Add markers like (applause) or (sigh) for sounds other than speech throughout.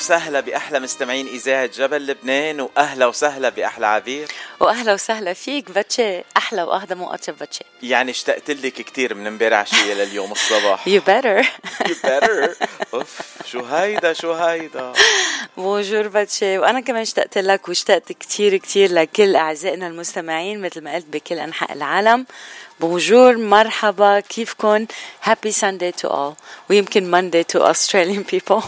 وسهلا بأحلى مستمعين إذاعة جبل لبنان وأهلا وسهلا بأحلى عبير. وأهلا وسهلا فيك باتشي. أحلى واهضم واطيب باتشي. يعني اشتقت لك كثير من امبارح عشيه (laughs) لليوم الصباح. you better. you better. أوف شو هيدا شو هيدا. bonjour باتشي. وأنا كمان اشتقت لك واشتقت كثير كثير لكل أعزائنا المستمعين مثل ما قلت بكل أنحاء العالم. bonjour مرحبا كيفكم happy Sunday to all ويمكن Monday to Australian people آه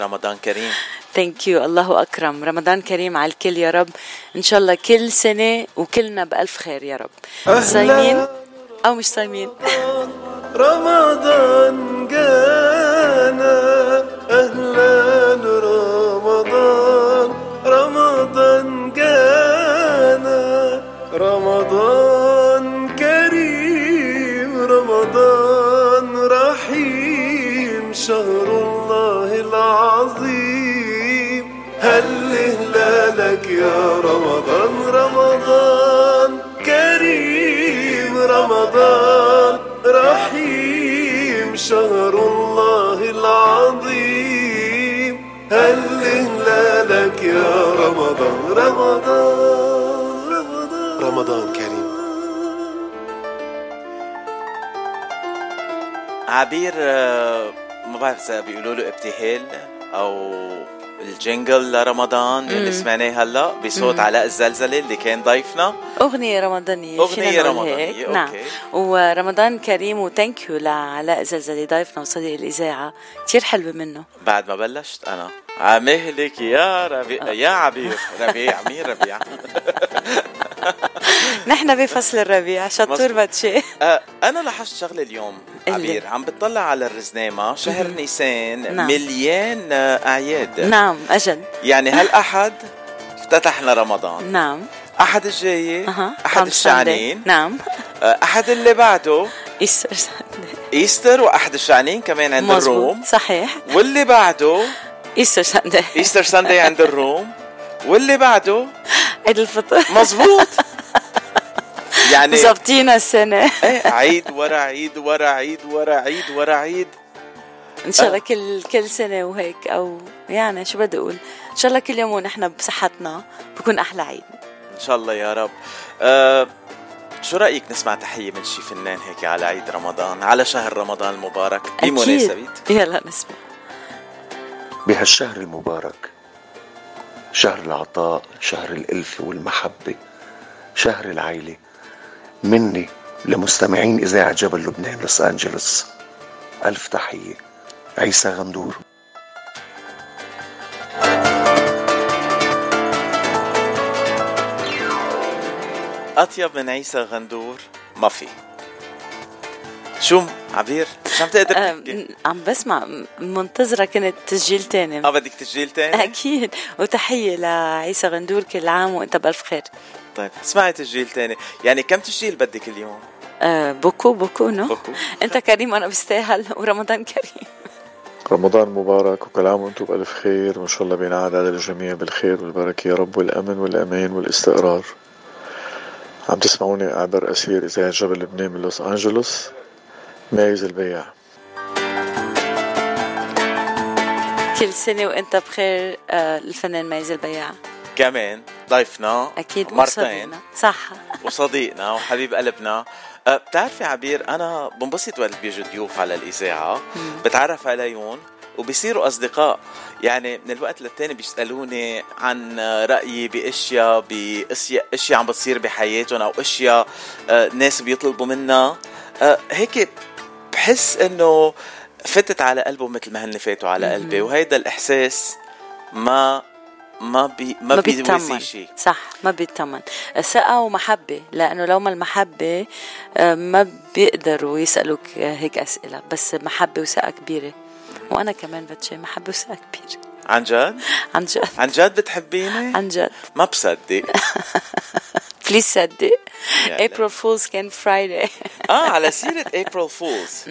رمضان كريم. thank you الله اكرم رمضان كريم على الكل يا رب. إن شاء الله كل سنة وكلنا بألف خير يا رب. صايمين؟ أو مش صايمين؟ رمضان جانا. أهلا. رمضان رمضان كريم رمضان رحيم شهر الله العظيم. هل هلالك يا رمضان رمضان رمضان, رمضان. كريم عبير ما بعرف اذا بيقولوا له ابتهال أو ال jingle لرمضان اللي سمعناه هلا بصوت علاء الزلزلة اللي كان ضيفنا. أغنية رمضانية أغنية رمضانية نعم. ورمضان كريم و thank you لعلاء الزلزلة ضيفنا وصديق الإذاعة. كثير حلوة منه. بعد ما بلشت أنا. عمهلك يا ربيع يا عبير. ربيع مين ربيع؟ (laughs) (laughs) نحن بفصل الربيع شطور باتشي أه أنا لاحظت شغلة اليوم عبير عم بتطلع على الرزنامه شهر نيسان نعم. مليان آه، أعياد. نعم أجل. يعني هالاحد افتتحنا رمضان نعم. أحد الجاي أه. أحد الشعنين. نعم. آه، أحد اللي بعده. Easter Easter وأحد الشعنين كمان عند مزبوط. الروم. صحيح. واللي بعده؟ Easter Sunday Easter Sunday عند الروم. (laughs) واللي بعده؟ عيد الفطر. مزبوط (laughs) يعني ظابطينا السنة. إيه عيد ورا عيد ورا عيد ورا عيد ورا عيد. إن شاء الله كل كل سنة وهيك أو يعني شو بدي أقول؟ إن شاء الله كل يوم ونحن بصحتنا بكون أحلى عيد. إن شاء الله يا رب. أه شو رأيك نسمع تحية من شي فنان هيك على عيد رمضان على شهر رمضان المبارك؟ بمناسبة. يلا نسمع. بهالشهر المبارك شهر العطاء شهر الألفة والمحبة شهر العيلة. مني لمستمعين إذاعة جبل لبنان لوس أنجلوس. ألف تحية. عيسى غندور. أطيب من عيسى غندور؟ ما في. شو عبير شو عم تقدر تحكي؟ عم بسمع منتظرة كنت تسجيل تاني. آه بدك تسجيل تاني؟ أكيد. وتحية لعيسى غندور كل عام وأنت بألف خير. طيب اسمعي تسجيل تاني. يعني كم تسجيل بدك اليوم؟ آه beaucoup beaucoup no. beaucoup. أنت كريم أنا بستاهل ورمضان كريم. رمضان مبارك وكل عام وأنتم بألف خير. وإن شاء الله بينعاد على الجميع بالخير والبركة يا رب والأمن والأمان والاستقرار. عم تسمعوني عبر أثير إذاعة جبل لبنان من لوس أنجلوس. مايز البياع. كل سنة وإنت بخير آه، الفنان مايز البياع كمان ضيفنا أكيد مرتين. صح. (laughs) وصديقنا وحبيب قلبنا. أه بتعرفي عبير أنا بنبسط وقت بيجوا ضيوف على الإذاعة. بتعرف عليهم وبصيروا أصدقاء. يعني من الوقت للتاني بيسألوني عن رأيي بأشياء بأشياء أشياء عم بتصير بحياتهم أو أشياء أه ناس بيطلبوا منا. هيك بحس إنه فتت على قلبه مثل ما هن فاتوا على قلبي وهيدا الإحساس ما ما بي ما, ما بيتمن. شيء صح ما بيتمن. ثقة ومحبة لأنه لو ما المحبة آه، ما بيقدروا يسألوك هيك أسئلة بس محبة وثقة كبيرة. وأنا كمان بتشي محبة وثقة كبيرة. عن جد؟ عن جد. عن جد بتحبيني؟ عن جد. ما بصدق. (laughs) please صدق. April Fools كان Friday (laughs) آه على سيرة April Fools (laughs)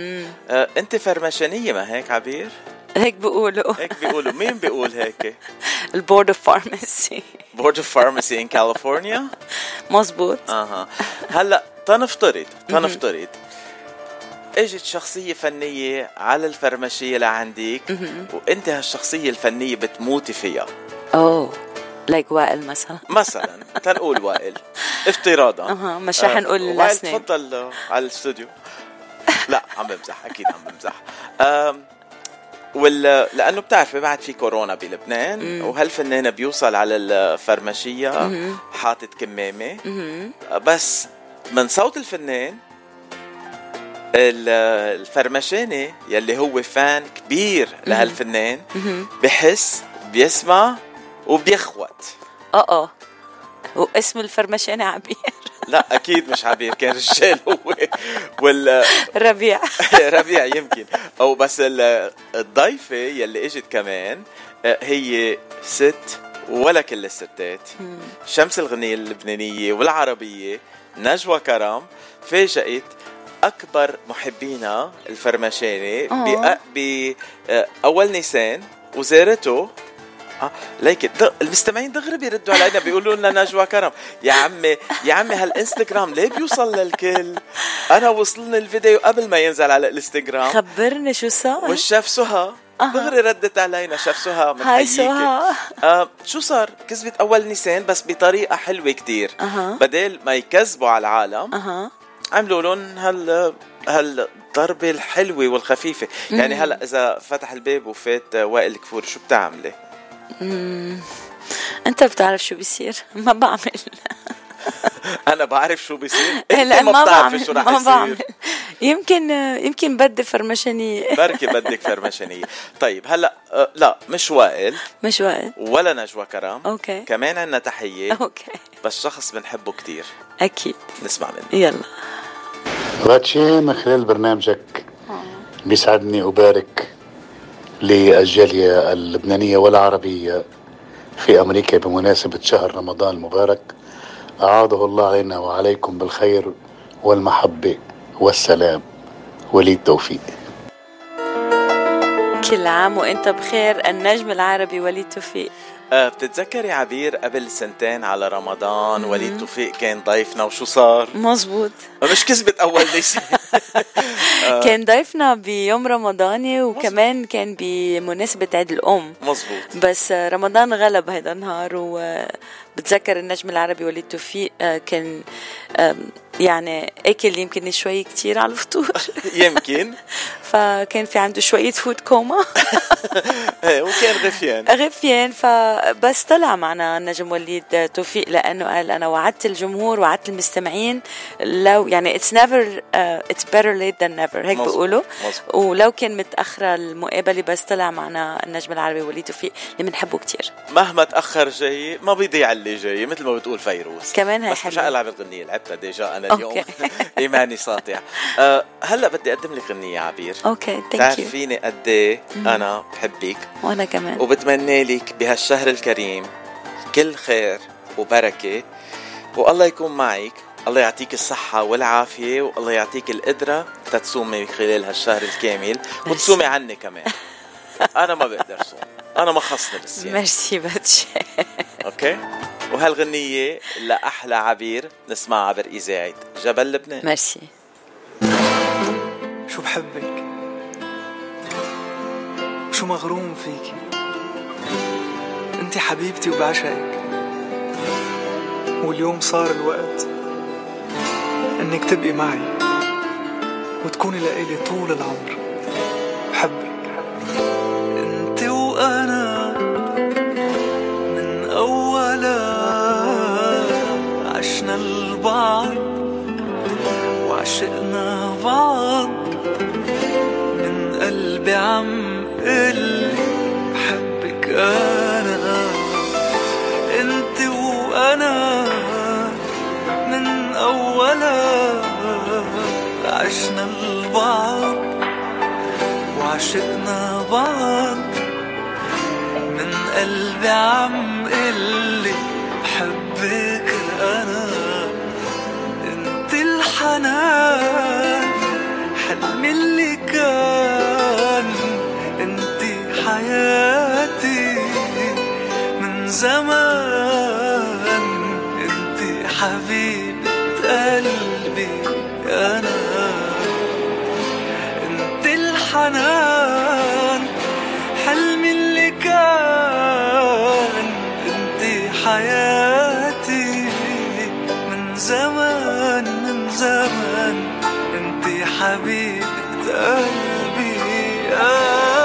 آه أنت فرمشانية ما هيك عبير؟ هيك بيقولوا. هيك بيقولوا. مين بيقول هيك؟ ال board of pharmacy board of pharmacy in California؟ مزبوط أها. هلأ تنفترض تنفترض. إجت شخصية فنية على الفرمشية لعندك وأنت هالشخصية الفنية بتموتي فيها. أوه لايك وائل مثلا. مثلا تنقول وائل. (laughs) افتراضا. أها مش رح نقول وائل تفضل آه، على الاستوديو. (laughs) لا عم بمزح أكيد عم بمزح. وال لأنه بتعرفي بعد في كورونا بلبنان وهالفنان بيوصل على الفرمشيه حاطط كمامة. بس من صوت الفنان ال- الفرمشاني يلي هو فان كبير لهالفنان بحس بيسمع وبيخوت. آه آه. واسم الفرمشاني عبير. (laughs) لا أكيد مش عبير كان رجال هو. وال ربيع. (laughs) ربيع يمكن. أو بس ال- الضيفة يلي إجت كمان هي ست ولا كل الستات. شمس الغنية اللبنانية والعربية نجوى كرم فاجأت أكبر محبينا الفرمشاني آه. بأول نيسان وزارته آه ليك. المستمعين دغري بيردوا علينا بيقولوا لنا نجوى كرم يا عمي يا عمي هالإنستغرام ليه بيوصل للكل أنا وصلني الفيديو قبل ما ينزل على الإنستغرام خبرني شو صار والشيف سهى. دغري ردت علينا شيف سهى هاي. سهى آه شو صار كذبت أول نيسان بس بطريقة حلوة كتير. بدل ما يكذبوا على العالم أها عملوا لهم هال هالضربة الحلوة والخفيفة؟ يعني هلا إذا فتح الباب وفات وائل كفور شو بتعملي؟ أنت بتعرف شو بيصير؟ ما بعمل. (laughs) أنا بعرف شو بيصير. (laughs) لا ما بعمل شو رح ما بعمل. يصير يمكن يمكن بدي فرمشاني (laughs) بركي بدك فرمشانية طيب هلا آه، لا مش وائل. مش وقت ولا نجوى كرم. okay. كمان عنا تحية. okay. بس شخص بنحبه كتير. أكيد. نسمع منه. يلا. باتشي من خلال برنامجك. بيسعدني أبارك للجالية اللبنانية والعربية في أمريكا بمناسبة شهر رمضان المبارك. أعاده الله علينا وعليكم بالخير والمحبة والسلام. ولي التوفيق. كل عام وإنت بخير النجم العربي وليد توفيق بتتذكري عبير قبل سنتين على رمضان؟ وليد توفيق كان ضيفنا وشو صار؟ مزبوط مش كذبت أول ليس (laughs) كان ضيفنا بيوم رمضاني وكمان كان بمناسبة عيد الأم. مزبوط بس رمضان غلب هيدا النهار وبتذكر النجم العربي وليد توفيق آه، كان يعني أكل يمكن شوي كتير على الفطور. (laughs) يمكن. (laughs) فكان في عنده شوية food coma (laughs) إيه، وكان غفيان. غفيان فبس طلع معنا النجم وليد توفيق لأنه قال أنا وعدت الجمهور وعدت المستمعين لو يعني it's never it's better late than never هيك بيقولوا. ولو كان متأخرة المقابلة بس طلع معنا النجم العربي وليد توفيق اللي بنحبه كتير. مهما تأخر جاي ما بيضيع اللي جاي مثل ما بتقول فيروز. كمان هاي بس مش حلوة. ألعب الغنية لعبتها déjà أنا اليوم. okay. (laughs) إيماني ساطع. أه هلأ بدي أقدم لك غنية عبير. أوكي ثانك يو تعرفيني قد إيه أنا بحبك. وأنا كمان. وبتمنى لك بهالشهر الكريم كل خير وبركة. والله يكون معك. الله يعطيك الصحة والعافية والله يعطيك القدرة تتصومي خلال هالشهر الكامل. وتصومي عني كمان. أنا ما بقدر صوم (laughs) أنا ما خصني بالصيام ميرسي باتشي okay؟ وهالغنية لأحلى عبير نسمعها عبر إذاعة جبل لبنان. ميرسي. شو بحبك؟ شو مغروم فيكي أنت حبيبتي وبعشقك. واليوم صار الوقت إنك تبقي معي وتكوني لإلي طول العمر. بحبك وأنا من أولا. عشنا البعض وعشقنا بعض. من قلبي عم قل بحبك أنا. وأنا من أولها عشنا البعض وعشقنا بعض. قلبي عم قلي بحبك أنا. انت الحنان حلمي اللي كان. انت حياتي من زمان. انت حبيبة قلبي أنا. انت الحنان. حياتي من زمان من زمان انت حبيبة قلبي أنا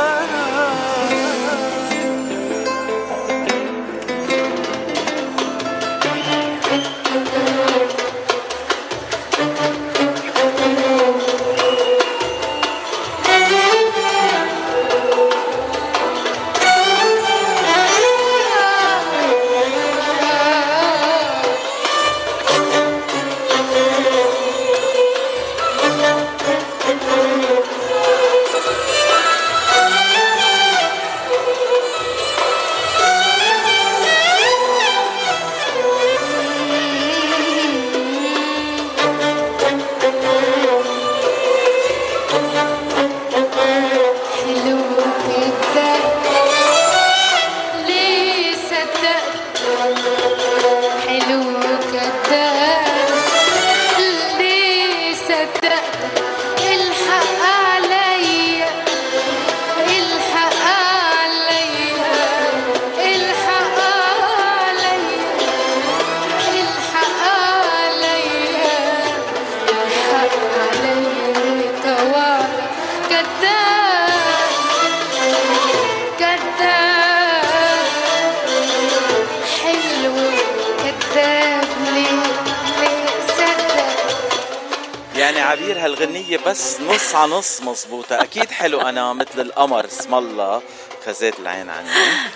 9 نص مزبوطة أكيد حلو أنا مثل القمر اسم الله. خزيت العين عني.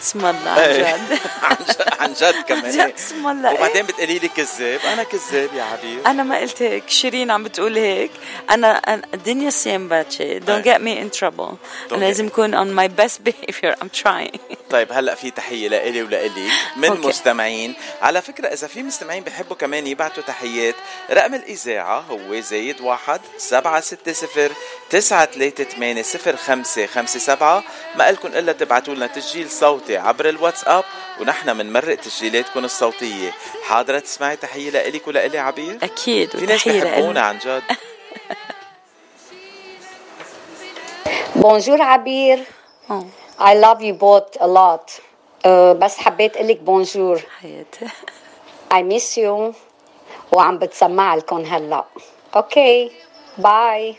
اسم الله عن إيه. جد. (laughs) عن جد كمان. اسم الله. وبعدين بتقولي لي كذاب. أنا كذاب يا عبير أنا ما قلت هيك. شيرين عم بتقول هيك. أنا الدنيا سيم باتشي. Get me in trouble. Don't أنا لازم اكون on my best behavior. I'm trying. طيب هلأ في تحية لإلي ولإلي. من أوكي. مستمعين. على فكرة إذا في مستمعين بحبوا كمان يبعتوا تحيات رقم الإذاعة هو زايد واحد سبعة ستة صفر تسعة ثلاثة ثمانية صفر خمسة خمسة سبعة. ما لكم إلا تبعتوا لنا تسجيل صوتي عبر الواتساب ونحن بنمرق تسجيلاتكم الصوتية. حاضرة تسمعي تحية لإلك ولإلي عبير؟ أكيد في ناس بحبونا. عن جد. بونجور عبير. أوه، I love you both a lot. أه بس حبيت أقلك بونجور حياتي. I miss you. وعم بتسمع لكم هلأ. okay bye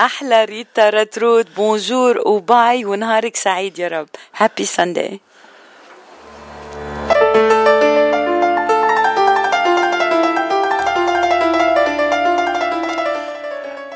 أحلى ريتا رترود bonjour و bye ونهارك سعيد يا رب. happy Sunday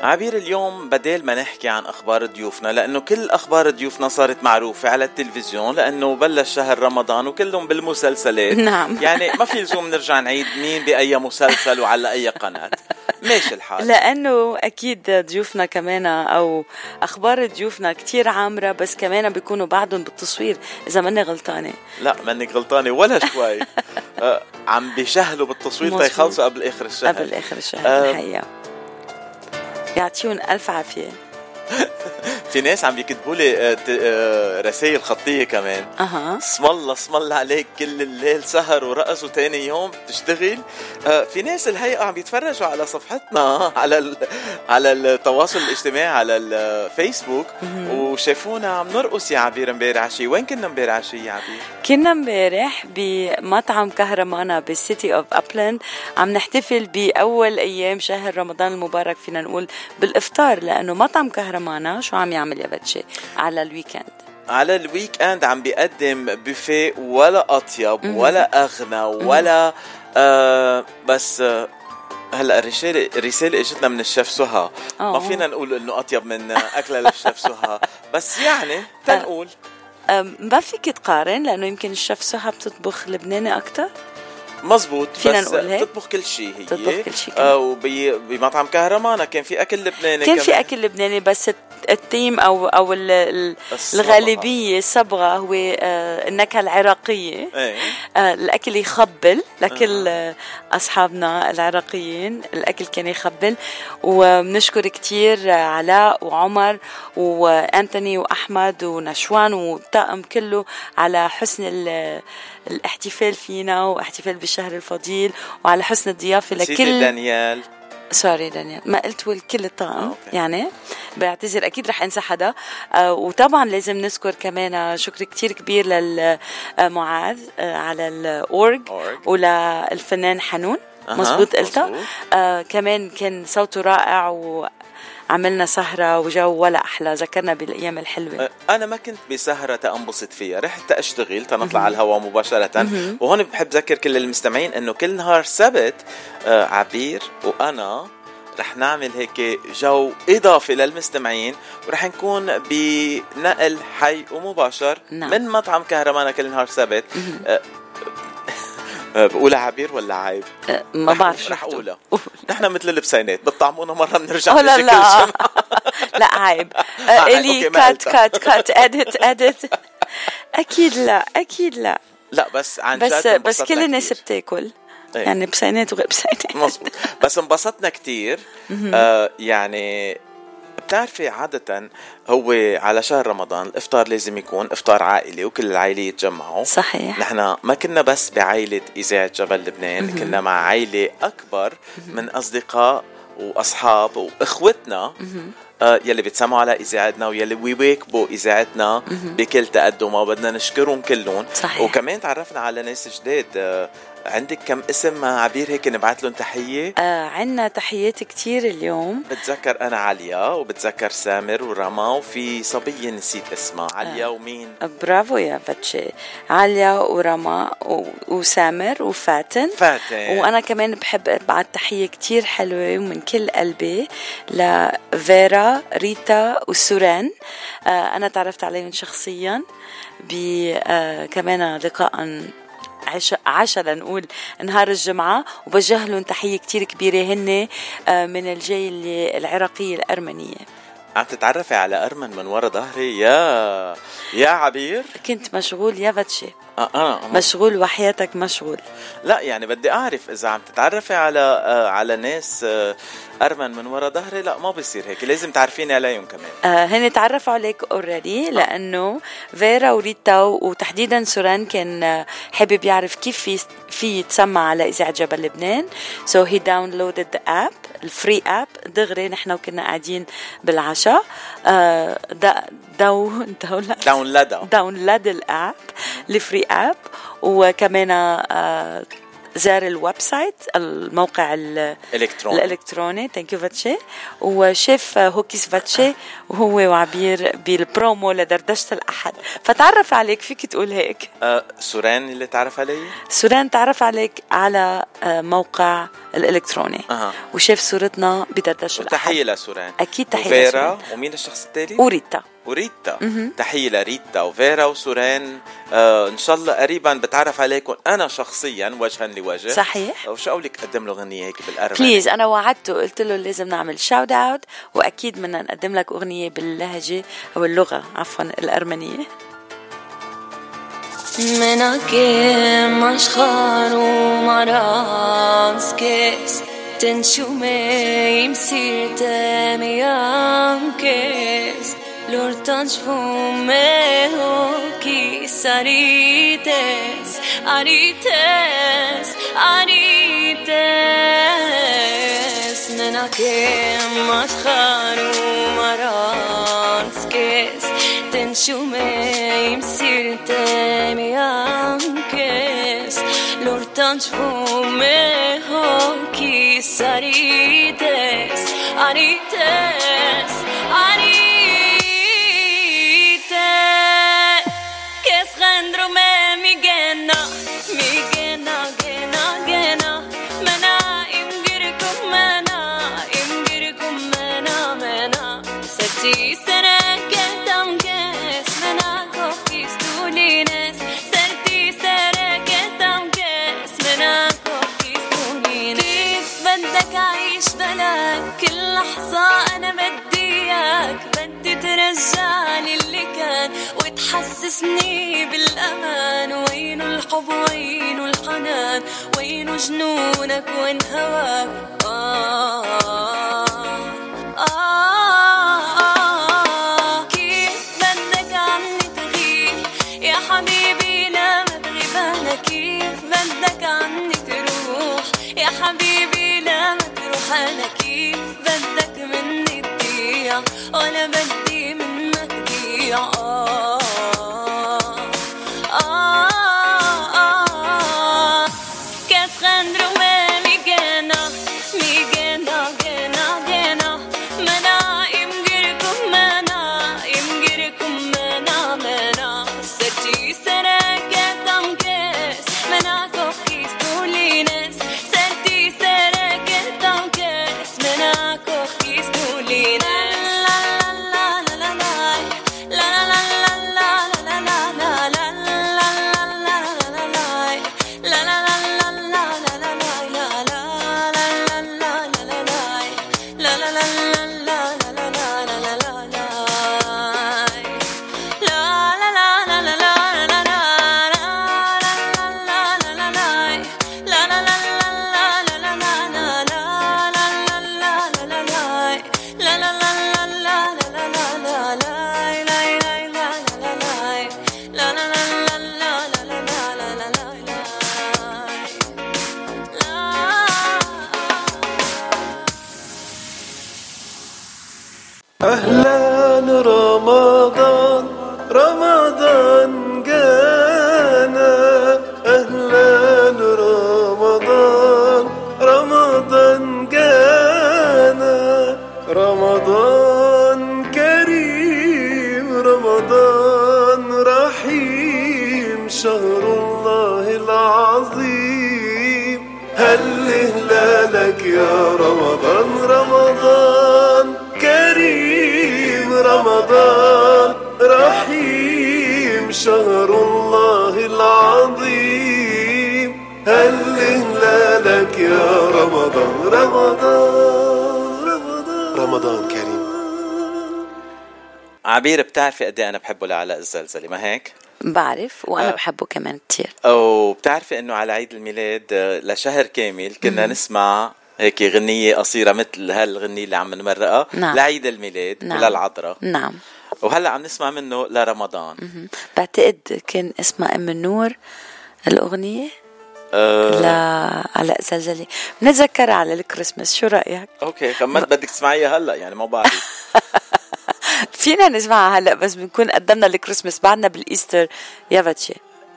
عبير اليوم بدل ما نحكي عن أخبار ضيوفنا لأنه كل أخبار ضيوفنا صارت معروفة على التلفزيون لأنه بلش شهر رمضان وكلهم بالمسلسلات. نعم. يعني ما في لزوم نرجع نعيد مين بأي مسلسل وعلى أي قناة. (laughs) ماشي الحال. لأنه أكيد ضيوفنا كمان أو أخبار ضيوفنا كتير عامرة بس كمان بيكونوا بعدهم بالتصوير إذا ماني غلطانة. لا مانك غلطانة ولا شوي. (laughs) آه، عم بيشهلوا بالتصوير. تيخلصوا قبل آخر الشهر. قبل آخر الشهر آه. الحقيقة يعطيهم ألف عافية. (laughs) في ناس عم يكتبوا لي رسائل خطية كمان. أها. اسم الله اسم الله عليك كل الليل سهر ورقص وتاني يوم بتشتغل. آه، في ناس الهيئة عم يتفرجوا على صفحتنا (laughs) على ال... على التواصل الاجتماعي على الفيسبوك وشافونا عم نرقص يا عبير امبارح عشية وين كنا امبارح عشية يا عبير؟ كنا امبارح بمطعم كهرمانا بال city of Upland عم نحتفل بأول أيام شهر رمضان المبارك فينا نقول بالإفطار لأنه مطعم كهرمانا شو عم يعمل يا بتشي على ال weekend. على ال weekend عم بيقدم بوفيه ولا أطيب ولا أغنى ولا آه بس آه هلا الرسالة الرسالة إجتنا من الشيف سهى. ما. فينا نقول إنه أطيب من أكلة للشيف سهى. بس يعني (laughs) تنقول. أم، ما فيك تقارن لأنه يمكن الشيف سهى بتطبخ لبناني أكثر مزبوط فينا بس نقول هيك؟ بتطبخ كل شيء هي بتطبخ كل شيء آه وبمطعم كهرمانة كان في أكل لبناني كان في. أكل لبناني بس ال th- ال theme أو أو. الغالبية الصبغه هو آه، النكهة العراقية إيه آه، الأكل يخبل لكل آه، أصحابنا العراقيين الأكل كان يخبل وبنشكر كتير آه، علاء وعمر وأنتوني وأحمد ونشوان والطاقم كله على حسن الاحتفال فينا واحتفال بالشهر الفضيل وعلى حسن الضيافه لكل دانيال سوري دانيال ما قلت والكل الطاقم. يعني بعتذر أكيد رح أنسى حدا آه وطبعا لازم نذكر كمان آه، شكر كتير كبير للمعاذ آه على الأورج. وللفنان حنون أها، مزبوط قلتها. آه كمان كان صوته رائع وعملنا سهرة وجو ولا أحلى ذكرنا بالأيام الحلوة. آه، أنا ما كنت بسهرة تنبسط فيها رحت أشتغل تنطلع على الهواء مباشرة. وهون بحب ذكر كل المستمعين إنه كل نهار سبت آه، عبير وأنا رح نعمل هيك جو إضافي للمستمعين ورح نكون بنقل حي ومباشر نعم. من مطعم كهرمانة كل نهار سبت. بقولها عبير ولا عيب؟ آه ما بعرف رح. أقولها نحن مثل البسينات بتطعمونا مرة بنرجع لا لا. (laughs) لا عيب (laughs) okay، ما cut. cut cut edit edit أكيد لا أكيد لا لا بس عن بس جد بس انبسطنا كل الناس كتير. بتاكل إيه. يعني بسينات وغير بسينات مظبوط بس انبسطنا كتير آه يعني بتعرفي عادة هو على شهر رمضان الإفطار لازم يكون إفطار عائلي وكل العائلة يتجمعوا. صحيح. نحن ما كنا بس بعائلة إذاعة جبل لبنان كنا مع عائلة أكبر من أصدقاء وأصحاب وإخوتنا. آه يلي بتسمعوا على إذاعتنا ويلي بيواكبوا إذاعتنا بكل تقدمها وبدنا نشكرهم كلهم. صحيح. وكمان تعرفنا على ناس جداد آه عندك كم اسم عبير هيك نبعث لهم تحية؟ آه عنا تحيات كتير اليوم. بتذكر أنا عليا وبتذكر سامر ورما وفي صبية نسيت اسمها. عليا ومين؟ برافو يا فتشي عليا ورما و- وسامر وفاتن. فاتن. وأنا كمان بحب ابعت تحية كتير حلوة ومن كل قلبي لفيرا ريتا وسوران. آه أنا تعرفت عليهم شخصيا ب آه كمان لقاء عشاء لنقول نهار الجمعة وبوجه لهم تحية كتير كبيرة هن آه، من الجيل العراقية الأرمنية. عم تتعرفي على أرمن من ورا ظهري؟ يا يا عبير. كنت مشغول يا فتشي آه آه. مشغول وحياتك مشغول. لا يعني بدي أعرف إذا عم تتعرفي على آه على ناس آه أرمن من ورا ظهري؟ لا ما بصير هيك. لازم تعرفيني عليهم كمان. آه هن تعرفوا عليك already لأنه فيرا وريتا وتحديدا سوران كان حابب يعرف كيف في في يتسمع على إذاعة جبل لبنان. so he downloaded the app ال free app دغري نحن وكنا قاعدين بالعشاء. آه دا دو دولة download ها download ال app ال free app وكمان آه زار ال website الموقع ال- الكترون الإلكتروني. thank you فاتشي وشاف հոգիս فاتشي وهو وعبير بالبرومو لدردشة الأحد. فتعرف عليك فيك تقول هيك؟ آه سوران اللي تعرف علي؟ سوران تعرف عليك على آه، موقع الإلكتروني. أها. وشاف صورتنا بدردشة الأحد. لسوران. أكيد تحية لسوران. ومين الشخص التالي؟ وريتا وريتا مهم. تحية لريتا وفيرا وسوران. آه إن شاء الله قريبا بتعرف عليكم أنا شخصيا وجها لوجه. صحيح. وشو أقول لك قدم له غنيه هيك بالارمني please أنا وعدته قلت له لازم نعمل shout out وأكيد بدنا نقدم لك أغنية باللهجة أو اللغة عفوا الأرمنية. مناكم مشخار ومراس كيس تنشومي مسير تميام كيس. լոր տանջվում է հոգիս արիտես, արիտես, արիտես Նենակ եմ աշխարում առանց կես Տենչում է իմ սիրտը միան կես Լոր տանջվում է հոգիս արիտես, արիտես لحظة أنا بدي إياك بدي ترجعني اللي كان وتحسسني بالأمان. وينو الحب؟ وينو الحنان؟ وينو جنونك؟ وين هواك؟ آه آه. حالك إيه بدك مني تضيع ولا بدي منك ضيع آه يا رمضان رمضان كريم رمضان رحيم شهر الله العظيم. هل هلالك يا رمضان رمضان رمضان رمضان كريم. عبير بتعرفي قد إيه أنا بحبه لعلاء الزلزلي ما هيك؟ بعرف وأنا آه. بحبه كمان كتير. وبتعرفي إنه على عيد الميلاد آه، لشهر كامل كنا نسمع هيك غنية قصيرة مثل هالغنية اللي عم نمرقها. نعم. لعيد الميلاد نعم. وللعذراء نعم. وهلأ عم نسمع منه لرمضان. بعتقد كان اسمها أم النور الأغنية؟ آه. لعلاء زلزلي بنتذكرها على الكريسماس. شو رأيك؟ okay كمان بدك تسمعيها هلأ يعني ما بعرف (laughs) فينا نسمعها هلأ بس بنكون قدمنا الكريسماس. بعدنا بال Easter. يا باتشي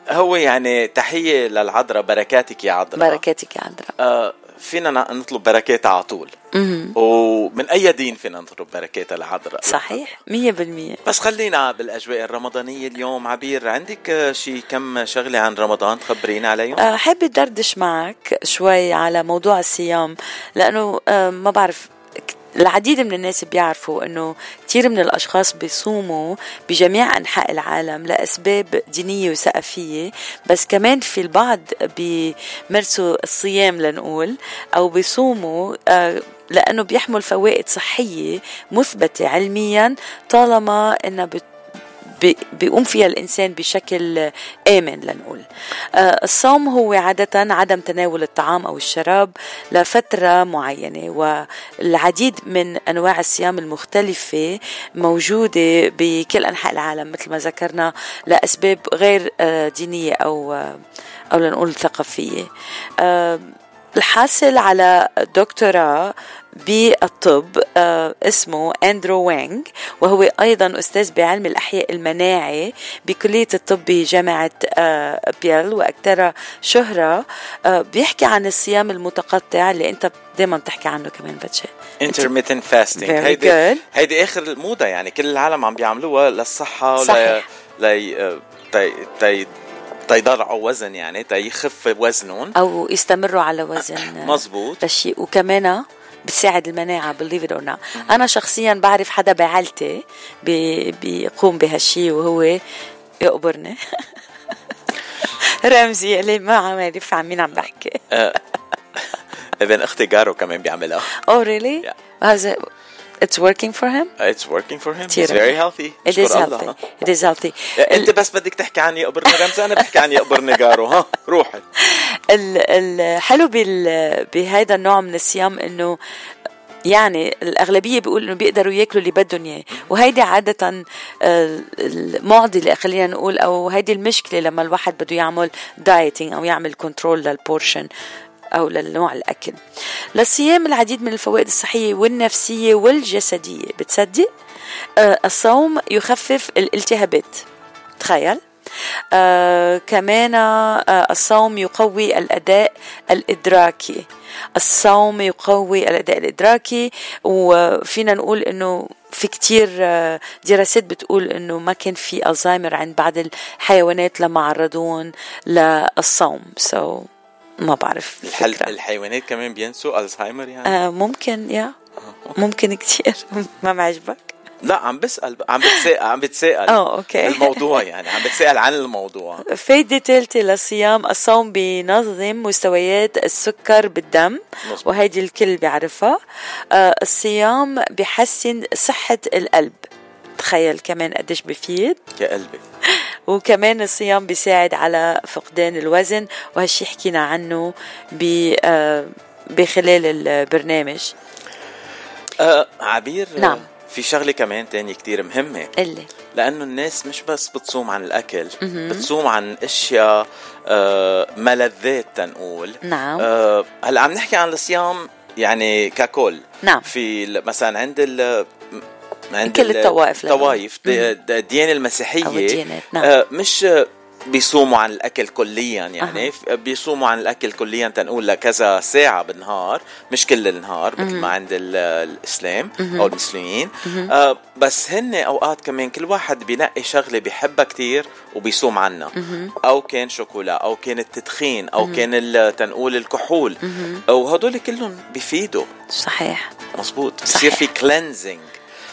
هو يعني تحية للعذراء بركاتك يا عذراء بركاتك يا عذراء آه فينا نطلب بركاتها على طول. ومن أي دين فينا نطلب بركاتها لعذراء صحيح مية بالمية. بس خلينا بالأجواء الرمضانية اليوم. عبير عندك شي كم شغلة عن رمضان تخبرينا عليهم؟ أه، حابة دردش معك شوي على موضوع الصيام لأنه أه، ما بعرف العديد من الناس بيعرفوا إنه كثير من الأشخاص بيصوموا بجميع أنحاء العالم لأسباب دينية وثقافية بس كمان في البعض بيمارسوا الصيام لنقول أو بيصوموا آه، لأنه بيحمل فوائد صحية مثبتة علميا طالما إنها بت بيقوم فيها الإنسان بشكل آمن لنقول آه، الصوم هو عادة عدم تناول الطعام أو الشراب لفترة معينة والعديد من أنواع الصيام المختلفة موجودة بكل أنحاء العالم مثل ما ذكرنا لأسباب غير آه، دينية أو آه، أو لنقول ثقافية. الحاصل على دكتوراه بالطب آه، اسمه أندرو وينغ وهو أيضا أستاذ بعلم الأحياء المناعي بكلية الطب بجامعة آه، بيل وأكثر شهرة آه، بيحكي عن الصيام المتقطع اللي أنت دائما بتحكي عنه كمان بتشي intermittent fasting هيدي. هيدي آخر الموضة يعني كل العالم عم بيعملوها للصحة ولا صحيح. لي تي تي تيضيعوا وزن يعني تيخف وزنهم أو يستمروا على وزن. (coughs) آه، مزبوط هالشيء وكمان بتساعد المناعة believe it or not. أنا شخصيا بعرف حدا بعائلتي بي- بيقوم بهالشيء وهو يقبرني. (laughs) رمزي اللي ما عم يعرف عن مين عم بحكي. (laughs) ابن أختي جارو كمان بيعملها. Oh really? Yeah. It's working for him? It's working for him. He's very healthy. It is الله. healthy. It is healthy. انت بس بدك تحكي عن يقبرني رمزة أنا بحكي عن يقبرني جارو ها روحي ال- الحلو بهذا النوع من الصيام إنه يعني الأغلبية بيقول إنه بيقدروا ياكلوا اللي بدهم إياه وهيدي عادة آه، المعضلة خلينا نقول أو هيدي المشكلة لما الواحد بده يعمل dieting أو يعمل control لل portion أو للنوع الأكل. للصيام العديد من الفوائد الصحية والنفسية والجسدية. بتصدق؟ آه، الصوم يخفف الالتهابات. تخيل. آه كمان آه الصوم يقوي الأداء الإدراكي. الصوم يقوي الأداء الإدراكي. وفينا نقول إنه في كتير آه، دراسات بتقول إنه ما كان في ألزهايمر عند بعض الحيوانات لما عرضون للصوم. So ما بعرف. الفكرة. الحيوانات كمان بينسوا ألزهايمر يعني؟ آه ممكن يا. ممكن كتير. (laughs) ما معجبك لا عم بسأل عم بتسأل عم بتسأل آه أوكي. الموضوع يعني عم بتسأل عن الموضوع. فايدة ثالثة للصيام الصوم بينظم مستويات السكر بالدم. وهيدي الكل بيعرفها. آه الصيام بيحسن صحة القلب. تخيل كمان قديش بفيد. يا قلبي. (laughs) وكمان الصيام بيساعد على فقدان الوزن وهالشي حكينا عنه ب آه بخلال البرنامج آه عبير آه، نعم. في شغلة كمان تانية كتير مهمة اللي لأنه الناس مش بس بتصوم عن الأكل بتصوم عن أشياء آه ملذات تنقول نعم. آه هلأ عم نحكي عن الصيام يعني ككل نعم. في مثلا عند ال عند كل ال- الطوائف. الطوائف الديانة المسيحية أو الديانات، نعم. آه مش بيصوموا عن الأكل كليا يعني. أه. بيصوموا عن الأكل كليا تنقول لكذا ساعة بالنهار مش كل النهار مثل ما عند ال- الإسلام أو المسلمين. آه بس هن أوقات كمان كل واحد بينقي شغلة بيحبها كتير وبيصوم عنها. أو كان شوكولا أو كان التدخين أو كان تنقول الكحول. وهدول كلهم بيفيدوا. صحيح. مزبوط بصير في cleansing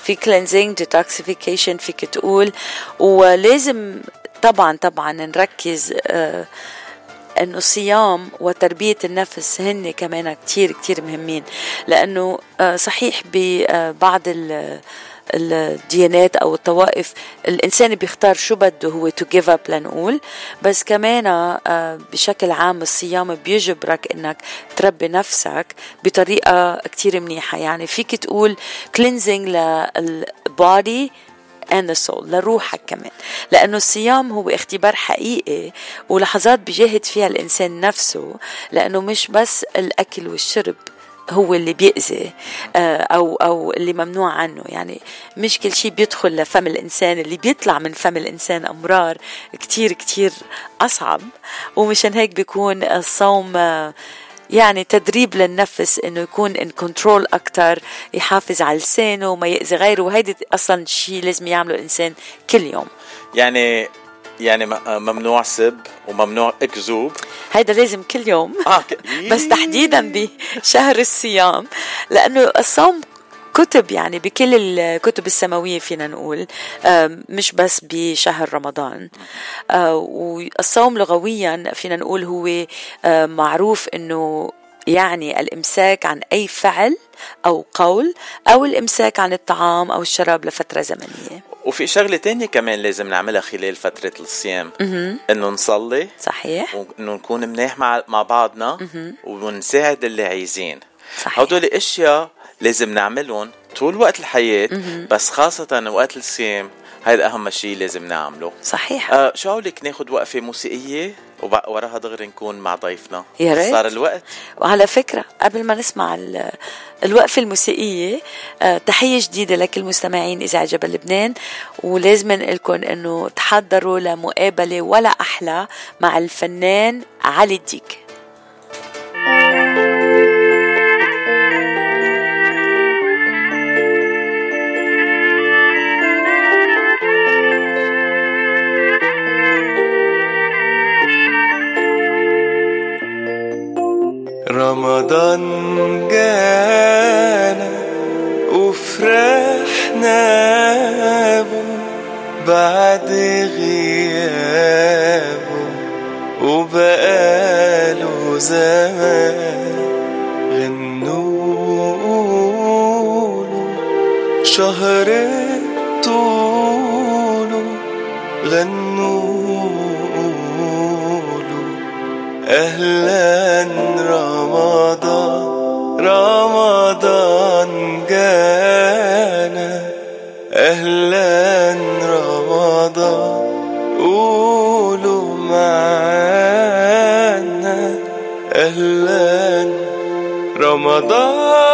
في cleansing detoxification فيك تقول. ولازم طبعا طبعا نركز آه إنه الصيام وتربية النفس هن كمان كتير كتير مهمين. لأنه آه صحيح ببعض ال الديانات أو الطوائف الإنسان بيختار شو بده هو to give up لنقول. بس كمان آه، بشكل عام الصيام بيجبرك إنك تربي نفسك بطريقة كتير منيحة. يعني فيك تقول cleansing لل body and the soul لروحك كمان. لأنه الصيام هو اختبار حقيقي ولحظات بيجاهد فيها الإنسان نفسه لأنه مش بس الأكل والشرب. هو اللي بيأذي آه، أو أو اللي ممنوع عنه. يعني مش كل شيء بيدخل لفم الإنسان. اللي بيطلع من فم الإنسان أمرار كتير كتير أصعب. ومشان هيك بيكون الصوم آه، يعني تدريب للنفس إنه يكون ان كنترول أكثر يحافظ على لسانه وما يأذي غيره. وهيدي أصلا شيء لازم يعمله الإنسان كل يوم. يعني يعني م- ممنوع سب وممنوع أكذوب. هيدا لازم كل يوم. ك- (laughs) بس تحديدا بشهر الصيام. لأنه الصوم كتب يعني بكل الكتب السماوية فينا نقول مش بس بشهر رمضان. آه، والصوم لغويا فينا نقول هو آه، معروف إنه يعني الإمساك عن أي فعل أو قول أو الإمساك عن الطعام أو الشراب لفترة زمنية. وفي شغلة تانية كمان لازم نعملها خلال فترة الصيام. إنه نصلي. صحيح. وإنه نكون منيح مع مع بعضنا. ونساعد اللي عايزين. صحيح. هدول اشياء لازم نعملهم طول وقت الحياة بس خاصة وقت الصيام. هذا أهم شيء لازم نعمله. صحيح. آه شو قولك ناخد وقفة موسيقية؟ ووراها دغري نكون مع ضيفنا. يا ريت. صار الوقت. وعلى فكرة قبل ما نسمع ال- الوقفة الموسيقية آه، تحية جديدة لكل مستمعين إذاعة جبل لبنان. ولازم لكم أنه تحضروا لمقابلة ولا أحلى مع الفنان علي الديك. رمضان جانا وفرحنا به بعد غيابه وبقاله زمان غنوله شهر طوله غنوله أهلا رمضان رمضان جانا أهلا رمضان قولوا معانا. أهلا رمضان.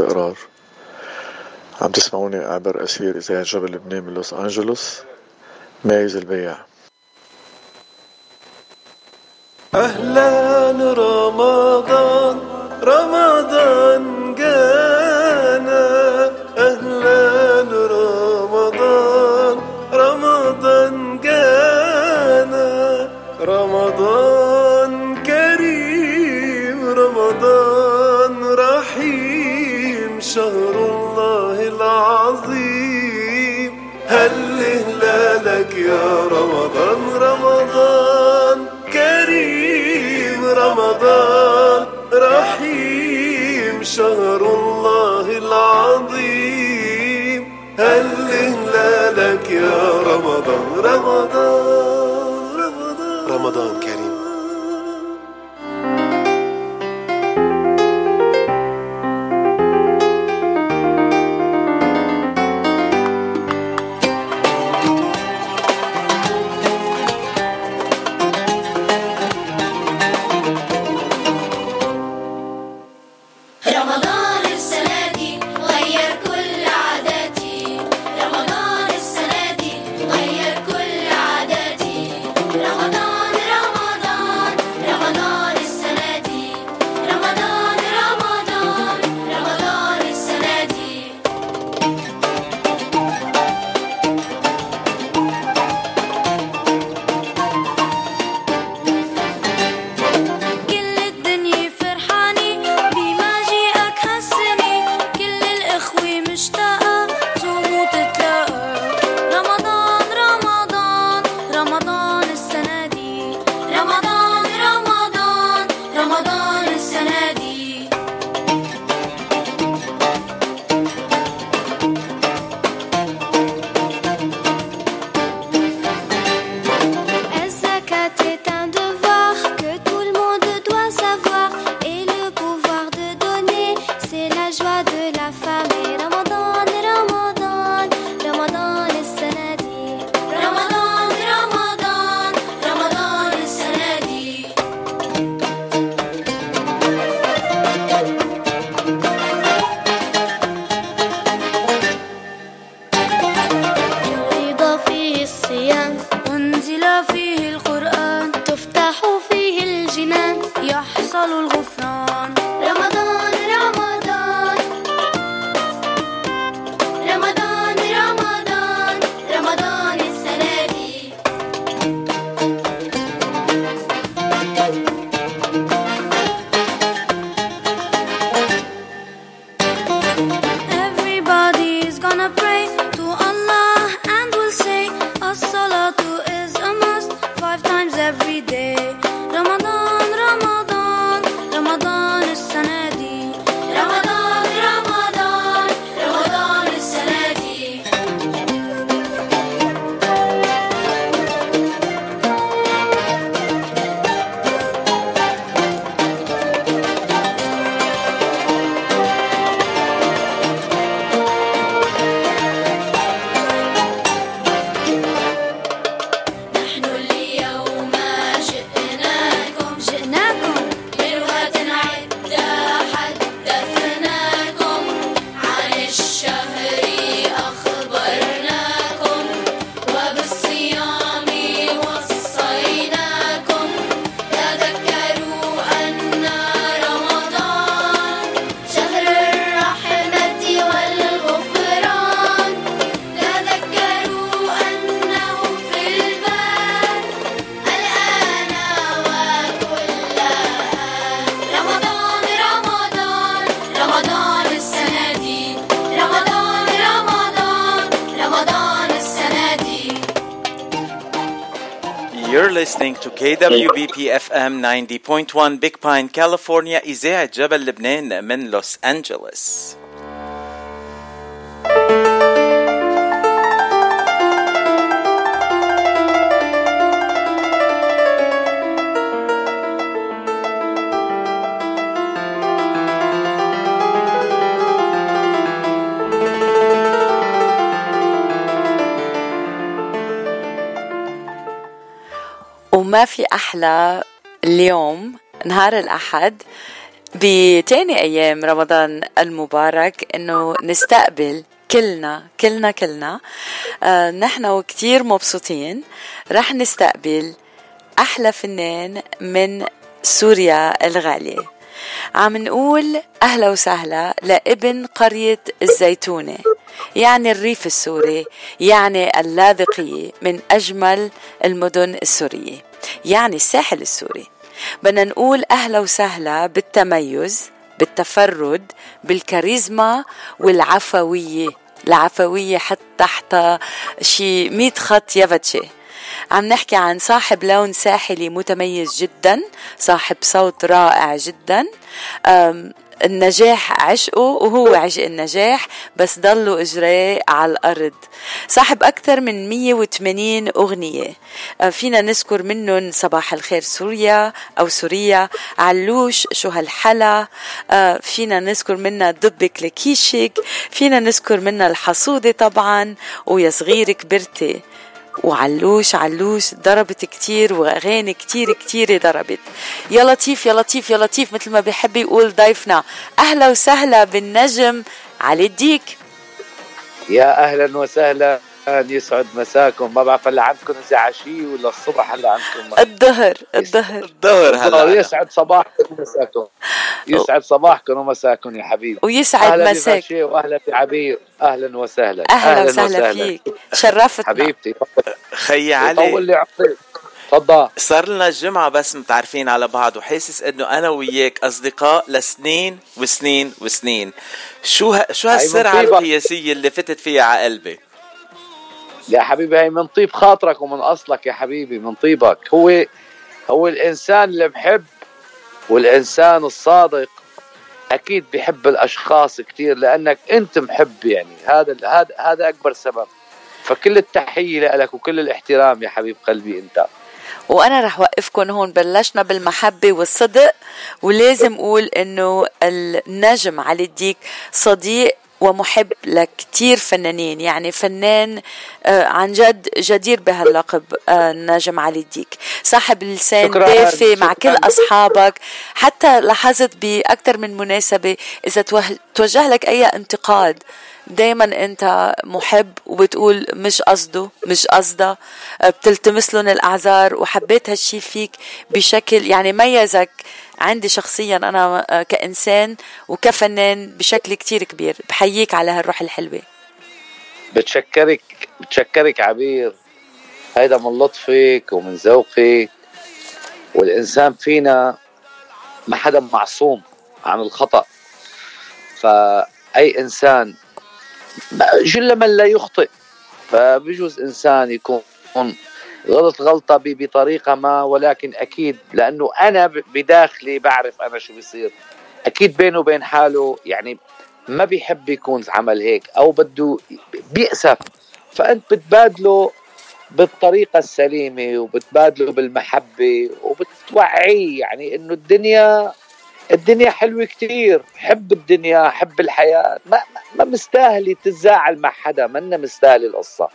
الاستقرار عم تسمعوني عبر أسير إذاعة جبل لبنان من لوس أنجلوس. مايز البياع 90.1 Big Pine, California, إذاعة جبل لبنان من لوس أنجلوس. وما في أحلى اليوم نهار الأحد بتاني أيام رمضان المبارك إنه نستقبل كلنا كلنا كلنا آه نحن وكتير مبسوطين. رح نستقبل أحلى فنان من سوريا الغالية عم نقول أهلا وسهلا لابن قرية الزيتونة يعني الريف السوري يعني اللاذقية من أجمل المدن السورية. يعني الساحل السوري. بدنا نقول أهلا وسهلا بالتميز بالتفرد بالكاريزما والعفوية. العفوية حتى تحت شي مية خط يفتشي عم نحكي عن صاحب لون ساحلي متميز جدا صاحب صوت رائع جدا. النجاح عشقه وهو عشق النجاح بس ضلوا إجراه على الأرض. صاحب أكثر من 180 أغنية. أه، فينا نذكر منهم صباح الخير سوريا أو سوريا علوش شو هالحلا. أه، فينا نذكر منها دبك لكيشك. فينا نذكر منها الحصودة طبعا ويا صغير كبرتي. وعلوش علوش ضربت كتير وأغاني كتير كتير ضربت. يا لطيف يا لطيف يا لطيف مثل ما بيحب يقول ضيفنا. أهلا وسهلا بالنجم علي الديك. يا أهلا وسهلا يسعد مساكم. ما بعرف هلا عندكم اذا عشيه ولا الصبح هلا عندكم؟ الظهر الظهر الظهر هلا يسعد صباحكم ومساكم. يسعد صباحكم ومساكم يا حبيبي. ويسعد أهلا مساك. واهلا بعبير أهلا وسهلا. أهلا وسهلا فيك. شرفتنا. حبيبتي. خي طول علي لي عمرك. تفضل. صار لنا الجمعة بس متعرفين على بعض وحاسس إنه أنا وياك أصدقاء لسنين وسنين وسنين. شو ه... شو هالسرعة. القياسية اللي فتت فيها على قلبي؟ يا حبيبي هي من طيب خاطرك ومن أصلك يا حبيبي من طيبك. هو هو الإنسان اللي بحب والإنسان الصادق أكيد بحب الأشخاص كثير لأنك أنت محب يعني. هذا هذا هذا أكبر سبب. فكل التحية لك وكل الاحترام يا حبيب قلبي أنت. وأنا رح وقفكم هون بلشنا بالمحبة والصدق ولازم أقول إنه النجم علي الديك صديق ومحب لكتير فنانين. يعني فنان آه، عن جد جدير بهاللقب آه، النجم علي الديك. صاحب لسان دافي مع كل. أصحابك. حتى لاحظت بأكثر من مناسبة إذا توجه لك أي انتقاد دايما أنت محب وبتقول مش قصده مش قصده. بتلتمس لهم الأعذار وحبيت هالشي فيك بشكل يعني ميزك عندي شخصيا أنا آه، كإنسان وكفنان بشكل كتير كبير. بحييك على هالروح الحلوة. بتشكرك بتشكرك عبير. هيدا من لطفك ومن ذوقك. والإنسان فينا ما حدا معصوم عن الخطأ. فأي إنسان جل من لا يخطئ. فبجوز إنسان يكون غلط غلطة ب- بطريقة ما ولكن أكيد لأنه أنا ب- بداخلي بعرف أنا شو بيصير. أكيد بينه وبين حاله يعني ما بيحب يكون عمل هيك أو بده بيأسف. فأنت بتبادله بالطريقة السليمة وبتبادله بالمحبة وبتوعيه يعني إنه الدنيا الدنيا حلوة كتير. حب الدنيا حب الحياة. ما, ما- مستاهلة تتزاعل مع حدا. منا مستاهلة القصة.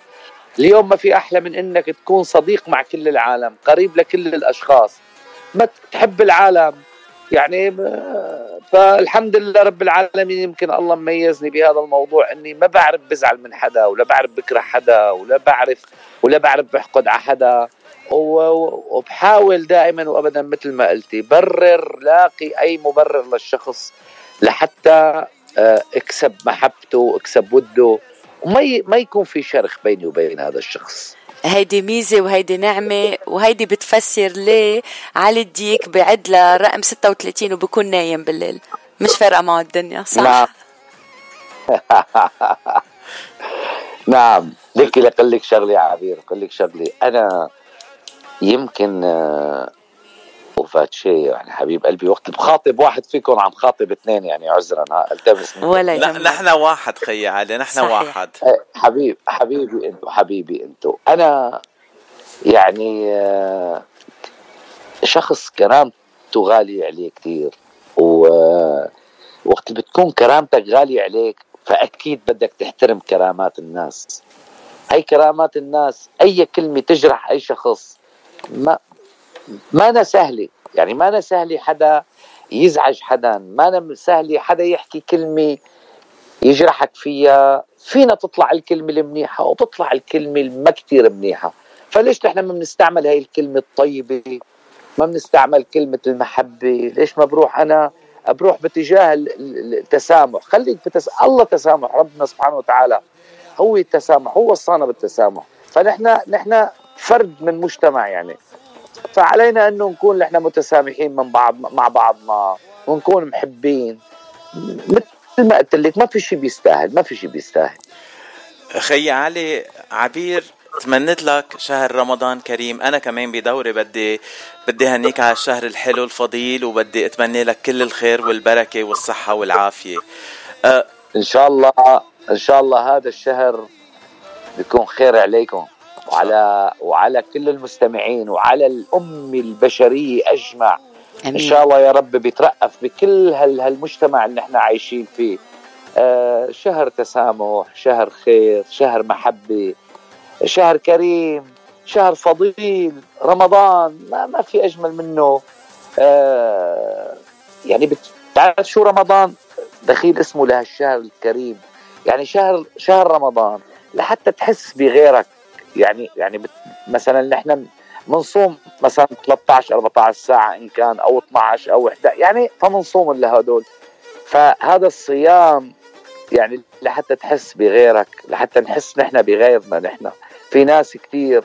اليوم ما في أحلى من إنك تكون صديق مع كل العالم قريب لكل الأشخاص. ما تحب العالم يعني فالحمد لله رب العالمين يمكن الله ميزني بهذا الموضوع إني ما بعرف بزعل من حدا ولا بعرف بكره حدا ولا بعرف ولا بعرف بحقد على حدا. وبحاول دائما وابدا مثل ما قلتي برر لاقي أي مبرر للشخص لحتى آه، اكسب محبته واكسب وده. وما ي- ما يكون في شرخ بيني وبين هذا الشخص. هيدي ميزة وهيدي نعمة وهيدي بتفسر ليه علي الديك بعد لرقم 36 وبكون نايم بالليل. مش فارقة معه الدنيا صح؟ نعم. (laughs) نعم. ليكي لقل لك شغلة يا عبير قل لك شغلة. أنا يمكن آه، وفات شيء يعني حبيب قلبي وقت بخاطب واحد فيكم عم خاطب اثنين يعني عذرا ها، التمس. ولا نحن واحد خيي علي نحن صحيح. واحد إيه، حبيب حبيبي انتو حبيبي انتو أنا يعني آه، شخص كرامته غالية عليه كتير ووقت بتكون كرامتك غالية عليك فأكيد بدك تحترم كرامات الناس هي كرامات الناس أي كلمة تجرح أي شخص ما ما أنا سهلة. يعني ما أنا سهلة حدا يزعج حدا ما أنا سهلة حدا يحكي كلمة يجرحك فيها. فينا تطلع الكلمة المنيحة وتطلع الكلمة الما كتير منيحة. فليش نحن ما بنستعمل هاي الكلمة الطيبة؟ ما بنستعمل كلمة المحبة. ليش ما بروح أنا؟ بروح باتجاه ال- ال- التسامح. خليك بتس... الله تسامح. ربنا سبحانه وتعالى هو التسامح هو وصانا بالتسامح. فنحن نحن فرد من مجتمع يعني. فعلينا انه نكون نحن متسامحين من بعض مع بعضنا ونكون محبين. مثل ما قلت لك ما في شيء بيستاهل ما في شيء بيستاهل. خيي علي عبير تمنيت لك شهر رمضان كريم. أنا كمان بدوري بدي بدي هنيك على الشهر الحلو الفضيل وبدي اتمنى لك كل الخير والبركة والصحة والعافية. أه إن شاء الله إن شاء الله هذا الشهر بيكون خير عليكم. وعلى وعلى كل المستمعين وعلى الأمة البشرية أجمع. إن أمين. شاء الله يا رب بيترأف بكل هال هالمجتمع اللي إحنا عايشين فيه. آه شهر تسامح شهر خير شهر محبة شهر كريم شهر فضيل رمضان ما, ما في أجمل منه. آه يعني بتعرف شو رمضان؟ دخيل اسمه لهالشهر الكريم. يعني شهر شهر رمضان. لحتى تحس بغيرك. يعني يعني بت مثلا نحن بنصوم مثلا 13 14 ساعة إن كان أو 12 أو 11 يعني فبنصوم لهدول. فهذا الصيام يعني لحتى تحس بغيرك لحتى نحس نحن بغيرنا نحن. في ناس كثير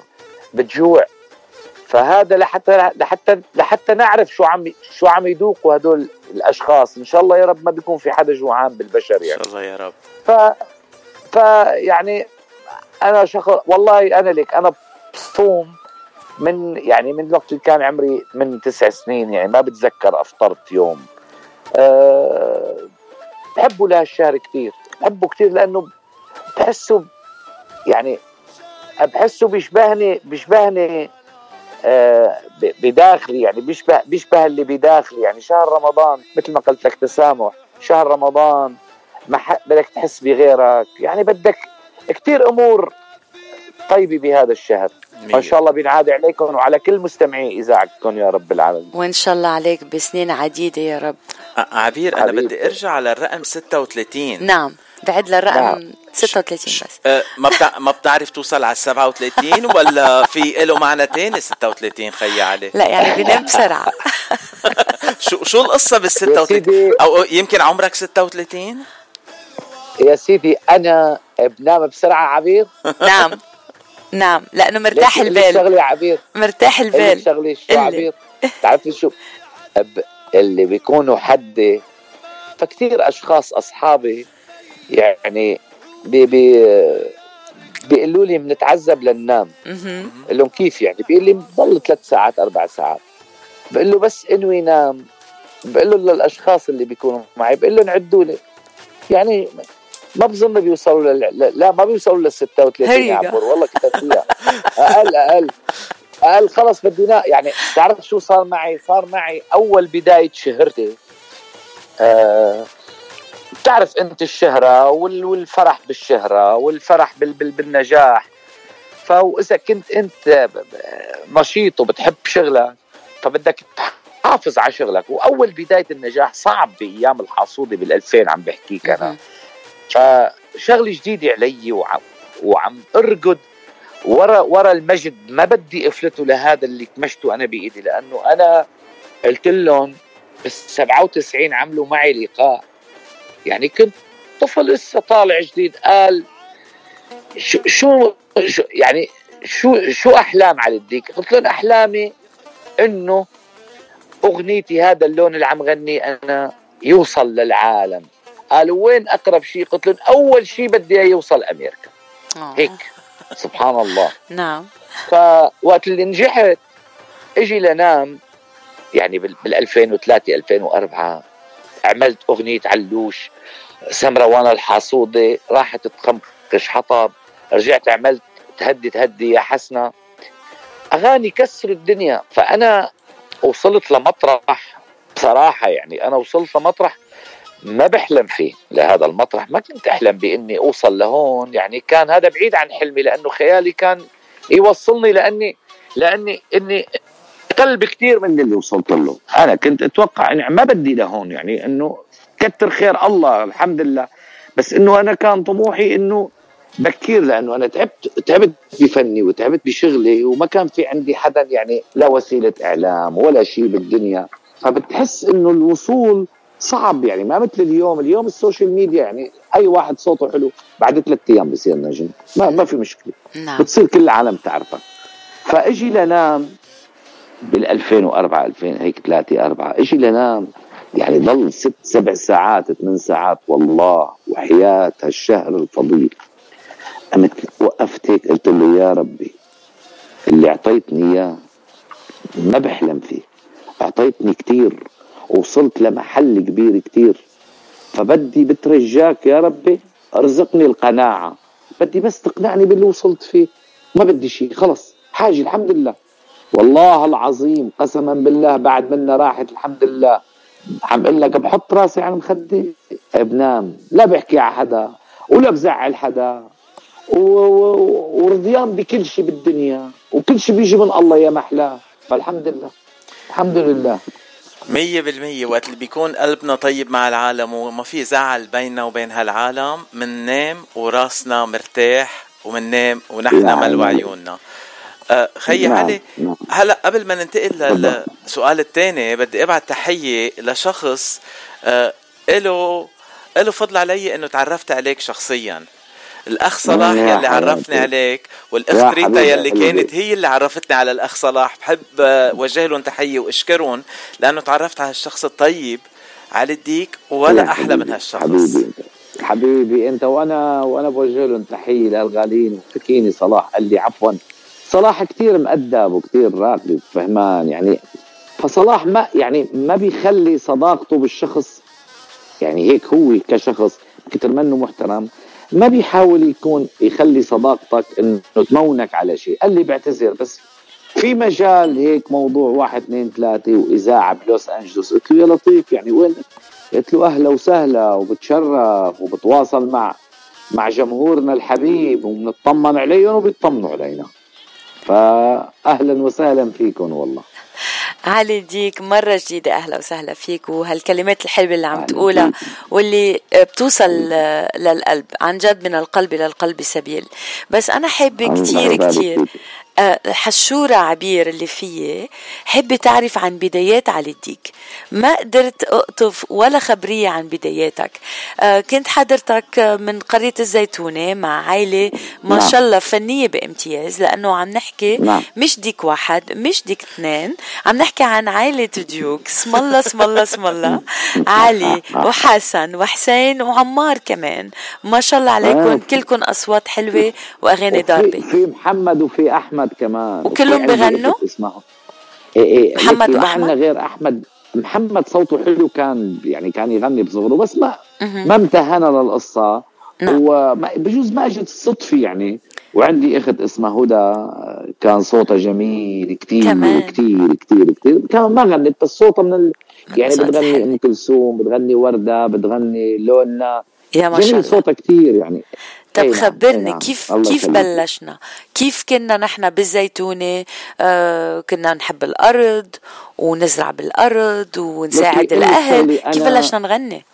بتجوع. فهذا لحتى لحتى لحتى نعرف شو عم شو عم يذوقوا هدول الأشخاص. إن شاء الله يا رب ما بيكون في حدا جوعان بالبشر إن يعني شاء الله يا رب. ف ف يعني أنا شخص والله أنا لك أنا بصوم من يعني من وقت اللي كان عمري من تسع سنين يعني ما بتذكر أفطرت يوم. أه بحبه لهالشهر كثير بحبه كثير لأنه بحسه يعني بحسه بيشبهني بيشبهني آه بداخلي يعني بيشبه بيشبه اللي بداخلي. يعني شهر رمضان مثل ما قلت لك تسامح شهر رمضان ما بدك تحس بغيرك. يعني بدك كثير أمور طيبة بهذا الشهر. وإن شاء الله بينعاد عليكم وعلى كل مستمعي إذاعتكم يا رب العالمين. وإن شاء الله عليك بسنين عديدة يا رب. عبير أنا حبيبي. بدي أرجع على الرقم 36 نعم بعد للرقم نعم. 36 بس. أه ما بتع... ما بتعرف توصل على 37 ولا في له معنى تاني 36 خيي علي؟ لا يعني بنام بسرعة. (laughs) شو شو القصة بال يا 36 سيدي. أو يمكن عمرك 36 يا سيدي أنا بنام بسرعة عبير؟ نعم. نعم. لأنه مرتاح ليش- البال. شغله يا عبير؟ مرتاح البال. شغله شو اللي. عبير؟ تعرفي شو؟ اللي بيكونوا حدي فكتير أشخاص أصحابي يعني بي بي بيقولوا لي بنتعذب لننام. مهم. بقول لهم كيف يعني؟ بيقول لي بضل ثلاث ساعات أربع ساعات. بقول له بس انوي نام بقول له للأشخاص اللي بيكونوا معي بقول لهم عدوا لي. يعني ما بظن بيوصلوا لل... لا- ما بيوصلوا لل 36 يا. عبور والله كتب فيها أقل أقل. أقل. خلص بدي يعني تعرف شو صار معي؟ صار معي أول بداية شهرتي. آه بتعرف أنت الشهرة وال- والفرح بالشهرة والفرح بال بال بالنجاح. فاذا كنت أنت نشيط وبتحب شغلك فبدك تحافظ على شغلك. وأول بداية النجاح صعب بأيام الحصوده بال2000 عم بحكيك أنا. فشغله جديده علي وعم, وعم أرقد ورا ورا المجد. ما بدي إفلته لهذا اللي كمشته أنا بإيدي لأنه أنا قلت لهم بال 97 عملوا معي لقاء. يعني كنت طفل لسه طالع جديد. قال شو شو, يعني شو شو أحلام على الديك؟ قلت لهم أحلامي إنه أغنيتي هذا اللون اللي عم غنيه أنا يوصل للعالم. قالوا وين أقرب شيء؟ قلت لهم أول شيء بدي إياه يوصل أمريكا. آه. هيك. سبحان الله. نعم. فوقت اللي نجحت إجي لنام يعني بال بال 2003 2004 عملت أغنية علوش سمره وأنا الحاسوده راحت تخمقش حطب رجعت عملت تهدي تهدي يا حسنة. أغاني كسروا الدنيا. فأنا وصلت لمطرح بصراحة يعني أنا وصلت لمطرح ما بحلم فيه لهذا المطرح. ما كنت أحلم بإني أوصل لهون. يعني كان هذا بعيد عن حلمي لأنه خيالي كان يوصلني لأني لأني إني أقل بكثير من اللي وصلت له. أنا كنت أتوقع إني ما بدي لهون يعني إنه كتر خير الله الحمد لله. بس إنه أنا كان طموحي إنه بكير لأنه أنا تعبت تعبت بفني وتعبت بشغلي وما كان في عندي حدا يعني لا وسيلة إعلام ولا شيء بالدنيا. فبتحس إنه الوصول صعب يعني ما مثل اليوم. اليوم ال social media يعني أي واحد صوته حلو بعد ثلاث أيام بصير نجم. ما ما في مشكلة. نعم. بتصير كل العالم تعرفك. فإجي لنام بال 2004 2000 هيك 3 4 إجي لنام يعني ضل ست سبع ساعات ثمان ساعات. والله وحياة هالشهر الفضيل. قمت وقفت هيك قلت له يا ربي اللي أعطيتني إياه ما بحلم فيه. أعطيتني كتير. وصلت لمحل كبير كتير. فبدي بترجاك يا ربي أرزقني القناعة. بدي بس تقنعني باللي وصلت فيه. ما بدي شيء خلص. حاجة الحمد لله. والله العظيم قسما بالله بعد منا راحت الحمد لله. عم أقول لك بحط راسي على المخدة بنام لا بحكي على حدا ولا بزعل حدا. ورضيان بكل شيء بالدنيا. وكل شيء بيجي من الله يا محلاه. فالحمد لله. الحمد لله. مية بالمية وقت اللي بيكون قلبنا طيب مع العالم وما في زعل بيننا وبين هالعالم مننام وراسنا مرتاح ومننام ونحن. ملوى عيوننا آه، خيي نعم، علي نعم. هلا قبل ما ننتقل للسؤال الثاني بدي أبعت تحية لشخص آه، له له فضل علي إنه تعرفت عليك شخصيا الأخ صلاح يلي. عرفني عليك والاخت ريتا يلي. كانت هي اللي عرفتني على الأخ صلاح. بحب وجه لهم تحية وأشكرهم لأنه تعرفت على الشخص الطيب علي الديك ولا أحلى من هالشخص. حبيبي. حبيبي أنت وأنا وأنا بوجه لهم تحية للغاليين حكيني صلاح قال لي عفوا. صلاح كثير مؤدب وكثير راقي وفهمان يعني. فصلاح ما يعني ما بيخلي صداقته بالشخص يعني هيك هو كشخص كتر منه محترم. ما بيحاول يكون يخلي صداقتك إنه تمونك على شيء. قال لي بعتذر بس في مجال هيك موضوع واحد اثنين ثلاثة وإذاعة بلوس أنجلوس. قلت له يا لطيف يعني وين؟ قلت له أهلا وسهلا وبتشرف وبتواصل مع مع جمهورنا الحبيب وبنطمن عليهم وبيطمنوا علينا. فأهلا وسهلا فيكم والله. علي ديك مرة جديدة أهلا وسهلا فيك وهالكلمات الحلوة اللي عم تقولها واللي بتوصل للقلب عن جد من القلب إلى القلب سبيل. بس أنا حابة كتير كتير حشورة عبير اللي فيي حابة تعرف عن بدايات علي الديك ما قدرت أقطف ولا خبرية عن بداياتك. آه، كنت حضرتك من قرية الزيتونة مع عائلة ما نعم. شاء الله فنية بامتياز لأنه عم نحكي نعم. مش ديك واحد مش ديك اثنين. عم نحكي عن عائلة ديوك. اسم الله اسم الله اسم الله. علي وحسن وحسين وعمار كمان. ما شاء الله عليكم. آه. كلكم أصوات حلوة وأغاني ضاربة. في محمد وفي أحمد. كمان وكلهم بغنوا؟ اسمها إيه إيه محمد لكن ما؟ عندنا غير أحمد محمد صوته حلو كان يعني كان يغني بصغره بس ما. ما امتهنا للقصة نعم. وما بجوز ما اجت الصدفة يعني وعندي أخت اسمها هدى كان صوتها جميل كتير كمان. كتير كتير كتير كمان ما غنت بس صوتها من ال... يعني بتغني. أم كلثوم بتغني وردة بتغني لونا يا ما شاء الله. صوتها كتير يعني. طب أي نعم، أي خبرني نعم. كيف الله كيف. بلشنا؟ كيف كنا نحن بالزيتونة؟ آه كنا نحب الأرض ونزرع بالأرض ونساعد شغلي كيف بلشنا نغني؟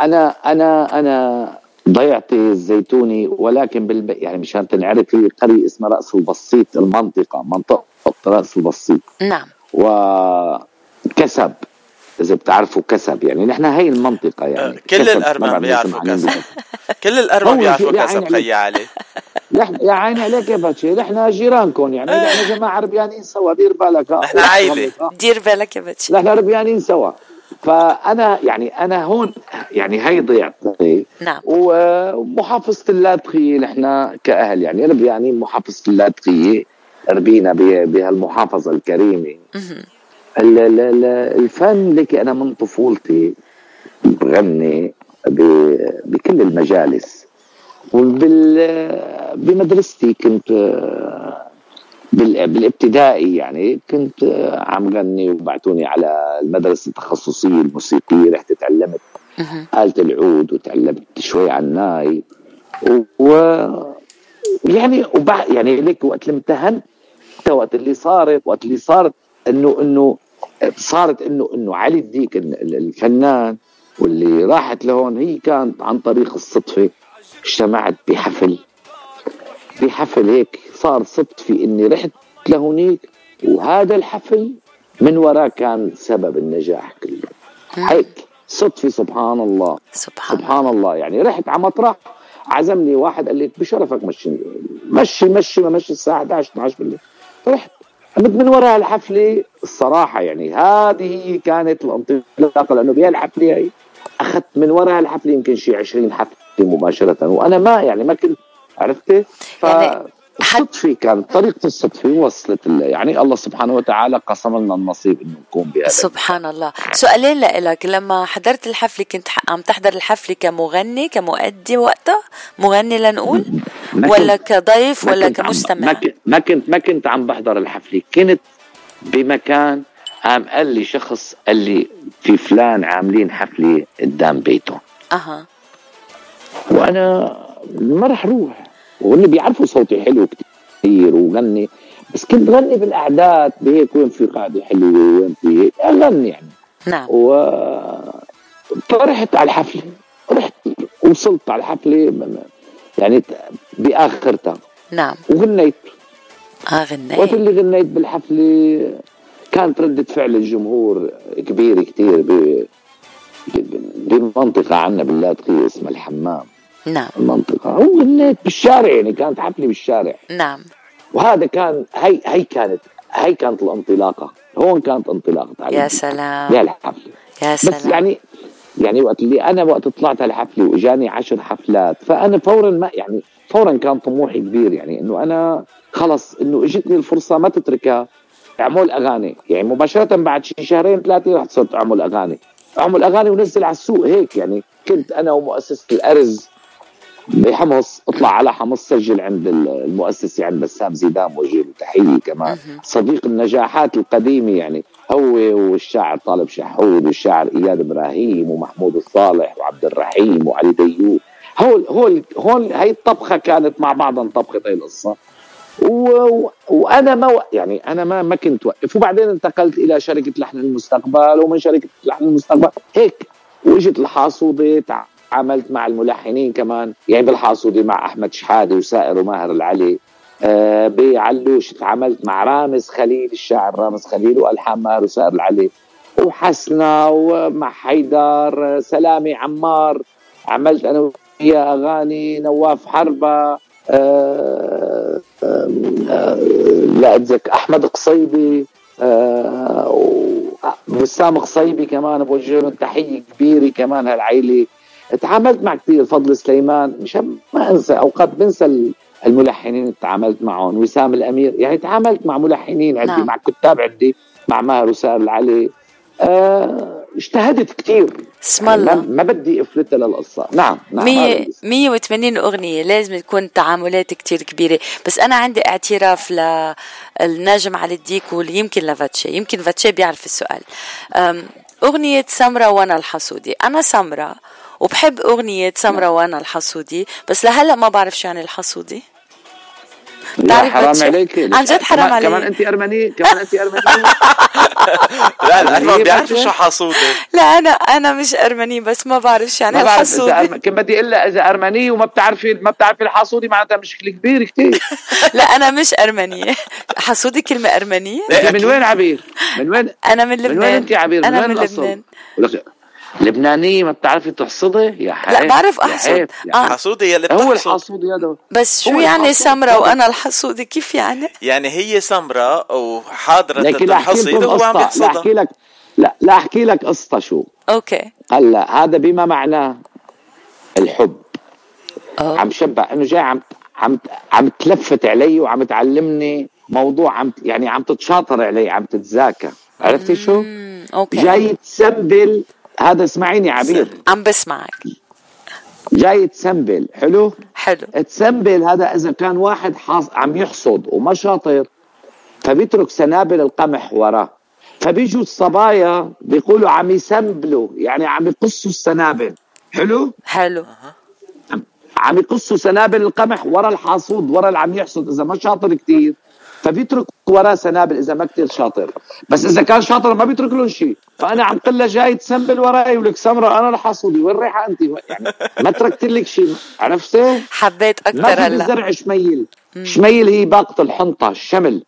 أنا أنا أنا ضيعتي الزيتوني ولكن بالب... يعني مشان تنعرف هي قرية اسمها رأس البسيط المنطقة منطقة رأس البسيط. نعم. وكسب إذا بتعرفوا كسب يعني. نحن هي المنطقة يعني. كل الأرمن ما (laughs) بعرف بيعرفوا كسب. كل هو بيعرفوا كسب خيي علي نحن يا عيني عليك يا باتشي. نحن جيرانكم يعني. نحن جماعة ربيانين سوا. دير بالك. ها. نحن عيلة. دير بالك يا بتشي نحن ربيانين سوا. فأنا يعني أنا هون يعني هي ضيعتي نعم. ومحافظة اللاذقية نحن كأهل يعني ربيانين محافظة اللاذقية ربينا بهالمحافظة الكريمة. ال- ال- ال- الفن لك أنا من طفولتي بغني بكل المجالس. وبال بمدرستي كنت بال- بالابتدائي يعني كنت عم غني وبعتوني على المدرسة التخصصية الموسيقية رحت تعلمت آلة العود وتعلمت شوي على الناي و يعني وبعد يعني ليك وقت اللي امتهنت وقت اللي صارت وقت اللي صارت انه إنه صارت انه إنه علي الديك ال- ال- الفنان واللي راحت لهون هي كانت عن طريق الصدفة اجتمعت بحفل. بحفل هيك صار صدفه إني رحت لهونيك وهذا الحفل من وراه كان سبب النجاح كله. هيك صدفة سبحان الله. سبحان, سبحان الله. يعني رحت على مطرح عزمني واحد قال لي بشرفك مشي مشي مشي ما مشي الساعة 11 12 بالليل. رحت. قمت من وراء الحفلة الصراحة يعني هذه كانت الانطلاقة لأنه بهالحفله هي أخذت من وراء الحفلة يمكن شي 20 حفلة مباشرة وأنا ما يعني ما كنت عرفتي؟ ف يعني الصدفة كانت طريقة الصدفة وصلت يعني الله سبحانه وتعالى قسم لنا النصيب إنه نكون بهذا. سبحان الله. سؤالين لإلك لما حضرت الحفلة كنت عم تحضر الحفلة كمغني كمؤدي وقتها؟ مغني لنقول؟ ولا كضيف ولا عم- كمستمع. ما كنت ما كنت ما كنت عم بحضر الحفلة. كنت بمكان قام قال لي شخص قال لي في فلان عاملين حفلة قدام بيته. أها. وأنا ما رح روح. وهن بيعرفوا صوتي حلو كثير وغني. بس كنت غني بالأعداد بهيك وين في قاعدة حلوة وين في هيك. اغني يعني. نعم. و فرحت على الحفلة. رحت وصلت على الحفلة. يعني باخرتها نعم. وغنيت. آه وقت غنيت اللي غنيت بالحفلة كانت ردة فعل الجمهور كبيرة كتير ب... بمنطقة عنا باللاذقية اسمها الحمام. نعم. المنطقة. وغنيت بالشارع يعني كانت حفلة بالشارع. نعم. وهذا كان هي هي كانت هي كانت الانطلاقة. هون كانت انطلاقة يا سلام. يا الحفلة يا بس سلام. يعني يعني وقت اللي أنا وقت طلعت على الحفله وإجاني عشر حفلات فأنا فورا ما يعني فورا كان طموحي كبير يعني إنه أنا خلص إنه إجتني الفرصة ما تتركها أعمل أغاني يعني مباشرة بعد شي شهرين ثلاثة رحت صرت أعمل أغاني. أعمل أغاني ونزل على السوق هيك يعني كنت أنا ومؤسسة الأرز بحمص اطلع على حمص سجل عند المؤسسه عند بسام زيدان وجه له تحية كمان. صديق النجاحات القديمة يعني هو والشاعر طالب شحود والشاعر إياد إبراهيم ومحمود الصالح وعبد الرحيم وعلي ديوب. هول هول هول هي الطبخة كانت مع بعضها طبخه هي القصة. و... وأنا ما. يعني أنا ما ما كنت وقف. وبعدين انتقلت إلى شركة لحن المستقبل ومن شركة لحن المستقبل هيك وإجت الحاصوده تعاملت مع الملحنين كمان يعني بالحاصوده مع أحمد شحادة وسائر وماهر العلي. آه بعلوش تعاملت مع رامز خليل الشاعر رامز خليل وألحان ماهر وسائر العلي. وحسنة ومع حيدر سلامي عمار. عملت أنا وياه أغاني نواف حربة. آه آه لا أتذكر أحمد قصيبي. وبسام قصيبي كمان بوجه لهم تحية كبيرة كمان هالعيلة. تعاملت مع كثير فضل سليمان مشان ما أنسى أوقات بنسى الملحنين اللي تعاملت معهم وسام الأمير يعني تعاملت مع ملحنين عندي نعم. مع كتاب عندي مع ماهر وسائر العلي. آه اجتهدت كثير. اسم الله. ما بدي افلتها للقصة. نعم نعم هذا مية اللي- مية وثمانين أغنية لازم تكون تعاملات كتير كبيرة. بس أنا عندي اعتراف للنجم علي الديك واللي يمكن لفاتشي يمكن فاتشي بيعرف السؤال. أم، أغنية سمرة وأنا الحسودي أنا سمرة وبحب أغنية سمرة وأنا الحسودي بس لهلا ما بعرف شو يعني الحسودي لا بتعرف حرام؟ عليك عن جد حرام كمان- علي. كمان انت ارمنيه كمان انت ارمنيه (laughs) لا الأرمن هي بيعرفوا؟ شو حاسودة لا أنا أنا مش أرمني بس ما بعرف شو يعني الحسودي أرم... كان بدي الا إذا ارمنيه وما بتعرفي ما بتعرفي الحاسودي معناتها مشكلة كبيرة كثير (laughs) لا أنا مش أرمنية حسودي كلمة أرمنية انت من وين عبير؟ من وين أنا من لبنان من وين انت عبير؟ من أنا وين من؟ لبنان ولك- لبنانية ما بتعرفي تحصدي؟ يا حيف لا بعرف يا يا آه. حاسودة يلي هو بتحصد. الحاسودي هذا بس شو هو يعني. سمرة؟ وأنا الحسودي كيف يعني؟ يعني هي سمراء وحاضرة لكن لا أحكي الحصيد وهو عم قصه لا أحكي لك لا لا أحكي لك قصة شو. أوكي. هلا هذا بما معناه الحب. أوه. عم شبع. إنه جاي عم عم عم تلفت علي وعم تعلمني موضوع عم يعني عم تتشاطر عليه عم تتذاكى عرفتي شو؟ okay. جاي تسنبل هذا اسمعيني عبير عم بسمعك. جاي تسنبل حلو؟ حلو. تسنبل هذا إذا كان واحد حاص عم يحصد وما شاطر فبيترك سنابل القمح وراه. فبيجوا الصبايا بيقولوا عم يسنبلوا يعني عم يقصوا السنابل. حلو؟ حلو. عم يقصوا سنابل القمح ورا الحاصود ورا اللي عم يحصد إذا ما شاطر كتير. فبيترك وراه سنابل إذا ما كتير شاطر. بس إذا كان شاطر ما بيترك لهم شيء. فأنا عم قل له جاي تسنبل وراي ولك سمرة أنا الحاصودي وين رايحة أنت؟ يعني ما تركت لك شيء. عرفتي؟ حبيت أكثر هلأ. بالزرع شميل. شميل هي باقة الحنطة الشمل.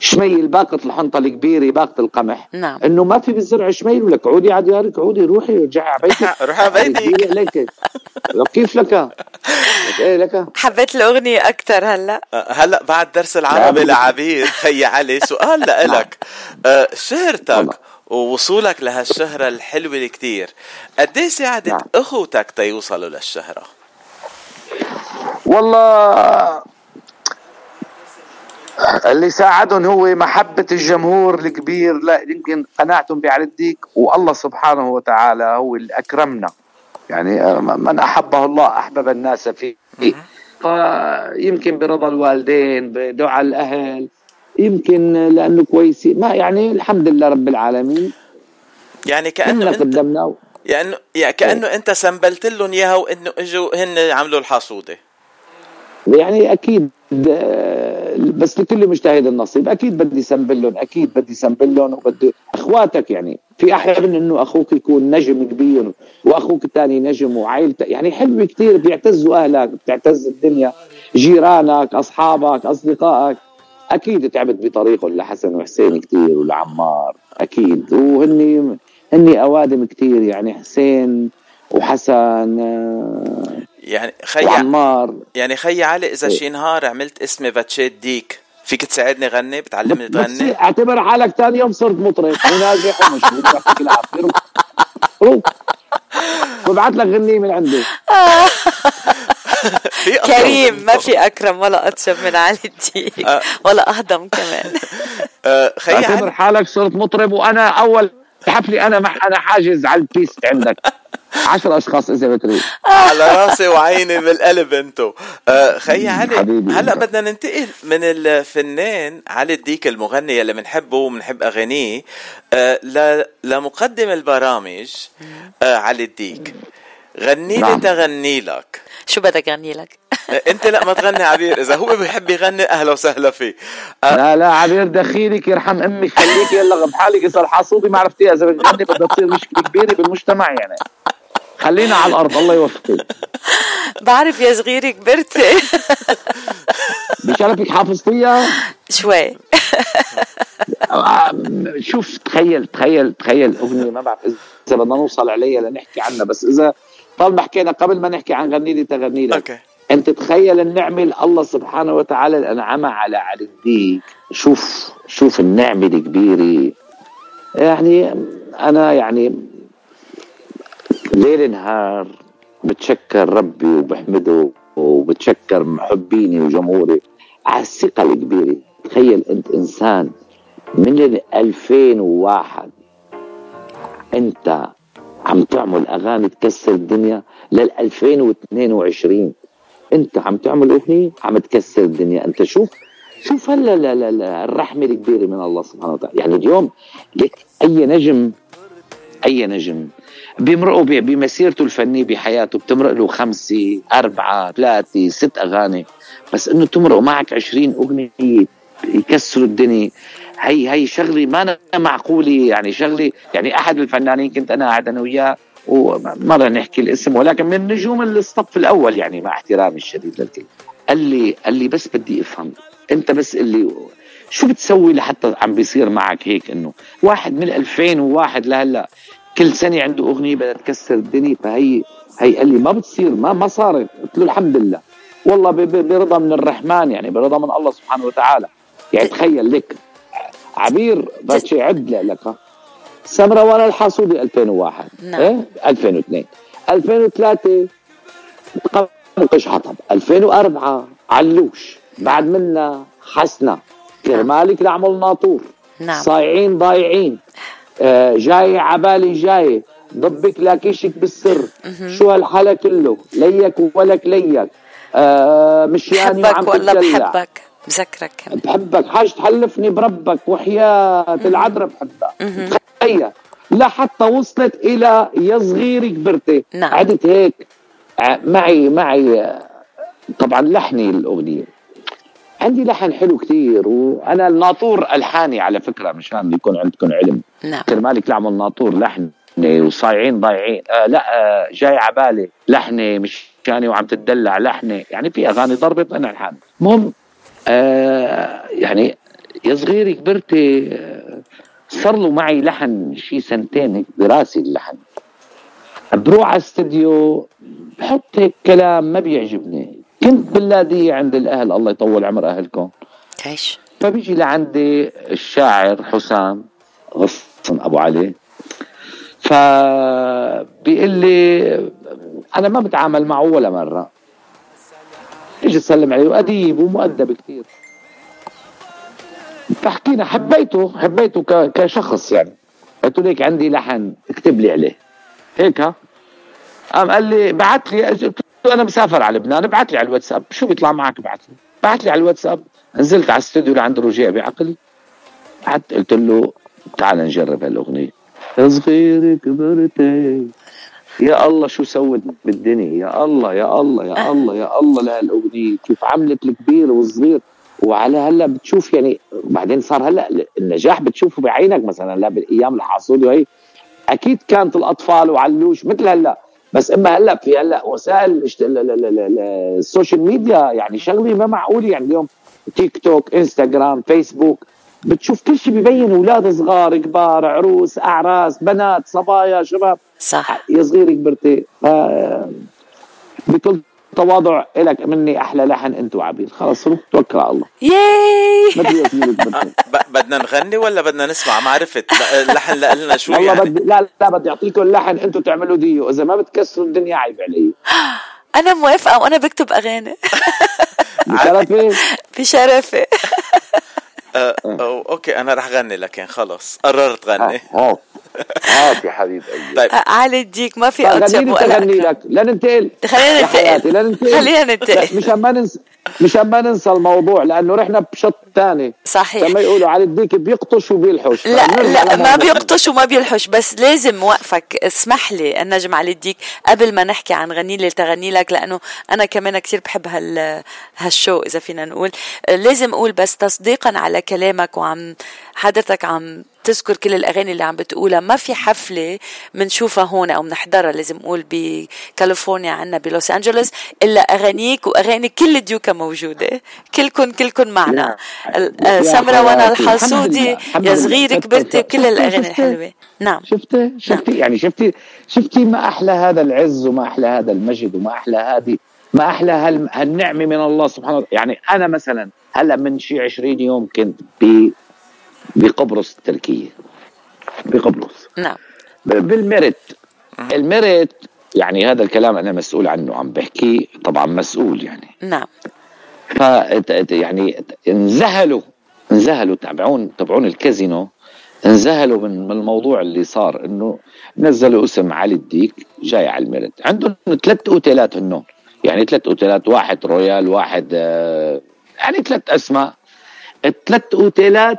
شميل باقة الحنطة الكبيرة باقة القمح نعم إنه ما في بالزرع شميل ولك عودي على ديارك عودي روحي ورجعي على بيتك (laughs) روحي على بيتك. كيف لك؟ إيه لك حبيت الأغنية أكثر هلأ هلأ بعد درس العربي لا. لعبير خي علي سؤال (laughs) لإلك آه، شهرتك. ووصولك لهالشهرة الحلوة كتير قد إيه ساعدت نعم. أخوتك تيوصلوا للشهرة؟ والله اللي ساعدهم هو محبة الجمهور الكبير. لا يمكن قناعتهم بعلي الديك والله سبحانه وتعالى هو اللي أكرمنا. يعني من أحبه الله أحبب الناس فيه. فيمكن برضا الوالدين بدعاء الأهل يمكن لأنه كويسين ما يعني الحمد لله رب العالمين. يعني كأنه انت قدمنا يعني يعني كأنه أنت سنبلت لهم إياها وإنه إجوا هن عملوا الحصودة يعني أكيد آه، بس لكل مجتهد النصيب. أكيد بدي سنبل لهم أكيد بدي سنبل لهم وبدي أخواتك يعني. في أحيانا إنه أخوك يكون نجم كبير وأخوك الثاني نجم وعائلتك يعني حلو كثير بيعتزوا أهلك بتعتز الدنيا. جيرانك أصحابك أصدقائك. أكيد تعبت بطريقهم لحسن وحسين كثير ولعمار أكيد. وهني هني أوادم كثير يعني حسين وحسن آه، يعني خي وعمار. يعني خي علي إذا إيه. شي نهار عملت اسمي باتشيت ديك. فيك تساعدني غني؟ بتعلمني تغني؟ اعتبر حالك ثاني يوم صرت مطرب. وناجح ومشهور يعطيك العافيه روح روح ببعث لك غنية من عندي. (laughs) كريم ما. في أكرم ولا اطيب من علي الديك. آه. ولا أهضم كمان. (laughs) آه، خي اعتبر حالك صرت مطرب وأنا اول حفلي أنا مح أنا حاجز على ال piste عندك. عشر أشخاص إذا بتريد. على راسي وعيني من القلب انتو. آه خي علي حبيبي. هلا بدنا ننتقل من الفنان علي الديك المغني اللي بنحبه وبنحب أغانيه آه ل- لمقدم البرامج آه علي الديك. غني لي نعم. تغني لك. شو بدك غني لك؟ آه، انت لا ما تغني عبير. إذا هو بيحب يغني أهلا وسهلا فيه. آه، لا لا عبير دخيلك يرحم أمك خليك يلا بحالك صار حاسوبي ما عرفتيها إذا بتغني بدها تصير مشكلة كبيرة بالمجتمع يعني. خلينا على الأرض الله يوفقك. بعرف يا صغيري كبرتي. بشرفك حافظتيها؟ شوي. شوف تخيل تخيل تخيل أغنية ما بعرف إذا بدنا نوصل عليها لنحكي عنها بس إذا طالما حكينا قبل ما نحكي عن غني لي تغني لك أوكي. أنت تخيل النعمه اللي الله سبحانه وتعالى اللي انعمها على علي الديك. شوف شوف النعمة الكبيرة. يعني أنا يعني ليل نهار بتشكر ربي وبحمده وبتشكر محبيني وجمهوري على الثقة الكبيرة. تخيل انت انسان من ال 2001 انت عم تعمل أغاني تكسر الدنيا لل 2022 انت عم تعمل أغنية عم تكسر الدنيا. انت شوف شوف هلا لا لا لا الرحمة الكبيرة من الله سبحانه وتعالى. يعني اليوم لك أي نجم أي نجم. بيمرقوا بمسيرته الفنية بحياته بتمرق له خمسة أربعة ثلاثة ست أغاني. بس إنه تمرق معك 20 أغنية يكسروا الدنيا. هي هي شغلة ما معقولة يعني شغلة يعني أحد الفنانين كنت أنا قاعد أنا وياه وما رح نحكي الاسم ولكن من نجوم الصف الأول يعني مع احترامي الشديد للكل. قال لي قال لي بس بدي أفهم. أنت بس اللي شو بتسوي لحتى عم بيصير معك هيك إنه؟ واحد من 2001 لهلأ كل سنة عنده أغنية بدها تكسر الدنيا فهي هي قال لي ما بتصير ما ما صارت. قلت له الحمد لله. والله برضا من الرحمن يعني برضا من الله سبحانه وتعالى. يعني تخيل لك عبير باتشي عد لك. سمرة وأنا الحاسودي 2001 نعم. إيه؟ 2002 2003 قمقش حطب 2004 علوش. بعد منا حسنة. كرمالك نعمل ناطور. نعم. صايعين ضايعين. آه جاي عبالي جاي. ضبك لاكيشك بالسر. شو هالحلا كله؟ ليك ولك ليك. آه مشياني وعم بحبك والله تتدلع. بحبك. بذكرك. كمان بحبك. حاج تحلفني بربك. وحياة العذراء بحبها تخيل. لا حتى وصلت إلى يا صغيري كبرتي. نعم. عدت هيك. ع- معي معي. آه، طبعا لحني الأغنية. عندي لحن حلو كتير وأنا الناطور ألحاني على فكرة مشان يكون عندكم علم. نعم. كرمالك نعمل ناطور لحن وصايعين ضايعين. آه لا آه جاي عبالي لحني مش كاني وعم تتدلع لحني. يعني في أغاني ضربت أنا الحان المهم آه يعني يا صغيري كبرتي آه، صار له معي لحن شي سنتين هيك براسي اللحن. بروح على استديو بحط هيك كلام ما بيعجبني. كنت باللادية عند الأهل الله يطول عمر أهلكم. تعيش فبيجي لعندي الشاعر حسام غصن أبو علي. فبيقول لي أنا ما بتعامل معه ولا مرة. أجي اسلم عليه وأديب ومؤدب كثير. فحكينا حبيته حبيته كشخص يعني. قلت له ليك عندي لحن اكتب لي عليه. هيك ها؟ قام قال لي بعت لي قلت له أنا مسافر على لبنان ابعت لي على الواتساب. شو بيطلع معك؟ ابعت لي. بعت لي على الواتساب. نزلت على الاستوديو لعند رجيع بعقل. قعدت قلت له تعال نجرب هالأغنية. يا صغير كبرتي. يا الله شو سوت بالدنيا؟ يا الله يا الله يا الله يا الله لهالأغنية. كيف عملت الكبير والصغير وعلى هلا بتشوف يعني بعدين صار هلا النجاح بتشوفه بعينك مثلا لا بالأيام الحاصلة وهي. أكيد كانت الأطفال وعلوش مثل هلا. بس اما هلا في هلا وسائل ال social media يعني شغلة ما معقول يعني اليوم. تيك توك انستغرام فيسبوك بتشوف كل شيء ببين أولاد صغار كبار عروس أعراس بنات صبايا شباب. صح. يا صغير كبرتي. بكل تواضع لك مني أحلى لحن أنت وعبير خلص روح توكل على الله. ياي! (laughs) بدنا نغني ولا بدنا نسمع ما عرفت اللحن لنا شو والله يعني؟ بدي لا لا بدي أعطيكم اللحن أنتم تعملوا ديو. إذا ما بتكسروا الدنيا عيب علي. (gasps) أنا موافقة وأنا بكتب أغاني. بشرفي. (laughs) بشرفي. (laughs) أو أوكي أنا رح غني لكن خلص. قررت غني. يا حبيب قلبي. طيب. آه، علي الديك ما في طيب اطيب ولا أكرم. لك. لا ننتقل. خلينا لا ننتقل. خلينا ننتقل. مشان ما ننسى مشان ما ننسى الموضوع لأنه رحنا بشط ثاني صحيح. لما يقولوا على الديك بيقطش وبيلحش. لا لا ما. بيقطش وما بيلحش بس لازم وقفك. اسمح لي النجم علي الديك قبل ما نحكي عن غني لي تغني لك لأنه أنا كمان كثير بحب هال هالشو إذا فينا نقول. لازم أقول بس تصديقا على كلامك وعم حضرتك عم تذكر كل الأغاني اللي عم بتقولها. ما في حفلة بنشوفها هون أو بنحضرها لازم أقول بكاليفورنيا عنا بلوس أنجلوس إلا أغانيك وأغاني كل الديوكا موجودة. كلكم كلكم معنا. سمرة وأنا. الحمد يا. صغير كبرتي شفتي- الأغاني؟ الحلوة. نعم. شفتي شفتي يعني شفتي شفتي ما أحلى هذا العز وما أحلى هذا المجد وما أحلى هذه ما أحلى هال- هالنعمة من الله سبحانه وتعالى. يعني أنا مثلا هلأ من شي 20 يوم كنت بقبرص التركية. بقبرص. نعم. ب- بالميرت الميرت يعني هذا الكلام أنا مسؤول عنه عم بحكي طبعا مسؤول يعني. نعم. ف يعني انذهلوا انذهلوا تابعون تابعون الكازينو. انذهلوا من من الموضوع اللي صار إنه نزلوا اسم علي الديك جاي على الميرت عندهم ثلاث أوتيلات هنون يعني ثلاث أوتيلات واحد رويال واحد آه، يعني ثلاث أسماء. الثلاث أوتيلات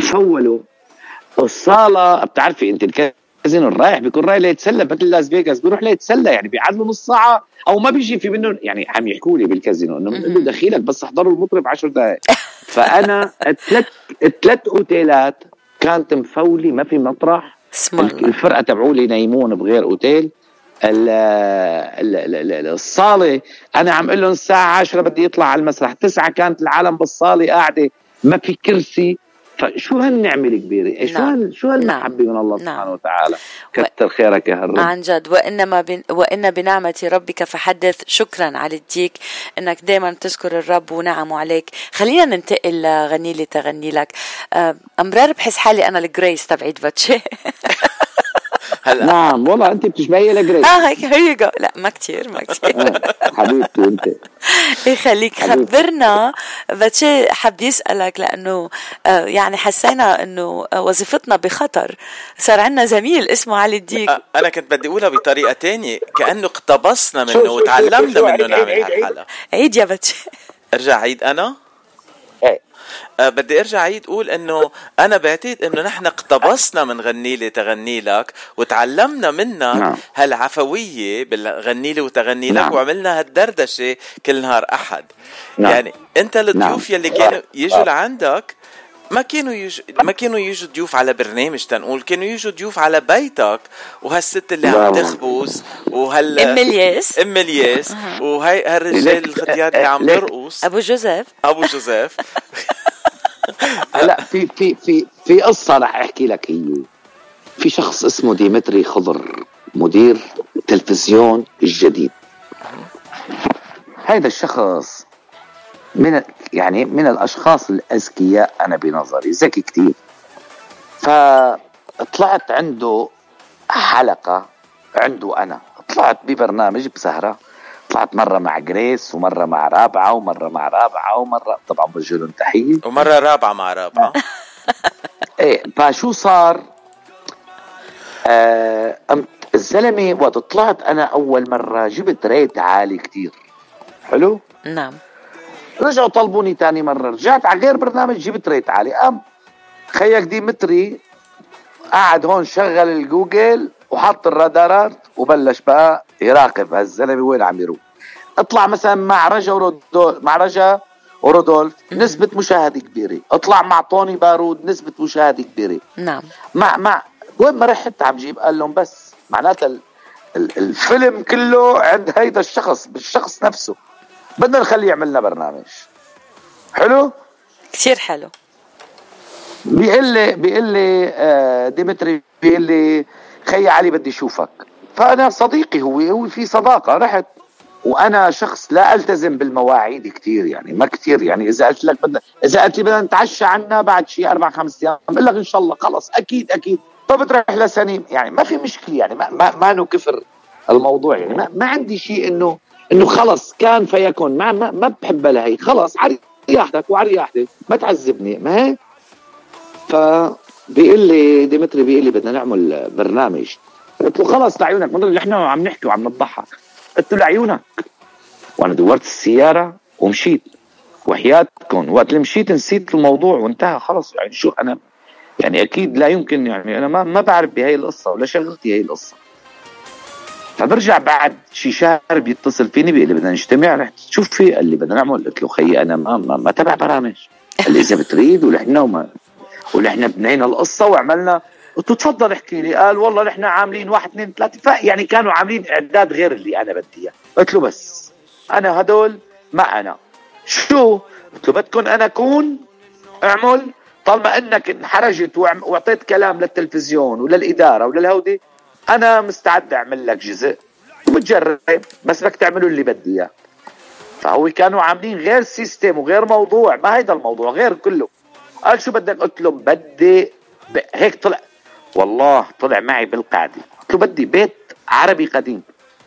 فولوا. الصالة بتعرفي أنت الكازينو الرايح بيكون رايح ليتسلى مثل لاس فيغاس بيروح ليتسلى يعني بيعادلوا نص ساعة أو ما بيجي في منه يعني عم يحكوا لي بالكازينو إنه بنقول له دخيلك بس احضروا المطرب 10 دقائق فأنا الثلاث الثلاث أوتيلات كانت مفولي ما في مطرح. الفرقة تبعولي ينيمون بغير أوتيل. ال- ال- ال- ال- الصالة أنا عم أقول لهم الساعة 10 بدي يطلع على المسرح. 9 كانت العالم بالصاله قاعدة ما في كرسي. فشو هالنعمة الكبيرة؟ شو نعم. هال شو هالمحبة من الله نعم. سبحانه وتعالى؟ كتر خيرك يا هالرب عن جد. وإنما بن وإن بنعمة ربك فحدث. شكرا على الديك. إنك دائما تذكر الرب ونعمه عليك. خلينا ننتقل لغني لي تغني لك. آه، أمرار بحس حالي أنا الجريس تبعت باتشي. (laughs) هلا. نعم والله أنت بتشبهي لجريس آه هيك جو لا ما كتير ما كتير. (laughs) حبيبتي انت يخليك. خبرنا. باتشي حب يسألك لأنه آه، يعني حسينا أنه آه، وظيفتنا بخطر. صار عندنا زميل اسمه علي الديك. أ- أنا كنت بدي أقولها بطريقة تانية. كأنه اقتبسنا منه وتعلمنا منه نعمل هالحلقه عيد يا باتشي ارجع عيد أنا؟ بدي أرجع عيد أقول إنه أنا بعتقد إنه نحن اقتبسنا من غني لي تغني لك وتعلمنا منك نعم. هالعفوية بالغني لي وتغني لك نعم. وعملنا هالدردشة كل نهار أحد نعم. يعني أنت الضيوف نعم. يلي كانوا يجوا لعندك ما كانوا يج... ما كانوا يجوا ضيوف على برنامج تنقول كانوا يجوا ضيوف على بيتك وهالست اللي عم والله. تخبز وهال أم الياس ام الياس وهي هالرجال الختيار اللي عم يرقص أبو جوزيف أبو جوزيف (laughs) هلا في في في في قصة رح أحكي لك هي. في شخص اسمه ديمتري خضر مدير تلفزيون الجديد. هذا الشخص من يعني من الأشخاص الأذكياء أنا بنظري ذكي كتير فطلعت عنده حلقة عنده أنا طلعت ببرنامج بسهرة. طلعت مرة مع جريس ومرة مع رابعة ومرة مع رابعة ومره طبعا بوجه لهم تحية. ومرة رابعة مع رابعة. (laughs) إيه فشو صار؟ آه أم- الزلمة وقت طلعت أنا أول مرة جبت rate عالي كتير. حلو؟ نعم. رجعوا طلبوني تاني مرة. رجعت على غير برنامج جبت rate عالي. قام خيك ديمتري قعد هون شغل الجوجل وحط الرادارات وبلش بقى يراقب هالزلمة وين عم يروح. اطلع مثلا مع رجا ورودول مع رجا ورودولف نسبة مشاهدة كبيرة. اطلع مع طوني بارود نسبة مشاهدة كبيرة. نعم. مع مع وين ما رحت عم جيب قال لهم بس. معناتها ال- ال- الفيلم كله عند هيدا الشخص بالشخص نفسه. بدنا نخليه يعمل لنا برنامج. حلو؟ كتير حلو. بيقول لي بيقول لي آه، ديمتري بيقول لي خي علي بدي اشوفك فأنا صديقي هو هو في صداقة رحت. وأنا شخص لا ألتزم بالمواعيد كثير يعني ما كثير يعني. إذا قلت لك بدنا إذا قلت لي بدنا نتعشى عنا بعد شيء أربع خمس أيام بقول لك إن شاء الله خلص أكيد أكيد. طب تروح لسنين يعني ما في مشكلة يعني ما ما, ما إنه كفر الموضوع يعني. ما, ما عندي شيء انه إنه خلص كان فيكون. ما ما, ما بحب لهي خلص على رياحتك وعلى رياحتي ما تعذبني ما هيك فبيقول لي ديمتري بيقول لي بدنا نعمل برنامج قلت له خلص لعيونك من إحنا عم نحكي وعم نضحك قلت له لعيونك وأنا دورت السيارة ومشيت. وحياتكم وقت اللي مشيت نسيت الموضوع وانتهى خلص. يعني شو أنا؟ يعني أكيد لا يمكن يعني أنا ما ما بعرف بهي القصة ولا شغلتي هي القصة. فبرجع بعد شي شهر بيتصل فيني بيقول لي بدنا نجتمع. رحت شوف في قال لي بدنا نعمل. قلت له خيي أنا ما ما, ما تبع برامج. قال لي إذا بتريد ولحنا وما ولحنا بنينا القصة وعملنا قلت له تفضل احكي لي. قال والله نحن عاملين واحد اثنين ثلاثة. يعني كانوا عاملين إعداد غير اللي أنا بدي إياه. قلت له بس أنا هدول ما أنا. شو؟ قلت له بدكم أنا أكون أعمل. طالما إنك انحرجت وأعطيت كلام للتلفزيون وللإدارة وللهودي أنا مستعد أعمل لك جزء. وبتجرب بس بدك تعملوا اللي بدي إياه. فهو كانوا عاملين غير سيستم وغير موضوع. ما هيدا الموضوع غير كله. قال شو بدك؟ قلت له بدي. هيك طلع والله طلع معي بالقعدة. قلت له بدي؟ بيت عربي قديم.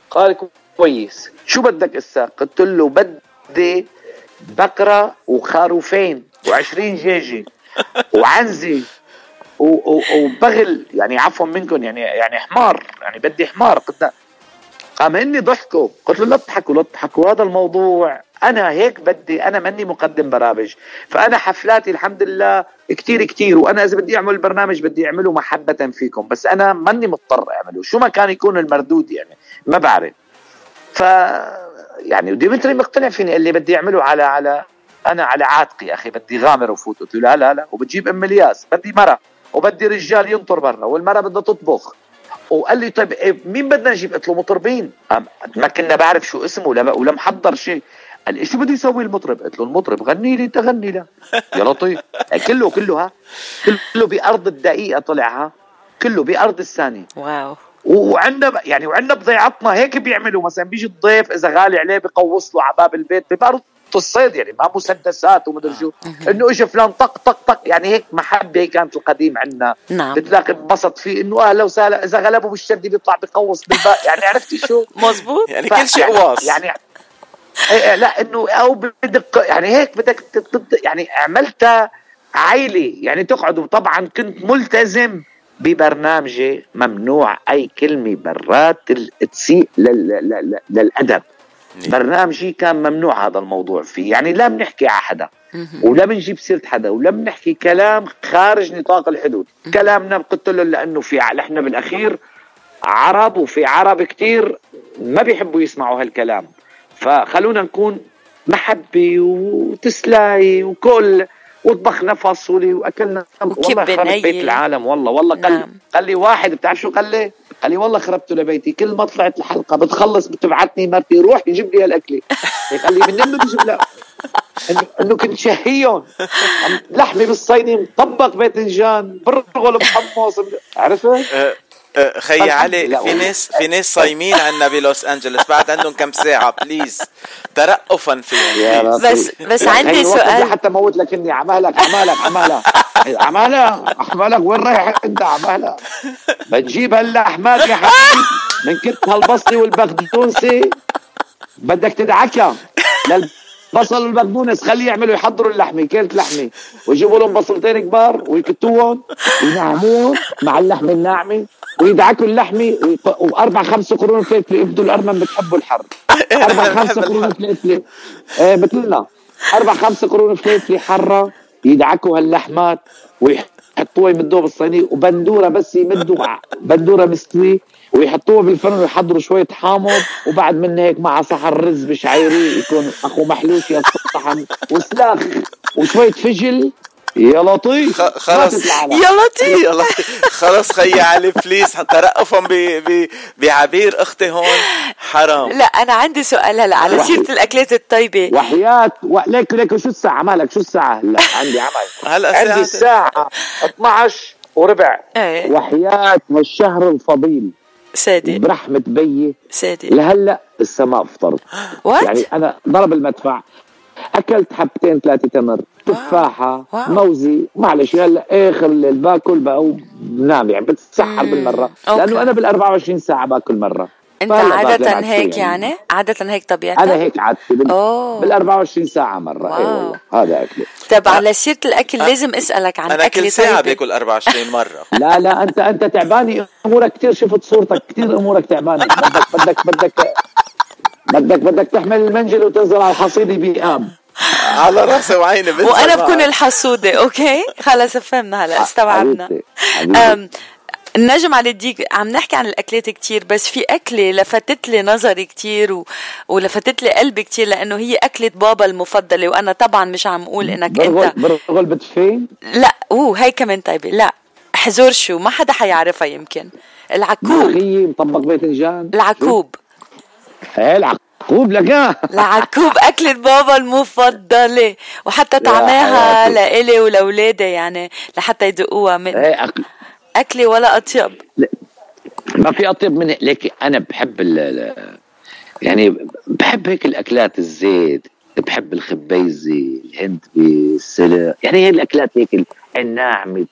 قال كويس. شو بدك إسا؟ قلت له بدي بقرة وخروفين وعشرين جيجي (laughs) وعنزة وبغل. يعني عفوا منكم يعني يعني حمار. يعني بدي حمار. قلت قام اني ضحكوا. قلت له لا تضحكوا لا تضحكوا. هذا الموضوع أنا هيك بدي أنا ماني مقدم برامج. فأنا حفلاتي الحمد لله كتير كتير وأنا إذا بدي أعمل برنامج بدي أعمله محبة فيكم. بس أنا ماني مضطر أعمله. شو ما كان يكون المردود يعني ما بعرف. ف يعني وديمتري مقتنع فيني قال لي بدي أعمله على على أنا على عاتقي أخي بدي غامر وفوت قلت له لا لا لا وبتجيب أم الياس بدي مرة وبدي رجال ينطر برا والمرة بدها تطبخ. وقال لي طيب إيه مين بدنا نجيب؟ قلت له مطربين. ما كنا بعرف شو اسمه ولا ولا محضر شيء. قال لي شو بده يسوي المطرب؟ قلت له المطرب غني لي أنت غني له. يا لطيف. كله كله ها؟ كله بأرض الدقيقة طلع ها؟ كله بأرض الثانية. واو. وعندنا يعني وعندنا بضيعتنا هيك بيعملوا. مثلا بيجي الضيف إذا غالي عليه بقوص له على باب البيت. ببارض الصيد يعني ما مسدسات ومدري شو. إنه اجى فلان طق طق طق. يعني هيك محبة هي كانت القديم عندنا. نعم. بتلاقي انبسط فيه إنه أهلا وسهلا. إذا غلبه بالشدي بيطلع بقوص بالباء يعني عرفتي شو؟ (laughs) مزبوط يعني كل شيء يعني- واص يعني لا إنه أو بدك يعني هيك بدك يعني عملتها عائلة. يعني تقعدوا. طبعا كنت ملتزم ببرنامجي ممنوع أي كلمة برات تسيء لل- لل- لل- للأدب. برنامجي كان ممنوع هذا الموضوع فيه. يعني لا بنحكي على حدا ولا بنجيب سيرة حدا ولا بنحكي كلام خارج نطاق الحدود. كلامنا قلت له لأنه في نحن بالأخير عرب وفي عرب كتير ما بيحبوا يسمعوا هالكلام. فخلونا نكون محبة وتسلاي وكل وطبخنا فاصولي وأكلنا والله خرب. بيت العالم والله والله قال نعم. قال لي واحد بتعرف شو قال لي؟ قال لي والله خربته لبيتي كل ما طلعت الحلقة بتخلص بتبعتني مرتي روح يجيب لي هالأكلة قال لي من إنه بيجيب لا إنه انه كنت شهيهم لحمه بالصيني مطبق باذنجان برغل محمص عرفت؟ خي علي. في ناس في ناس صايمين عنا بلوس انجلوس بعد عندهم كم ساعة please ترقفا فيهم. رب. بس بس لا، عندي سؤال. حتى موت لك إني عمالك عمالك عمالك. عمالك عمالك وين رايح أنت عمالك بتجيب هاللحمات يا حبيبي. من كت هالبصلي والبقدونسي بدك تدعكها. للبصل والبقدونس خليه يعملوا يحضروا اللحمة كيلة لحمة. ويجيبوا لهم بصلتين كبار ويكتوهم وينعموهم مع اللحمة الناعمة ويدعكوا اللحمة وأربع خمس قرون فلفل يبدوا الأرمن بتحبوا الحر. (laughs) أربع خمس قرون فلفل إيه مثلنا. أربع خمس قرون فلفل حرة يدعكوا هاللحمات ويحطوها يمدوها بالصينيه وبندورة بس يمدوا بندورة مستوي ويحطوها بالفرن ويحضروا شوية حامض وبعد من هيك مع صحن رز بشعيري يكون أخو محلوش يا صحن وسلاخ وشوية فجل يا لطيف. خ- خلص. ماتت العالم. يا لطيف. يلا خلص خي علي please ترقفا ب- ب- بعبير أختي هون. حرام. لا أنا عندي سؤال هلا على. سيرة الأكلات الطيبة. وحياة. و... ليك ليك شو الساعة؟ مالك شو الساعة؟ هلا عندي عمل. (laughs) هلا عندي الساعة الساعة 12 وربع. إيه. وحياة هالشهر الفضيل. صادق برحمة بيي. صادق لهلا السماء فطرت. وات يعني أنا ضرب المدفع. أكلت حبتين ثلاثة تمر تفاحة وموزي. معلش هلا آخر الليل باكل بقى بنام يعني بتسحر بالمرة. okay. لأنه أنا بال 24 ساعة باكل مرة. أنت عادة هيك يعني. عادة هيك طبيعتك؟ أنا هيك عادتي بال, أوه. بال 24 ساعة مرة. اي. والله هذا أكلي. طب على سيرة الأكل لازم أسألك عن أنا كل ساعة طيبة. بأكل 24 مرة. (laughs) لا لا أنت أنت تعباني. أمورك كثير شفت صورتك. كثير أمورك تعبانة. بدك بدك بدك بدك بدك تحمل المنجل وتنزل على الحصيده بإياب على راسي وعيني وأنا معك. بكون الحسودة أوكي؟ خلص فهمنا هلا استوعبنا. النجم على الديك عم نحكي عن الأكلات كتير بس في أكلة لفتت لي نظري كتير و... ولفتت لي قلبي كتير لأنه هي أكلة بابا المفضلة وأنا طبعا مش عم أقول إنك برغل انت برغل بتفين لا أوه هي كمان طيبة لا حزور شو؟ ما حدا حيعرفها يمكن. العكوب. ملوخيه مطبق باذنجان العكوب. إيه العقوب لك. (laughs) العكوب أكلة بابا المفضلة وحتى طعماها. لإلي ولأولادي يعني لحتى يدقوها من أك- أكلة ولا أطيب. ما في أطيب من ليك أنا بحب ال يعني بحب هيك الأكلات الزيت بحب الخبيزه الهندبي السلق. يعني هي الأكلات هيك الناعمه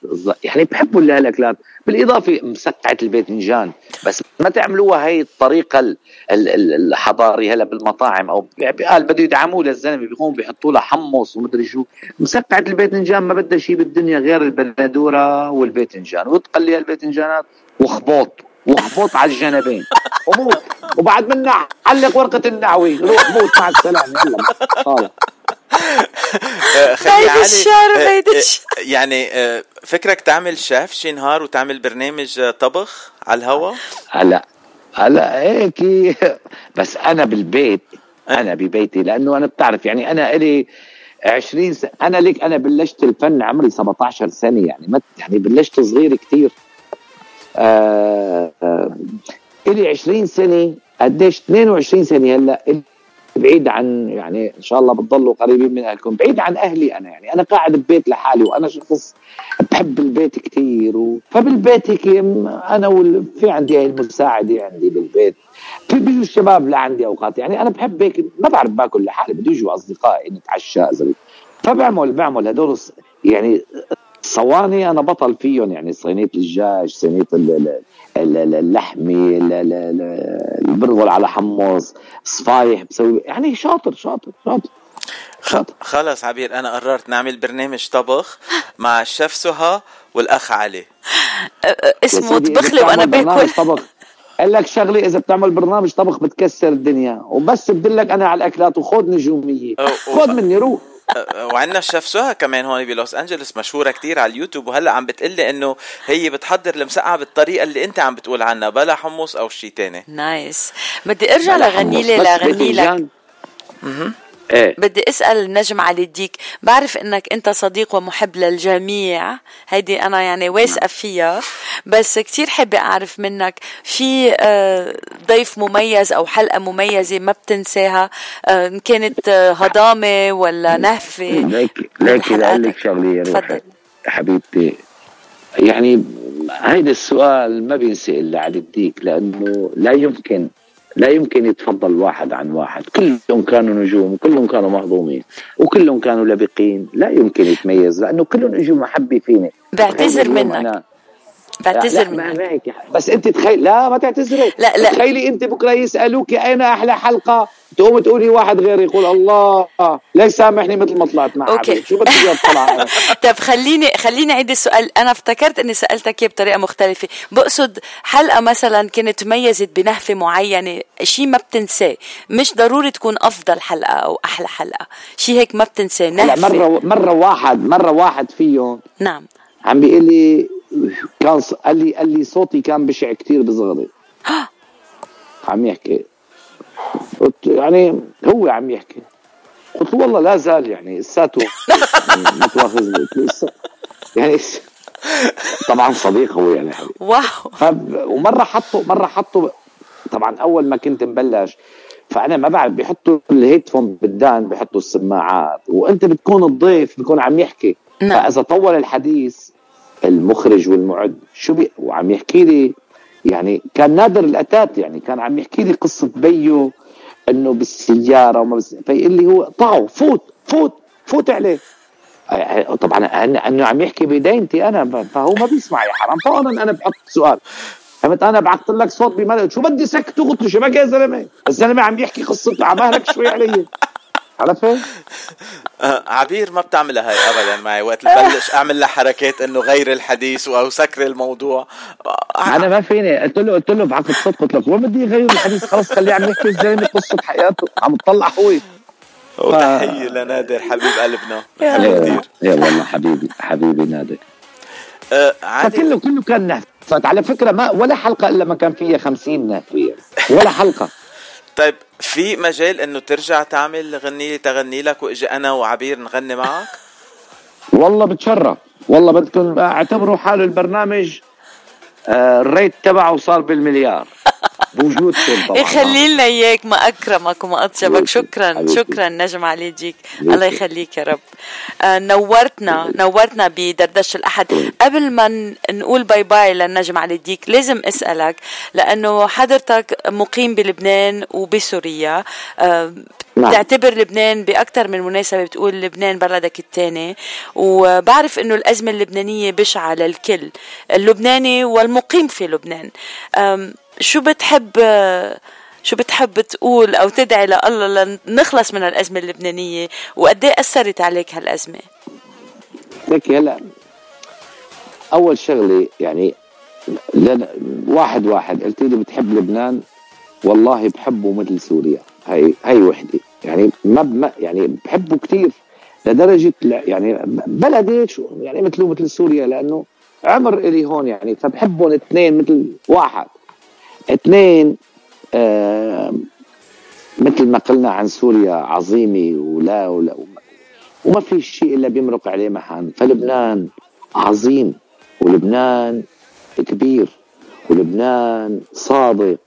يعني بحبوا اللي هالأكلات. بالإضافة مسقعة الباذنجان. بس ما تعملوها هي الطريقة ال- ال- ال- الحضاري هلا بالمطاعم أو قال بده يدعموه للزلمة. بيقوموا بيحطوا لها حمص ومدري شو. مسقعة الباذنجان ما بدها شيء بالدنيا غير البندورة والباذنجان. وتقلي الباذنجانات وخبوط. وخبوط على الجنبين. وموت. وبعد منها علق ورقة النعوي. روح موت مع السلامة. خلي الشر، الشر. يعني آه، فكرك تعمل شيف شي نهار وتعمل برنامج آه، طبخ على الهوا؟ هلا هلا هيك. (laughs) بس أنا بالبيت أنا ببيتي لأنه أنا بتعرف يعني أنا إلي 20 سنة أنا ليك أنا بلشت الفن عمري 17 سنة يعني ما يعني بلشت صغير كثير آه آه إلي 20 سنة قديش؟ 22 سنة هلأ بعيد عن يعني إن شاء الله بتضلوا قريبين من أهلكم بعيد عن أهلي أنا يعني أنا قاعد ببيت لحالي وأنا شخص بحب البيت كثير و... فبالبيت هيك أنا وال... في عندي هاي المساعده عندي بالبيت ف كثير بيجوا الشباب لعندي أوقات يعني أنا بحب هيك ما بعرف باكل لحالي بده يجوا أصدقائي نتعشى. فبعمل بعمل هدول يعني صواني أنا بطل فيهم يعني صينية الدجاج صينية ال- ال- ال- ال- اللحمة ال- ال- ال- البرغل على حمص صفايح بسوي يعني شاطر شاطر شاطر. خلص عبير أنا قررت نعمل برنامج طبخ مع الشيف سهى والأخ علي. اسمه طبخ لي وأنا باكل طبخ قال لك شغله إذا بتعمل برنامج طبخ بتكسر الدنيا وبس بدلك أنا على الأكلات وخذ نجومية خذ مني روح. أه، وعندنا الشيف سهى كمان هون بلوس انجلوس مشهورة كتير على اليوتيوب وهلأ عم بتقلي إنه هي بتحضر المسقعة بالطريقة اللي أنت عم بتقول عنها بلا حمص أو شيء تاني. nice بدي أرجع لغني لي لغني لك. إيه. بدي أسأل النجم علي الديك بعرف إنك أنت صديق ومحب للجميع هيدي أنا يعني واثقة فيها بس كتير حابة أعرف منك في آه، ضيف مميز أو حلقة مميزة ما بتنساها آه، إن كانت آه، هضامة ولا نهفة؟ ليك ليك لأقول لك شغله يا. حبيبتي. يعني هيدا السؤال ما بينسأل إلا على الديك لأنه لا يمكن لا يمكن يتفضل واحد عن واحد. كلهم كانوا نجوم وكلهم كانوا مهضومين وكلهم كانوا لبقين. لا يمكن يتميز لأنه كلهم اجوا محبه فيني بعتذر منك. أنا بعتذر لا منك. بس انت تخيل لا ما تعتذري. لا لا. تخيلي انت بكره يسألوك اين أحلى حلقة تقوم تقولي واحد غير يقول الله. ليش سامحني مثل ما طلعت مع okay. عبيد. شو إياه اطلع طب خليني خليني أعيد السؤال. أنا افتكرت إني سألتك إياه بطريقة مختلفة. بقصد حلقه مثلا كانت تميزت بنهفة معينة شيء ما بتنساه. مش ضروري تكون أفضل حلقة أو أحلى حلقة. شيء هيك ما بتنساه نهفة. مره مرة واحد مرة واحد فيهم نعم. عم بيقول لي كان ص- قال لي قال لي صوتي كان بشع كتير بصغري عم يحكي. قلت يعني هو عم يحكي. قلت له والله لا زال يعني لساته (laughs) ما تواخذني قلت له لسه- يعني طبعا صديق هو يعني. wow. ومرة حطوا مرة حطوا طبعا أول ما كنت مبلش فأنا ما بعرف بيحطوا ال headphone بالدان بيحطوا السماعات وأنت بتكون الضيف بيكون عم يحكي. نعم. فإذا طول الحديث المخرج والمعد. شو بي... وعم يحكي لي يعني كان نادر الأتات يعني كان عم يحكي لي قصة بيو إنه بالسيارة وما بس... فيقول لي هو طاو فوت فوت فوت عليه. طبعا انه عم يحكي بدينتي أنا فهو ما بيسمع يا حرام. فانا أنا بحط سؤال. فهمت؟ أنا بعثت لك صوت بملل شو بدي له شو بقى يا زلمة. الزلمة عم يحكي قصته عمالك شوي علي. عرفت؟ أه، عبير ما بتعملها هاي ابدا معي. وقت اللي بلش أعمل لها حركات إنه غير الحديث أو سكر الموضوع. أنا ما فيني. قلت له قلت له بعقد صدق قلت لك وين بدي يغير الحديث؟ خلص خليه عم يحكي الزلمه قصة حياته. عم تطلع هو وتحيه لنادر حبيب قلبنا. يا بنحبه كثير يا والله حبيبي حبيبي نادر. أه، عادي. فكله كله كان نهفات على فكرة ما ولا حلقة إلا ما كان فيها 50 نهفه ولا حلقة. طيب في مجال إنه ترجع تعمل غني لي تغني لك وإجي أنا وعبير نغني معك؟ (laughs) والله بتشرف. والله بدكم اعتبروا حاله البرنامج آه، ال rate تبعه صار بالمليار. (laughs) بوجودكم طبعا. يخلي لنا إياك ما أكرمك وما أطيبك. شكرا شكرا نجم علي ديك. الله يخليك يا رب. آه نورتنا نورتنا بدردشه الأحد. قبل ما نقول bye bye للنجم علي ديك لازم أسألك لأنه حضرتك مقيم بلبنان وبسوريا آه نعم. بتعتبر لبنان باكثر من مناسبة بتقول لبنان بلدك الثاني وبعرف إنه الأزمة اللبنانية بشعة للكل اللبناني والمقيم في لبنان. شو بتحب شو بتحب تقول أو تدعي لله لنخلص من الأزمة اللبنانية؟ وقد إيه أثرت عليك هالأزمة؟ لك هلا أول شغلة يعني واحد واحد قلت لي بتحب لبنان؟ والله بحبه مثل سوريا. هي هي وحدة. يعني ما يعني بحبه كثير لدرجة يعني بلدي شو يعني مثله مثل سوريا لأنه عمر إلي هون يعني فبحبهم اثنين مثل واحد. اثنين آه مثل ما قلنا عن سوريا عظيمة ولا ولا وما في شيء إلا بيمرق عليه محن فلبنان عظيم ولبنان كبير ولبنان صادق.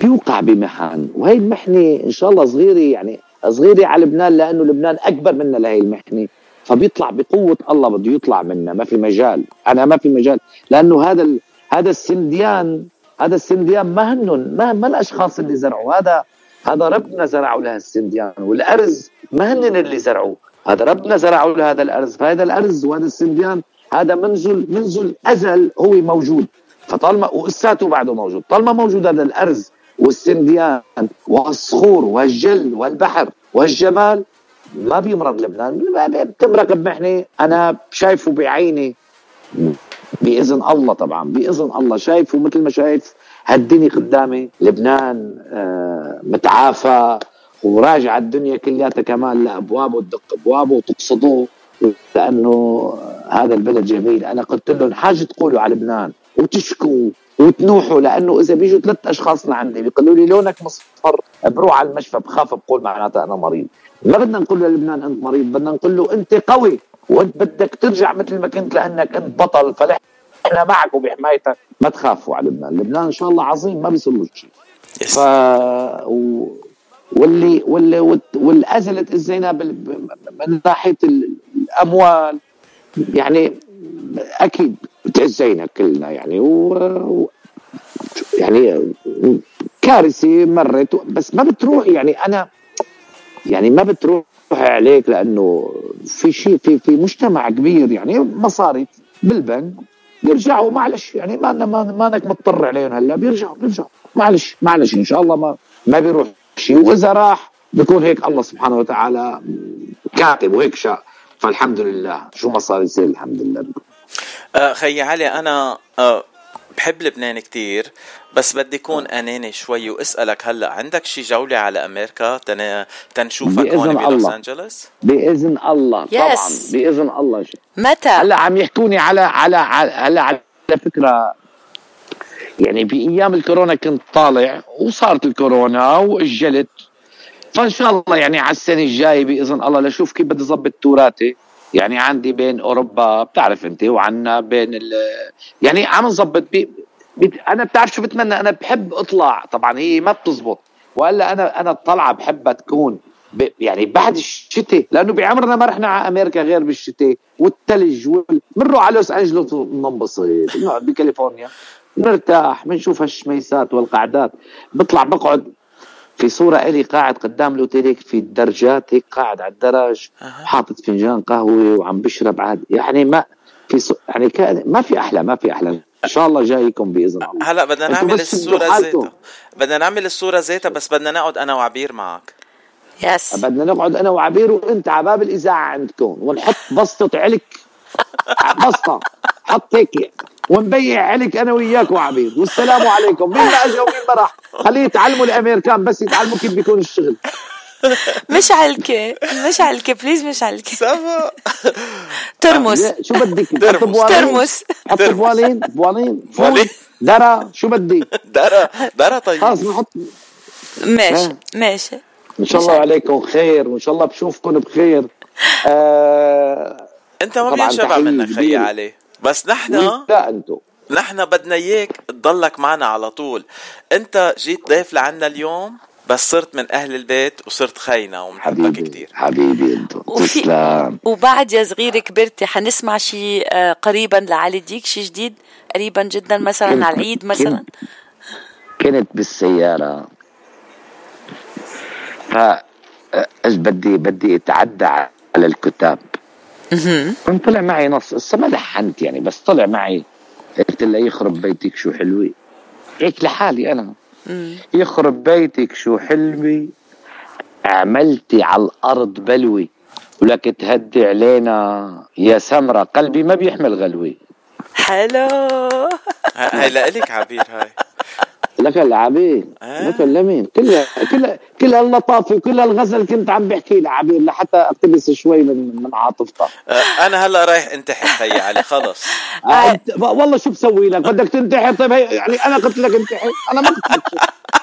بيوقع بمحن وهي المحنة إن شاء الله صغيرة يعني صغيرة على لبنان لأنه لبنان أكبر منا لهي المحنة. فبيطلع بقوة الله بده يطلع منا. ما في مجال. أنا ما في مجال. لأنه هذا. هذا السنديان هذا السنديان ما هنن ما, ما الأشخاص اللي زرعوا؟ هذا هذا ربنا زرعوا لها السنديان والأرز ما هنن اللي زرعوه. هذا ربنا زرعوا لهذا الأرز فهذا الأرز وهذا السنديان هذا منذ منذ الازل هو موجود. فطالما واساته بعده موجود طالما موجود هذا الأرز والسنديان والصخور والجل والبحر والجمال ما بيمرض لبنان. بتمرق بمحنه أنا شايفه بعيني. بإذن الله طبعا بإذن الله. شايفه مثل ما شايف هالدنيا قدامي لبنان آه، متعافى وراجع الدنيا كلياتها كمان لأبوابه تدق أبوابه وتقصدوه لأنه هذا البلد جميل. أنا قلت لهم حاجة تقولوا على لبنان وتشكوا وتنوحوا لأنه إذا بيجوا ثلاث أشخاص لعندي بيقولوا لي لونك مصفر بروح على المشفى بخاف بقول معناتها أنا مريض. ما بدنا نقول للبنان أنت مريض بدنا نقول له أنت قوي. وانت بدك ترجع مثل ما كنت لأنك انت بطل فنحن معك وبحمايتك ما تخافوا على لبنان. لبنان إن شاء الله عظيم ما بيصير له شيء. ف و... واللي واللي واللي ازلت الزنا بال... من ناحية الأموال يعني أكيد بتعزينا كلنا يعني. و... يعني كارثة مرت بس ما بتروح يعني. أنا يعني ما بتروح عليك لأنه في شيء في في مجتمع كبير يعني مصاري بالبنك بيرجعوا معلش يعني ما ما مانك مضطر عليهم هلأ بيرجعوا بيرجعوا. معلش معلش إن شاء الله ما ما بيروح شيء. وإذا راح بيكون هيك الله سبحانه وتعالى كاتب وهيك شاء فالحمد لله. شو ما صار يصير الحمد لله. آه خي علي أنا آه بحب لبنان كتير بس بدي اكون أناني شوي وأسألك هلأ عندك شي جولة على أمريكا تن... تنشوفك هون بلوس أنجلوس؟ بإذن الله طبعا yes. بإذن الله. متى؟ هلأ عم يحكوني على على هلأ على فكرة يعني بأيام الكورونا كنت طالع وصارت الكورونا وأجلت فإن شاء الله يعني على السنة الجاية بإذن الله لشوف كيف بدي اظبط توراتي. يعني عندي بين أوروبا بتعرف أنت وعنا بين ال يعني عم نظبط بي بي أنا بتعرف شو بتمنى؟ أنا بحب اطلع طبعا هي ما بتزبط. وإلا أنا أنا الطلعة بحبها تكون يعني بعد الشتاء لأنه بعمرنا ما رحنا على أمريكا غير بالشتاء والثلج وال... بنروح على لوس أنجلوس بنقعد بكاليفورنيا بنرتاح بنشوف هالشميسات والقعدات. بطلع بقعد في صورة إلي قاعد قدام الأوتيل في الدرجات هيك قاعد على الدرج حاطط فنجان قهوة وعم بشرب عاد. يعني ما في ص... يعني كان ما في أحلى ما في أحلى. إن شاء الله جايكم بإذن الله. هلا بدنا نعمل الصورة زيتها. بدنا نعمل الصورة زيتها بس بدنا نقعد أنا وعبير معك. يس بدنا نقعد أنا وعبير وأنت على باب الإذاعة عندكم ونحط بسطة علك. (laughs) بسطة. حط هيك ونبيع عليك أنا وياك وعبير والسلام عليكم. مين ما اجى ومين ما راح. خليه يتعلموا الأمريكان بس يتعلموا كيف بيكون الشغل. مش علكة مش علكة please مش علكة ça va ترمس. شو بدك؟ ترمس. حط بوالين. بوالين. فول. درا شو بدي؟ درا درا طيب. خلص نحط. ماشي. ماشي. إن شاء الله عليكم خير. وإن شاء الله بشوفكم بخير. آه أنت ما بينشبع منك خي علي. بس نحن لا انتو نحن بدنا إياك تضلك معنا على طول. أنت جيت ضيف لعنا اليوم بس صرت من أهل البيت وصرت خينا ومحبك كثير حبيبي أنت. تسلم. وبعد يا صغير كبرتي حنسمع شيء قريبا لعلي ديك شيء جديد؟ قريبا جدا مثلا على العيد مثلا؟ كنت بالسيارة. ف بدي بدي أتعدى على الكتاب. كنت طلع معي نص هسه ما لحنت يعني بس طلع معي. قلت له يخرب بيتك شو حلوة. هيك لحالي أنا. يخرب بيتك شو حلوة. عملتي على الأرض بلوي ولك تهدي علينا يا سمرة. قلبي ما بيحمل غلوة. حلو. هاي لإلك عبير هاي. لك العبير آه. لك لمين كل كل كل اللطافه وكل الغزل كنت عم بحكي لعبير لحتى اقتبس شوي من من عاطفتها آه أنا هلأ رايح انتحر خيي علي خلص. آه والله شو بسوي لك؟ بدك تنتحر؟ طيب هي يعني أنا قلت لك انتحر. أنا ما قلت لك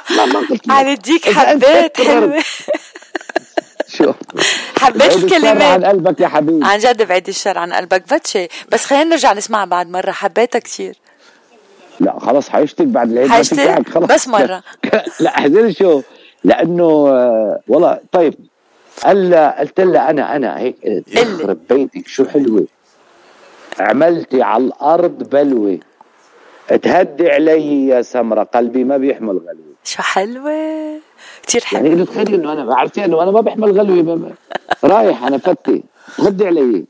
لا ما قلت لك. على ديك حبيت حلوة. شو؟ حبيت الكلمات. عن قلبك يا حبيبي. عن جد بعيد الشر عن قلبك. فتشي بس خلينا نرجع نسمعها بعد مرة. حبيتها كثير لا خلاص حيشتك بعد العيد حيشتك؟ خلاص. بس مرة. (laughs) لا احذر شو؟ لأنه والله طيب. قال قلت لها أنا أنا هيك يخرب بيتك شو حلوة؟ عملتي على الأرض بلوة. تهدي علي يا سمرة قلبي ما بيحمل غلوة. شو حلوة؟ كتير حلوة. يعني تخيلي إنه أنا عرفتي إنه أنا ما بحمل غلوة رايح أنا فتي. تهدي علي.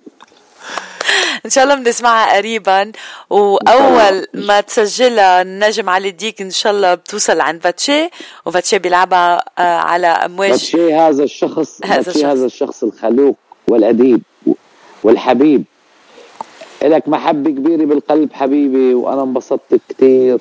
إن شاء الله بنسمعها قريبا. وأول ما تسجلها النجم علي الديك إن شاء الله بتوصل عند باتشي وباتشي بيلعبها آه، على أمواج. باتشي هذا الشخص (laughs) هذا باتشي الشخص. هذا الشخص الخلوق والأديب والحبيب. لك محبة كبيرة بالقلب حبيبي وأنا انبسطت كتير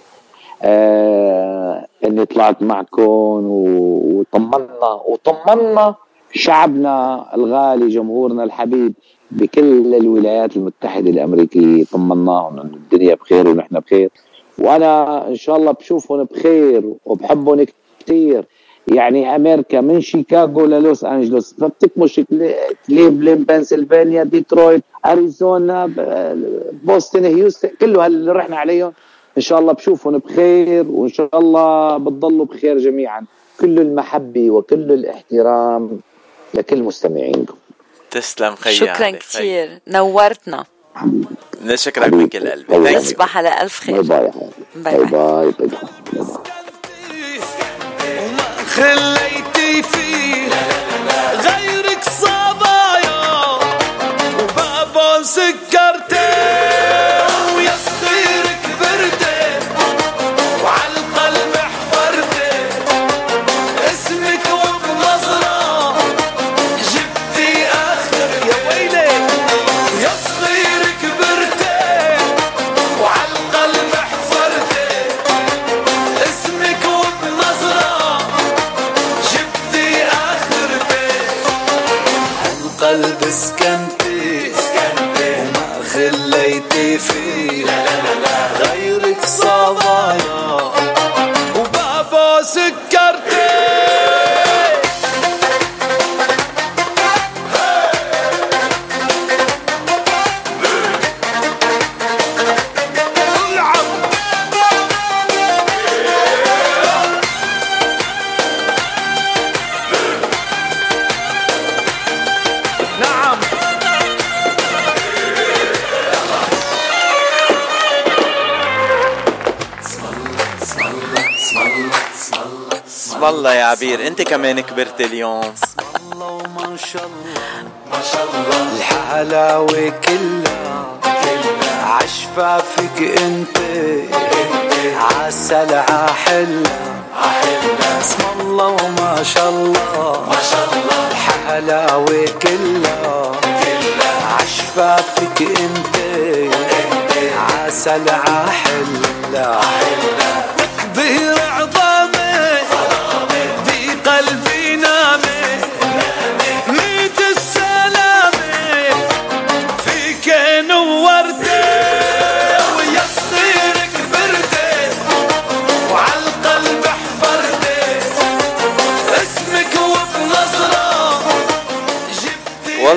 آه إني طلعت معكم وطمنا وطمنا شعبنا الغالي جمهورنا الحبيب بكل الولايات المتحدة الأمريكية طمناهم إنه الدنيا بخير ونحن بخير. وأنا إن شاء الله بشوفهم بخير وبحبهم كتير. يعني أمريكا من شيكاغو للوس أنجلوس فبتكمش كلي- كليفلاند بنسلفانيا ديترويت أريزونا ب- بوسطن هيوستن كله اللي رحنا عليهم. إن شاء الله بشوفهم بخير وإن شاء الله بتضلوا بخير جميعا. كل المحبة وكل الاحترام لكل مستمعينكم. تسلم خيي شكرا. كتير نورتنا. نشكرك من كل قلبي. تصبح على ألف خير. bye. bye bye bye. خليتي فيه. الله يا عبير انت كمان كبرت اليوم. الله وما شاء الله ما شاء الله الحلاوة كلها عشفافك انت عسل عحلة اسم الله وما شاء الله. ما شاء الله الحلاوة كلها عشفافك انت عسل عحلة تكبير عظامي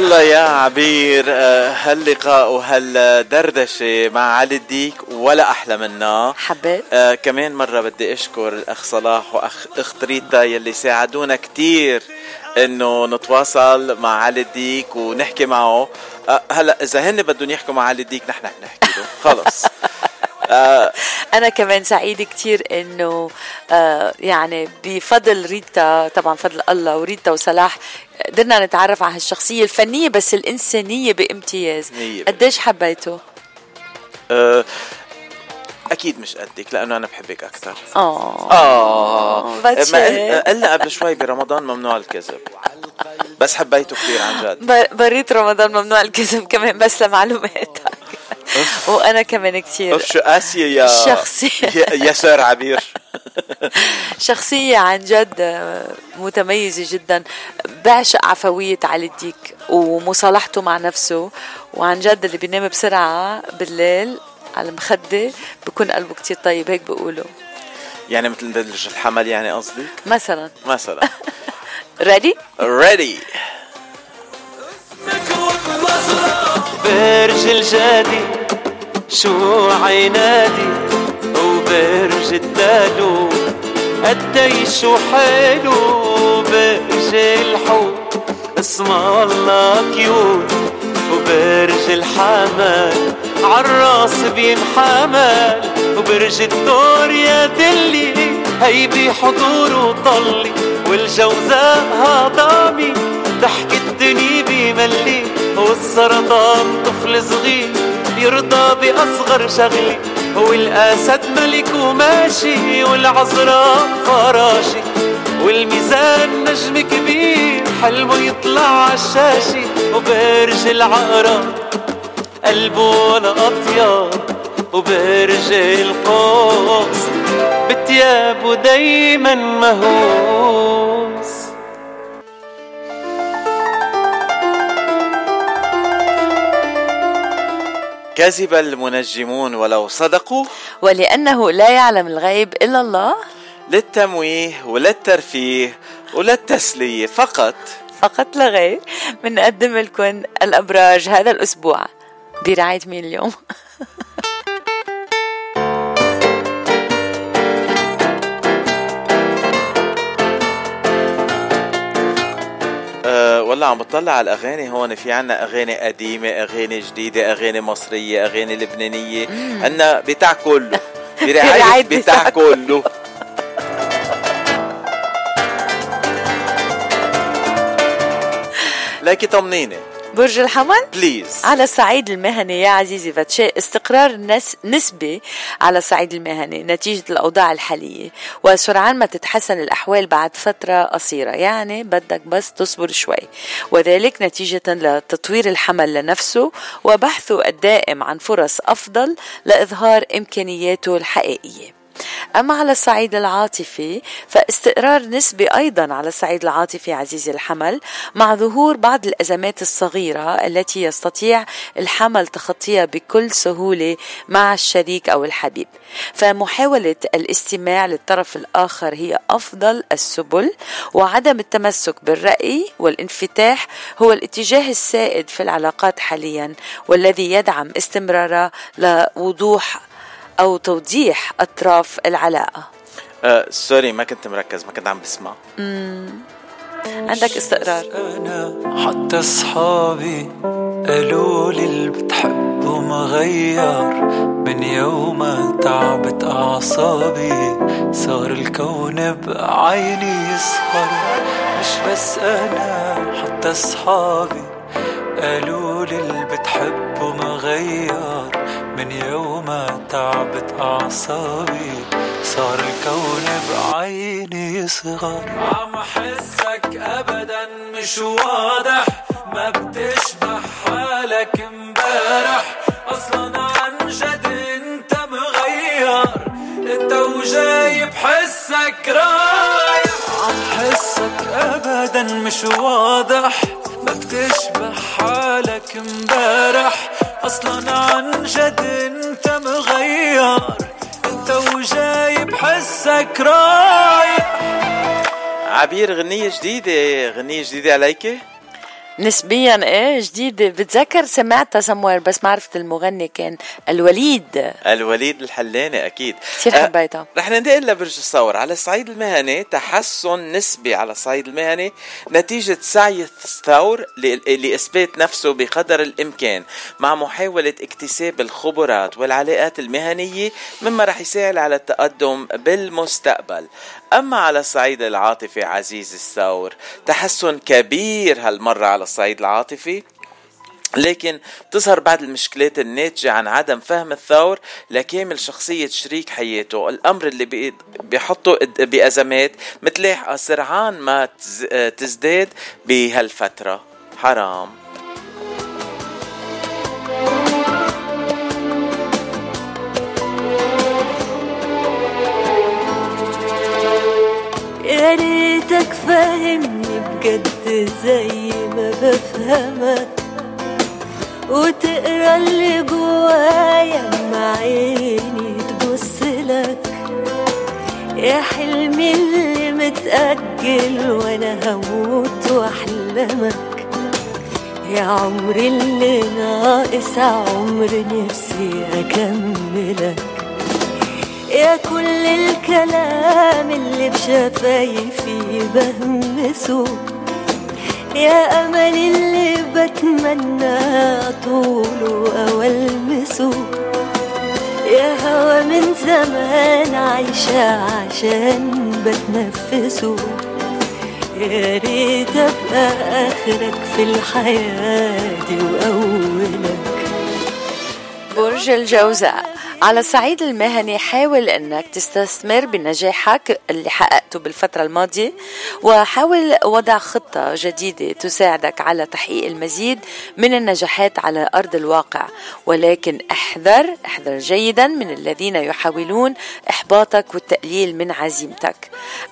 والله يا عبير آه، هاللقاء وهالدردشة مع علي الديك؟ ولا أحلى منا. حبيت. آه كمان مرة بدي أشكر الأخ صلاح وأخ أخت ريتا يلي ساعدونا كتير إنه نتواصل مع علي الديك ونحكي معه. آه هلا إذا هن بدهم يحكوا مع علي الديك نحن بنحكي له. خلص. آه (laughs) أنا كمان سعيدة كتير إنه آه يعني بفضل ريتا طبعا فضل الله وريتا وصلاح قدرنا نتعرف على هالشخصية الفنية بس الإنسانية بامتياز. قديش حبيته؟ آه أكيد مش قدك لأنه أنا بحبك أكثر. آه. آه. قل- قلنا قبل شوي برمضان ممنوع الكذب. بس حبيته كثير عن جد. بريت رمضان ممنوع الكذب كمان بس لمعلوماتك وأنا كمان أوف شو قاسية يا شخصية. يا, يا سار عبير. (laughs) شخصية عن جد متميزة جدا. بعشق عفوية علي الديك ومصالحته مع نفسه. وعن جد اللي بينام بسرعة بالليل على المخدة بكون قلبه كتير طيب هيك بيقولوا يعني مثل برج الحمل يعني قصدك؟ مثلا. مثلا. ready (laughs) ready. برج الجدي شو عينادي وبرج الدالو. قديش حلو برج الحوت. اسم الله cute وبرج الحمل. عالراس بينحمل وبرج الدور يا دلي. هي بحضور وطلي. والجوزاء هضامي ضحك الدنيا بملي والسرطان طفل صغير يرضى بأصغر شغلي والأسد ملك وماشي والعذراء فراشي والميزان نجم كبير حلمه يطلع عالشاشة وبرج العقرب قلبه ولا أطيب وبرج القوس. بتيابه دايما مهووس. كذب المنجمون ولو صدقوا. ولأنه لا يعلم الغيب إلا الله. للتمويه وللترفيه وللتسلية فقط. فقط لا غير. بنقدم لكم الأبراج هذا الأسبوع. برعاية مين اليوم؟ (laughs) والله عم بطلع على الأغاني. هون في عنا أغاني قديمة أغاني جديدة أغاني مصرية أغاني لبنانية. عنا بتاع كله. (laughs) برعايه بتاع كله. لكن طمنيني برج الحمل؟ بليز على الصعيد المهني يا عزيزي فاتشي استقرار نس نسبي على الصعيد المهني نتيجة الأوضاع الحالية. وسرعان ما تتحسن الأحوال بعد فترة قصيرة. يعني بدك بس تصبر شوي. وذلك نتيجة لتطوير الحمل لنفسه وبحثه الدائم عن فرص أفضل لإظهار إمكانياته الحقيقية. أما على الصعيد العاطفي فاستقرار نسبي أيضا على الصعيد العاطفي عزيزي الحمل مع ظهور بعض الأزمات الصغيرة التي يستطيع الحمل تخطيها بكل سهولة مع الشريك أو الحبيب. فمحاولة الاستماع للطرف الآخر هي أفضل السبل وعدم التمسك بالرأي والانفتاح هو الاتجاه السائد في العلاقات حاليا والذي يدعم استمرارها لوضوح أو توضيح أطراف العلاقة. أه سوري ما كنت مركز ما كنت عم بسمع. عندك استقرار. أنا حتى أصحابي قالوا لي اللي بتحبه مغير من يوم تعبت أعصابي صار الكون بعيني يسهر. مش بس أنا حتى أصحابي قالوا لي اللي بتحبه مغير من يوم تعبت أعصابي صار الكون بعيني يصغر. عم أحسك أبدا مش واضح ما بتشبه حالك امبارح. أصلا عن جد أنت مغير أنت وجاي بحسك رايح. عم حسك أبدا مش واضح ما بتشبه حالك امبارح. أصلا عن جد أنت مغير أنت وجاي بحسك رايح. عبير غنية جديدة غنية جديدة عليك؟ نسبيا إيه جديدة بتذكر سمعتها سموير بس ما عرفت المغني كان الوليد. الوليد الحلاني أكيد. كثير أه، حبيتها رح ننتقل لبرج الثور على الصعيد المهني تحسن نسبي على الصعيد المهني نتيجة سعي الثور لإثبات نفسه بقدر الإمكان مع محاولة اكتساب الخبرات والعلاقات المهنية مما رح يساعد على التقدم بالمستقبل. أما على الصعيد العاطفي عزيز الثور تحسن كبير هالمرة على الصعيد العاطفي. لكن تظهر بعض المشكلات الناتجة عن عدم فهم الثور لكامل شخصية شريك حياته. الأمر اللي بي- بيحطه بأزمات متلاحقة سرعان ما تز- تزداد بهالفترة. حرام. يا ريتك فاهمني بجد زي ما بفهمك. وتقرا اللي جوايا مع عيني تبص لك. يا حلمي اللي متأجل وأنا هموت وأحلمك. يا عمري اللي ناقص عمر نفسي أكملك. يا كل الكلام اللي بشفايفي بهمسه. يا أمل اللي بتمنى طوله أو ألمسه. يا هوا من زمان عايشة عشان بتنفسه. يا ريت أبقى آخرك في الحياة دي وأولك. برج الجوزاء. على الصعيد المهني حاول أنك تستثمر بنجاحك اللي حققته بالفترة الماضية وحاول وضع خطة جديدة تساعدك على تحقيق المزيد من النجاحات على أرض الواقع. ولكن احذر احذر جيدا من الذين يحاولون إحباطك والتقليل من عزيمتك.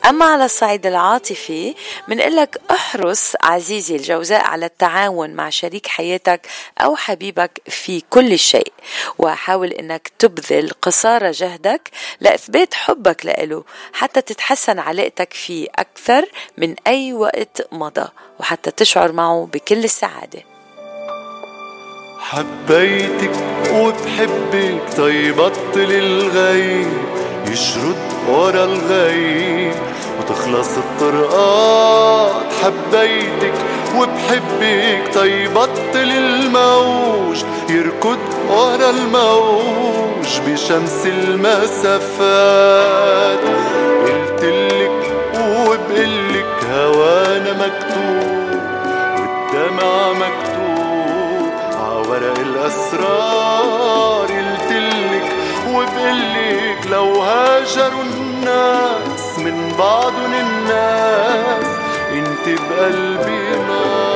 أما على الصعيد العاطفي بنقلك احرص عزيزي الجوزاء على التعاون مع شريك حياتك أو حبيبك في كل شيء. وحاول إنك تبذل قصارى جهدك لإثبات حبك له حتى تتحسن علاقتك فيه أكثر من أي وقت مضى وحتى تشعر معه بكل السعادة. حبيتك وبحبك طيب بطل الغيب يشرد ورا الغيب وتخلص الطرقات. حبيتك وبحبك طيب بطل الموج. يركض ورا الموج بشمس المسافات. قلتلك وبقلك هوانا مكتوب والدمع مكتوب عورق الأسرار. وبقلك لو هاجروا الناس من بعضن الناس انت بقلبي نار.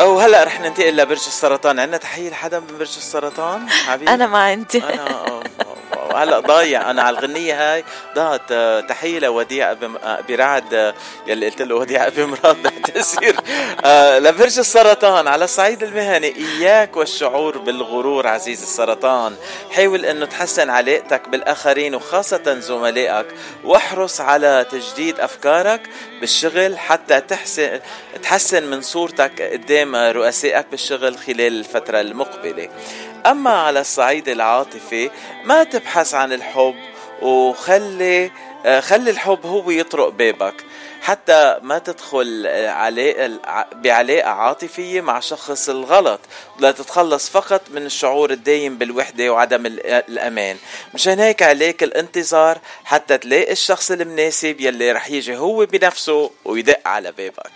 أو هلا رح ننتقل لبرج السرطان. عندنا تحية لحدا من برج السرطان؟ حبيبي. أنا ما عندي. أنا هلا ضايع. أنا على الغنيه هاي ضاعت آه، تحية لوديع آه، برعد آه، يلي قلت له وديع أبي مراد آه، لبرج السرطان على الصعيد المهني. إياك والشعور بالغرور عزيز السرطان. حاول إنه تحسن علاقتك بالآخرين وخاصة زملائك. واحرص على تجديد أفكارك بالشغل حتى تحسن تحسن من صورتك قدام رؤسائك بالشغل خلال الفترة المقبلة. أما على الصعيد العاطفي ما تبحث عن الحب وخلي آه، خلي الحب هو يطرق بابك حتى ما تدخل آه، علاقة بعلاقة عاطفية مع شخص الغلط. لا تتخلص فقط من الشعور الدايم بالوحدة وعدم ال- الأمان. مشان هيك عليك الانتظار حتى تلاقي الشخص المناسب يلي رح يجي هو بنفسه ويدق على بابك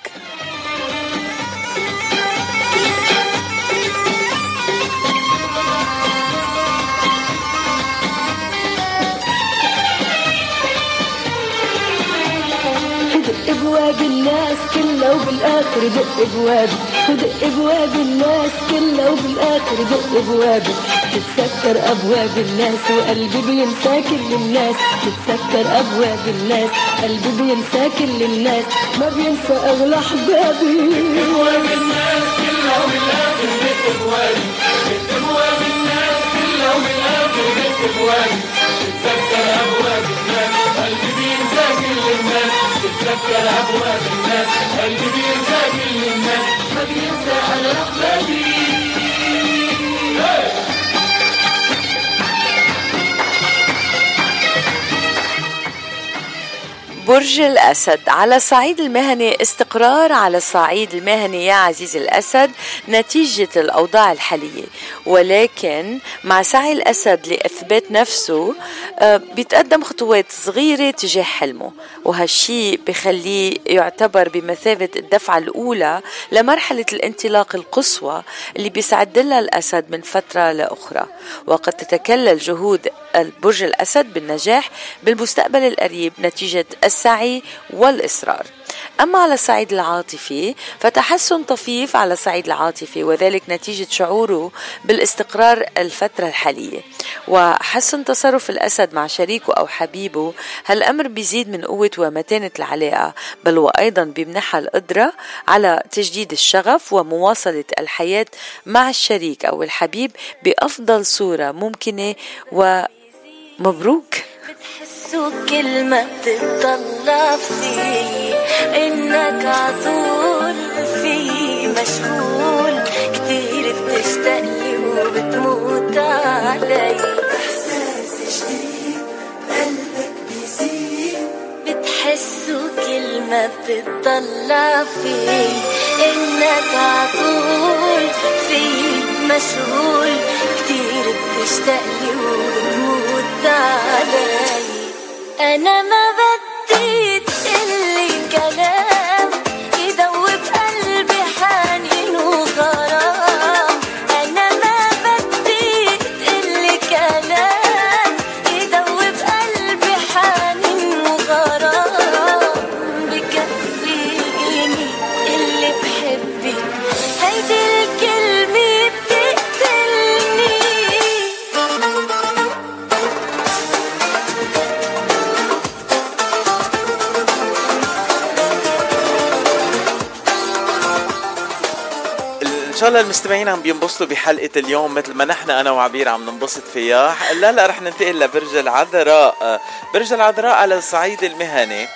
دق ابواب الناس كلها وبالاخر دق ابوابي ودق أبواب الناس كلها وبالاخر دق ابوابي تتسكر أبواب الناس وقلبي بينسى كل الناس. تتسكر أبواب الناس قلبي بينسى كل الناس. ما بينسى أغلى أحبابي. أبواب الناس كلها وبالاخر دق الناس كلها وبالاخر دق تتسكر أبواب الناس قلبي بينسى كل الناس ما بينسى برج الأسد على الصعيد المهني استقرار على الصعيد المهني يا عزيزي الأسد نتيجة الأوضاع الحالية. ولكن مع سعي الأسد لإثبات نفسه آه، بيتقدم خطوات صغيرة تجاه حلمه. وهالشي بخليه يعتبر بمثابة الدفعة الأولى لمرحلة الانطلاق القصوى اللي بيسعد لها الأسد من فترة لأخرى. وقد تتكلل جهود البرج الأسد بالنجاح بالمستقبل القريب نتيجة السعي والإصرار. أما على الصعيد العاطفي فتحسن طفيف على الصعيد العاطفي وذلك نتيجة شعوره بالاستقرار الفترة الحالية. وحسن تصرف الأسد مع شريكه أو حبيبه هالأمر بيزيد من قوة ومتانة العلاقة بل وأيضا بيمنحها القدرة على تجديد الشغف ومواصلة الحياة مع الشريك أو الحبيب بأفضل صورة ممكنة. ومبروك. بتحسوا كلمة بتطلع فيه إنك عطول فيه مشغول. كتير بتشتاق لي وبتموت علي. احساس جديد قلبك بيزيد بتحسوا كلمة بتطلع فيه. عطول في مشغول. كتير بتشتاق لي وبتموت علي. أنا ما بدي تقلي كلام المستمعين عم بينبسطوا بحلقة اليوم مثل ما نحن أنا وعبير عم ننبسط فيها لا لا رح ننتقل لبرج العذراء. برج العذراء على الصعيد المهني.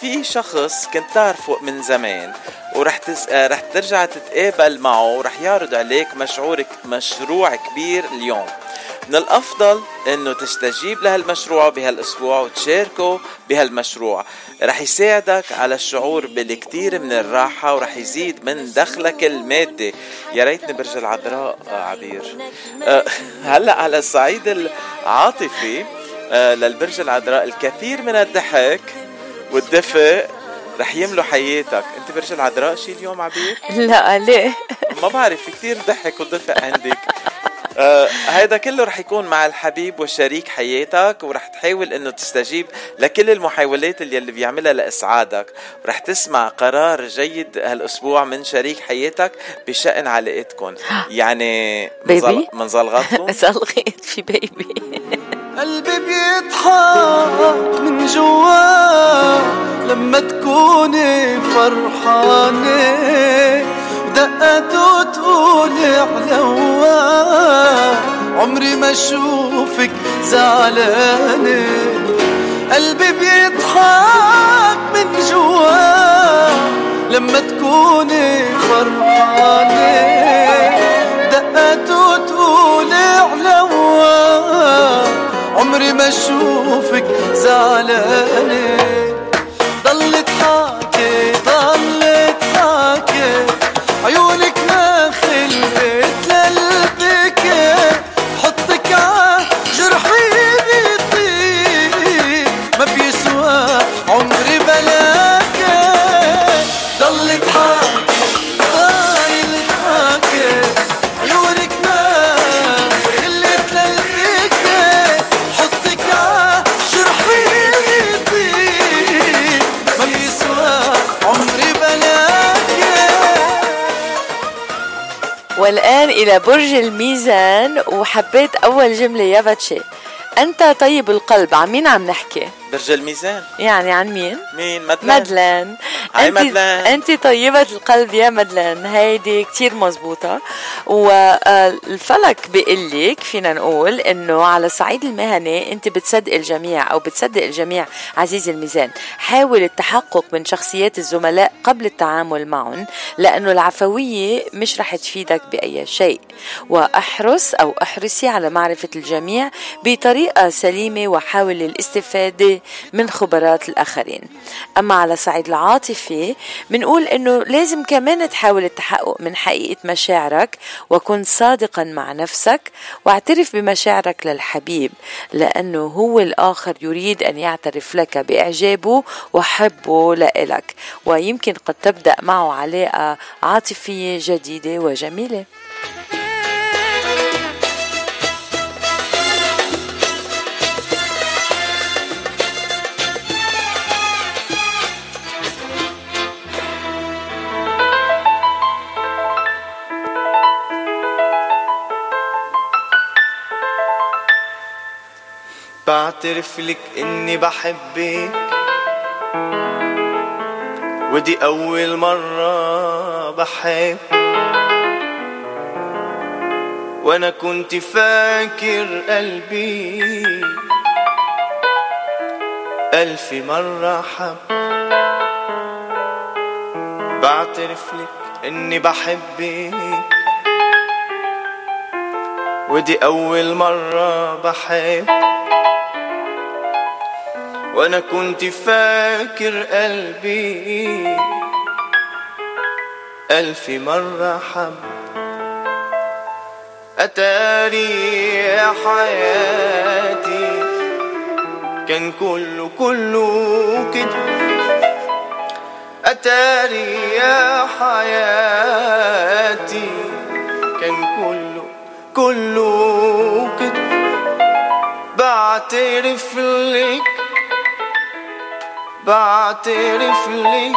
في شخص كنت تعرفه من زمان ورح تس... رح ترجع تتقابل معه ورح يعرض عليك مشروع مشروع كبير اليوم. من الأفضل إنه تستجيب لهالمشروع بهالأسبوع وتشاركه بهالمشروع. رح يساعدك على الشعور بالكثير من الراحة ورح يزيد من دخلك المادي. يا ريتني برج العذراء آه، عبير. آه، (laughs) هلأ على الصعيد العاطفي آه، للبرج العذراء الكثير من الضحك والدفء رح يملوا حياتك. أنت برج العذراء شي اليوم عبير؟ لا ليه؟ ما بعرف في كثير ضحك ودفء عندك. (laughs) هيدا كله رح يكون مع الحبيب وشريك حياتك ورح تحاول إنه تستجيب لكل المحاولات اللي, اللي بيعملها لإسعادك. ورح تسمع قرار جيد هالأسبوع من شريك حياتك بشأن علاقتكم يعني بيبي؟ من زلغطكم زلغيت (laughs) في بيبي. قلبي بيضحك من جوا لما تكوني فرحانة. دقته تقولي علوا عمري ما أشوفك زعلانة قلبي بيضحك من جوا. لما تكوني فرحانة. دقته تقولي علوا عمري ما أشوفك زعلانة ضل تحاكي والآن إلى برج الميزان وحبيت أول جملة يا باتشي أنت طيب القلب عن مين عم نحكي؟ برج الميزان. يعني عن مين؟ مين؟ مدلن. مدلن. هاي مدلن. أنت طيبة القلب يا مدلن. هيدي كتير مزبوطة. والفلك بيقول لك فينا نقول إنه على الصعيد المهني أنت بتصدق الجميع أو بتصدق الجميع عزيزي الميزان. حاول التحقق من شخصيات الزملاء قبل التعامل معهم لأنه العفوية مش رح تفيدك بأي شيء. وأحرص أو أحرصي على معرفة الجميع بطريقة سليمة وحاول الاستفادة من خبرات الآخرين. أما على الصعيد العاطفي بنقول إنه لازم كمان تحاول التحقق من حقيقة مشاعرك وكن صادقا مع نفسك واعترف بمشاعرك للحبيب لأنه هو الآخر يريد أن يعترف لك بإعجابه وحبه لإلك. ويمكن قد تبدأ معه علاقة عاطفية جديدة وجميلة. بعترف لك إني بحبك. ودي أول مرة بحب. وأنا كنت فاكر قلبي ألف مرة حب. بعترف لك إني بحبك. ودي أول مرة بحب. وأنا كنت فاكر قلبي ألف مرة حب أتاري يا حياتي كان كله كله كده. أتاري يا حياتي كان كله كله بعترف لك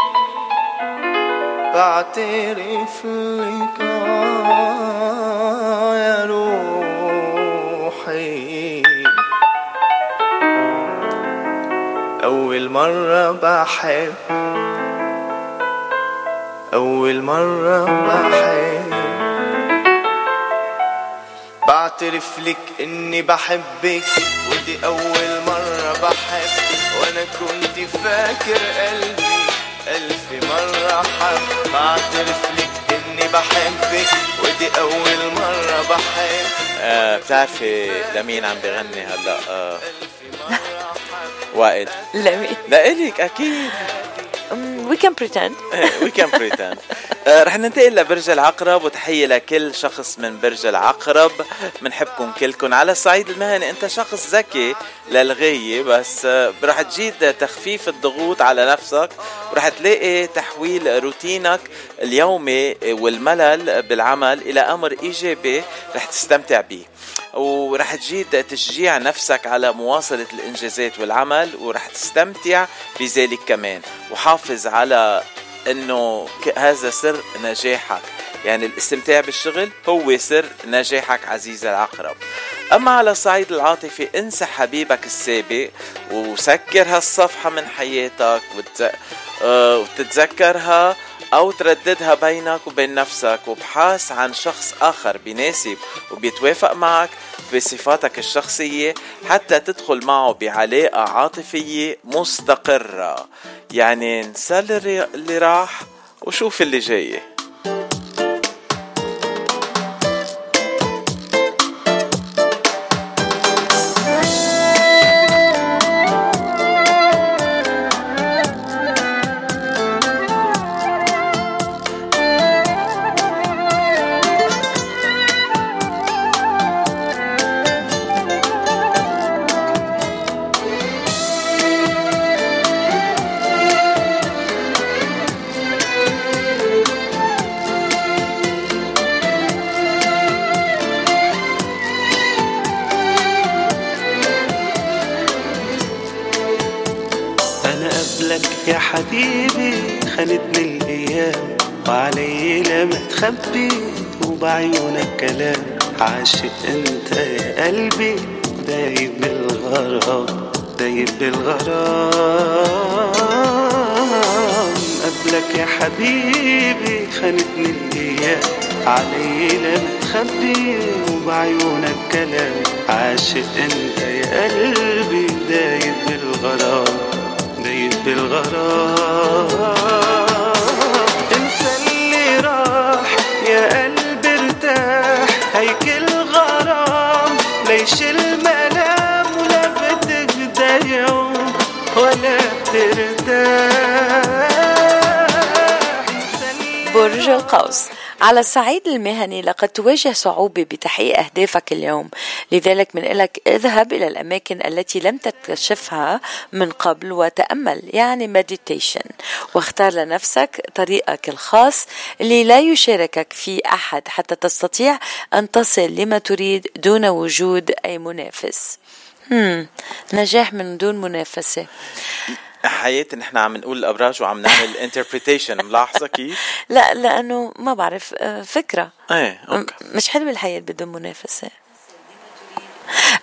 بعترف لك آه يا روحي أول مرة بحب أول مرة بحب بعترف لك إني بحبك ودي أول مرة بحب وأنا كنت فاكر قلبي ألف مرة حب. بعترف لك إني بحبك ودي أول مرة بحب. آه بتعرفي لمين عم بغني هلا؟ آه. وائل. لمين؟ لإلك أكيد. can pretend we can pretend رح ننتقل لبرج العقرب وتحية لكل شخص من برج العقرب. بنحبكم كلكم. على الصعيد المهني أنت شخص ذكي للغاية بس آه، رح تجيد تخفيف الضغوط على نفسك ورح تلاقي تحويل روتينك اليومي والملل بالعمل إلى أمر إيجابي رح تستمتع به ورح تجيد تشجيع نفسك على مواصلة الإنجازات والعمل ورح تستمتع بذلك كمان وحافظ على إنه ك- هذا سر نجاحك يعني الاستمتاع بالشغل هو سر نجاحك عزيز العقرب أما على الصعيد العاطفي انسى حبيبك السابق وسكر هالصفحة من حياتك. آه، وتتذكرها أو ترددها بينك وبين نفسك وابحث عن شخص آخر بيناسب وبيتوافق معك بصفاتك الشخصية حتى تدخل معه بعلاقة عاطفية مستقرة. يعني انسى اللي راح وشوف اللي جاي. قبلك يا حبيبي خانتني الأيام. وعلي لما تخبي وبعيونك كلام. عاشق أنت يا قلبي دايب بالغرام. دايب بالغرام. قبلك يا حبيبي خانتني الأيام. علي لما تخبي وبعيونك كلام. عاشق أنت يا قلبي دايب بالغرام. دايب بالغرام انسى اللي راح يا قلبي ارتاح هيك الغرام. ليش الملام ولا بتهدى يوم ولا بترتاح؟ برج القوس. على الصعيد المهني لقد تواجه صعوبة بتحقيق أهدافك اليوم. لذلك من لك اذهب إلى الأماكن التي لم تكتشفها من قبل وتأمل يعني meditation واختار لنفسك طريقك الخاص اللي لا يشاركك فيه أحد حتى تستطيع أن تصل لما تريد دون وجود أي منافس. نجاح من دون منافسة. حياتي نحن عم نقول الأبراج وعم نعمل interpretation ملاحظة كيف؟ (laughs) لا لأنه ما بعرف آه، فكرة. إيه م- مش حلوة الحياة بدون منافسة.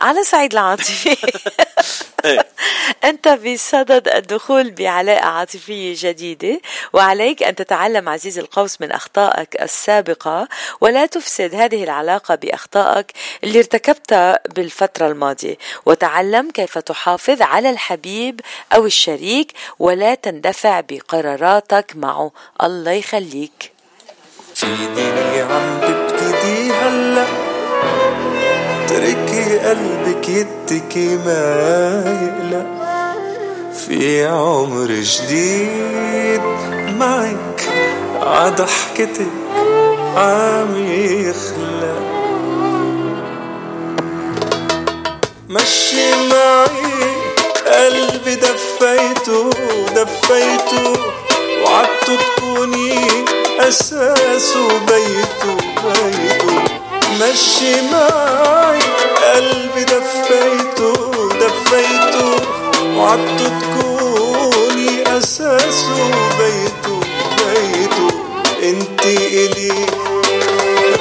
على الصعيد العاطفي. (laughs) (laughs) أنت بصدد الدخول بعلاقة عاطفية جديدة وعليك أن تتعلم عزيز القوس من أخطائك السابقة ولا تفسد هذه العلاقة بأخطائك اللي ارتكبتها بالفترة الماضية. وتعلم كيف تحافظ على الحبيب أو الشريك ولا تندفع بقراراتك معه. الله يخليك. في دنيا عم تبتدي هلا. تركي قلبك يتكي ما يقلق. في عمر جديد معك عضحكتك عم يخلق. مشي معي قلبي دفيته دفيته. وعدته تكوني أساسه بيته بيته. مشي معي. قلبي دفيته دفيته. وعدته تكوني أساسه بيته بيته. انتي إلي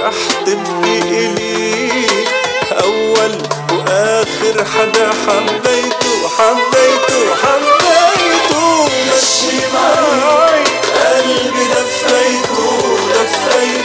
رح تبقي إلي أول وآخر حدا حبيته حبيته حبيته. مشي معي. قلبي دفيته دفيته.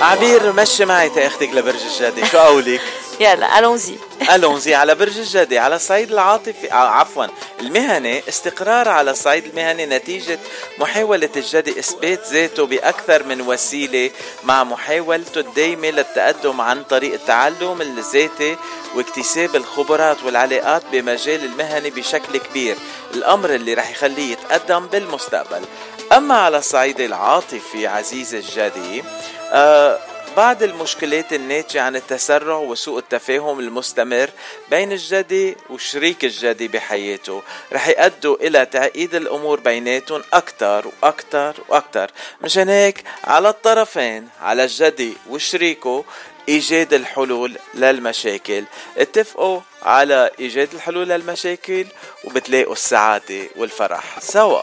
عبير مشي معي تاخدك لبرج الجدي. شو قولك؟ (laughs) يلا ألونزي. (laughs) ألونزي على برج الجدي على الصعيد العاطفي. عفوا. المهني استقرار على الصعيد المهني نتيجة محاولة الجدي إثبات ذاته بأكثر من وسيلة مع محاولته الدايمة للتقدم عن طريق التعلم الذاتي واكتساب الخبرات والعلاقات بمجال المهني بشكل كبير. الأمر اللي رح يخليه يتقدم بالمستقبل. أما على الصعيد العاطفي عزيز الجدي آه بعد المشكلات الناتجة عن التسرع وسوء التفاهم المستمر بين الجدي وشريك الجدي بحياته. رح يؤدوا إلى تعقيد الأمور بيناتهم أكتر وأكتر وأكتر. مشان هيك على الطرفين على الجدي وشريكه إيجاد الحلول للمشاكل. اتفقوا على إيجاد الحلول للمشاكل وبتلاقوا السعادة والفرح سوا.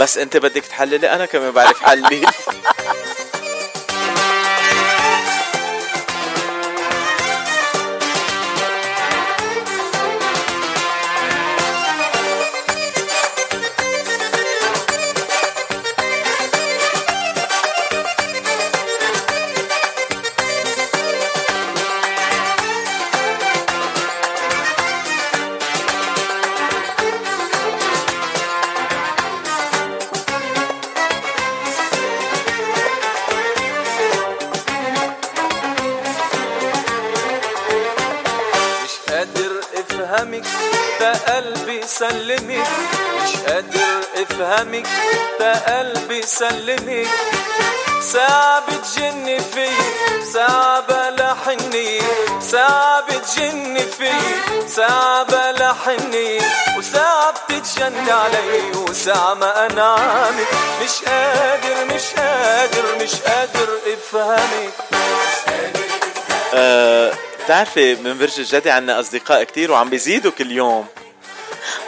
بس أنت بدك تحللي؟ أنا كمان بعرف حلل (laughs) بتجن في ساعة بلا حني وساعة بتتجن علي وساعة ما انعمك مش قادر مش قادر مش قادر افهمك آه، بتعرفي من برج الجدي عنا أصدقاء كتير وعم بيزيدوا كل يوم.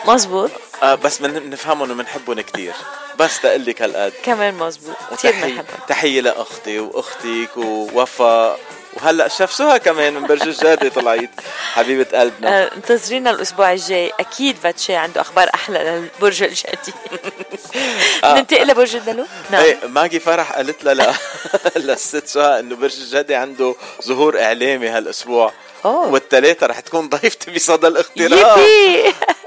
مزبوط آه بس من بنفهمهم وبنحبهم كتير. بس تقول لك هالقد. كمان مزبوط كثير بنحبها تحية لأختي وأختك ووفاء. وهلأ شفسوها كمان من برج الجدي طلعت حبيبة قلبنا. آه، انتظرينا الأسبوع الجاي. أكيد فاتشي عنده أخبار أحلى للبرج الجدي آه. ننتقل لبرج الدلو؟ نعم. إيه ماجي فرح قالت لها لا. (laughs) للست سهى إنه برج الجدي عنده ظهور إعلامي هالأسبوع. أوه. والثلاثة رح تكون ضيفتي بصدى الاغتراب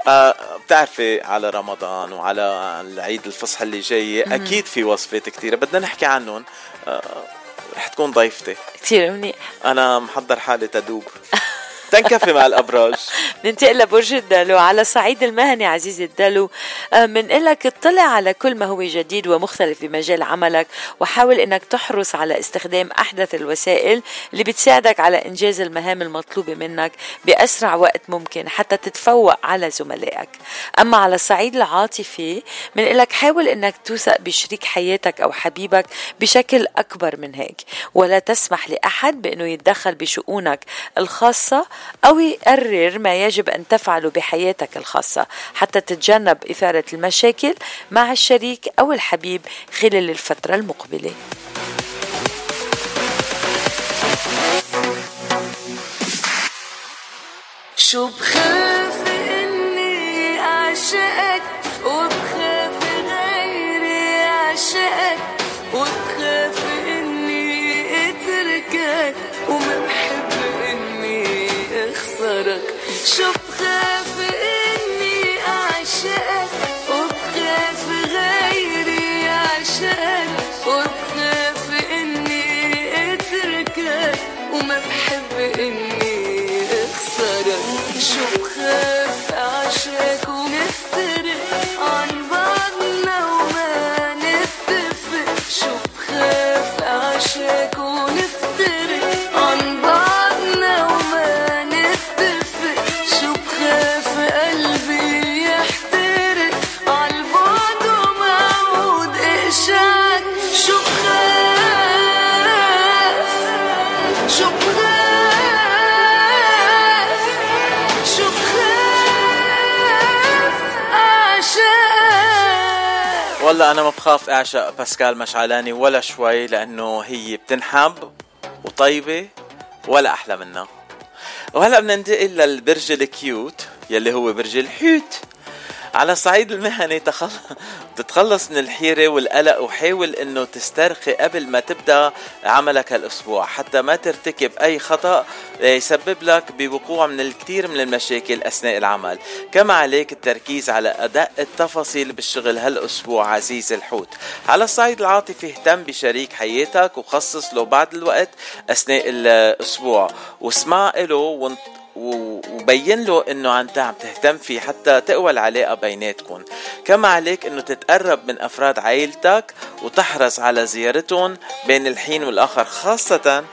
آه بتعرفي على رمضان وعلى العيد الفصح اللي جاي مم. أكيد في وصفات كثيرة بدنا نحكي عنهم. آه رح تكون ضيفتي. كثير منيح أنا محضر حالي تدوب (laughs) تنكفي مع الأبراج. (laughs) ننتقل لبرج الدلو على الصعيد المهني عزيزي الدلو بنقول لك اطلع على كل ما هو جديد ومختلف بمجال عملك وحاول إنك تحرص على استخدام أحدث الوسائل اللي بتساعدك على إنجاز المهام المطلوبة منك بأسرع وقت ممكن حتى تتفوق على زملائك. أما على الصعيد العاطفي بنقول لك حاول إنك توثق بشريك حياتك أو حبيبك بشكل أكبر من هيك ولا تسمح لأحد بإنه يتدخل بشؤونك الخاصة أو يقرر ما يجب أن تفعله بحياتك الخاصة حتى تتجنب إثارة المشاكل مع الشريك أو الحبيب خلال الفترة المقبلة. شو بخاف شو بخاف إني اعشقك وبخاف غيري يعشقك وبخاف إني اتركك وما بحب إني اخسرك شو بخاف والله أنا ما بخاف أعشق باسكال مشعلاني ولا شوي لأنه هي بتنحب وطيبة ولا أحلى منها. وهلا بدنا ننتقل للبرج الكيوت يلي هو برج الحوت على الصعيد المهني تخل... تتخلص من الحيرة والقلق وحاول إنه تسترخي قبل ما تبدأ عملك هالاسبوع حتى ما ترتكب أي خطأ يسبب لك بوقوع من الكثير من المشاكل أثناء العمل. كما عليك التركيز على أداء التفاصيل بالشغل هالأسبوع عزيز الحوت. على الصعيد العاطفي اهتم بشريك حياتك وخصص له بعض الوقت أثناء الأسبوع. واسمع له وبين له إنه انت عم تهتم فيه حتى تقوى العلاقة بيناتكم كما عليك إنه تتقرب من أفراد عائلتك وتحرص على زيارتهم بين الحين والآخر خاصة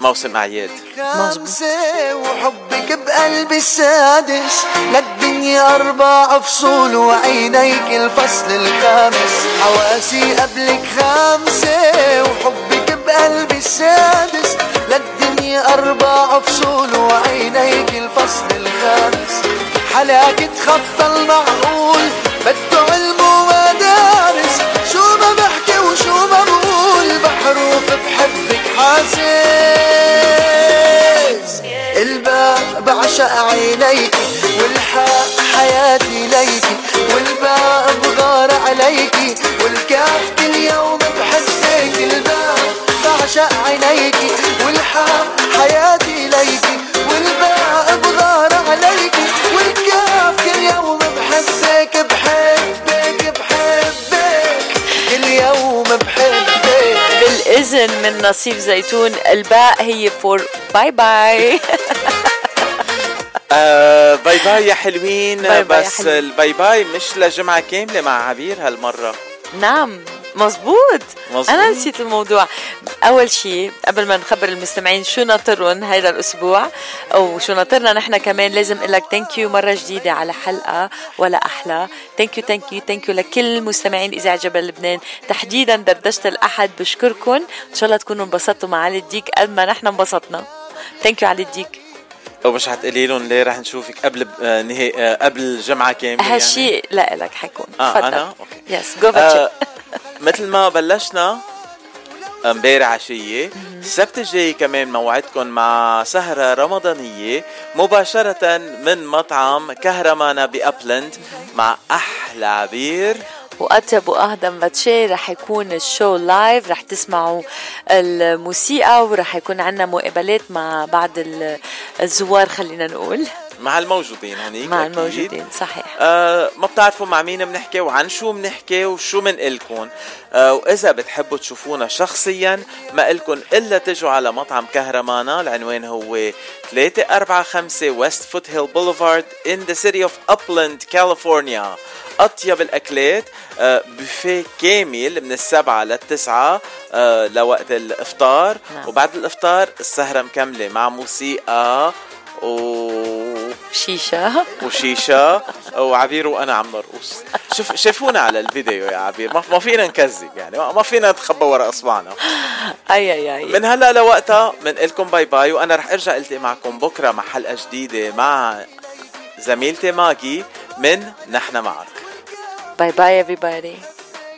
موسم أعياد. خمسة وحبك بقلبي السادس للدنيا أربع فصول وعينيك الفصل الخامس. حواسي قبلك خمسة وحبك بقلبي السادس للدنيا أربع فصول وعينيك الفصل الخامس. حلاك تخطى المعقول بده علم ومدارس شو ما بحكي وشو ما بقول بحروف بحبك حاسس. الباء بعشق عينيك والحاء حياتي ليكي. والباء بغار عليكي والكاف كل يوم بالإذن من ناصيف زيتون الباء هي for bye bye آه bye bye يا حلوين. bye bye يا بس حلوين. ال bye bye مش لجمعة كاملة مع عبير هالمرة. نعم. مزبوط مزبوط. أنا نسيت الموضوع. أول شيء قبل ما نخبر المستمعين شو ناطرهم هيدا الأسبوع أو شو ناطرنا نحن كمان لازم أقول لك thank you مرة جديدة على حلقة ولا أحلى. thank you thank you thank you لكل مستمعين إذاعة جبل لبنان. تحديدا دردشة الأحد بشكركم إن شاء الله تكونوا انبسطتوا مع علي الديك قد ما نحن انبسطنا. thank you علي الديك. ومش حتقولي لهم ليه رح نشوفك قبل آه نهاية آه قبل جمعة كاملة هالشيء لا لك حيكون. آه، تفضل. أنا؟ yes جو آه (laughs) مثل ما بلشنا امبارح عشية السبت الجاي كمان موعدكم مع سهرة رمضانية مباشرة من مطعم كهرمانة ب Upland مع أحلى عبير وأطيب وأهضم باتشي. رح يكون ال show live رح تسمعوا الموسيقى ورح يكون عنا مقابلات مع بعض ال- الزوار خلينا نقول. مع الموجودين هنيك مع. الموجودين صحيح. آه ما بتعرفوا مع مين بنحكي وعن شو بنحكي وشو منقلكم آه وإذا بتحبوا تشوفونا شخصيا ما إلكن إلا تجوا على مطعم كهرمانة العنوان هو 345 West Foothill Boulevard in the city of Upland كاليفورنيا أطيب الأكلات آه بوفيه كامل من السبعة للتسعة آه لوقت الإفطار. نعم. وبعد الإفطار السهرة مكملة مع موسيقى. و شيشة. وشيشة وعبير وأنا عم نرقص شوف شافونا على الفيديو يا عبير. ما, ما فينا نكذب يعني. ما فينا نتخبى ورا إصبعنا. أي أي أي. من هلا لوقتها بنقلكم bye bye وأنا رح أرجع ألتقي معكم بكرة مع حلقة جديدة مع زميلتي ماجي من نحن معك. bye bye everybody.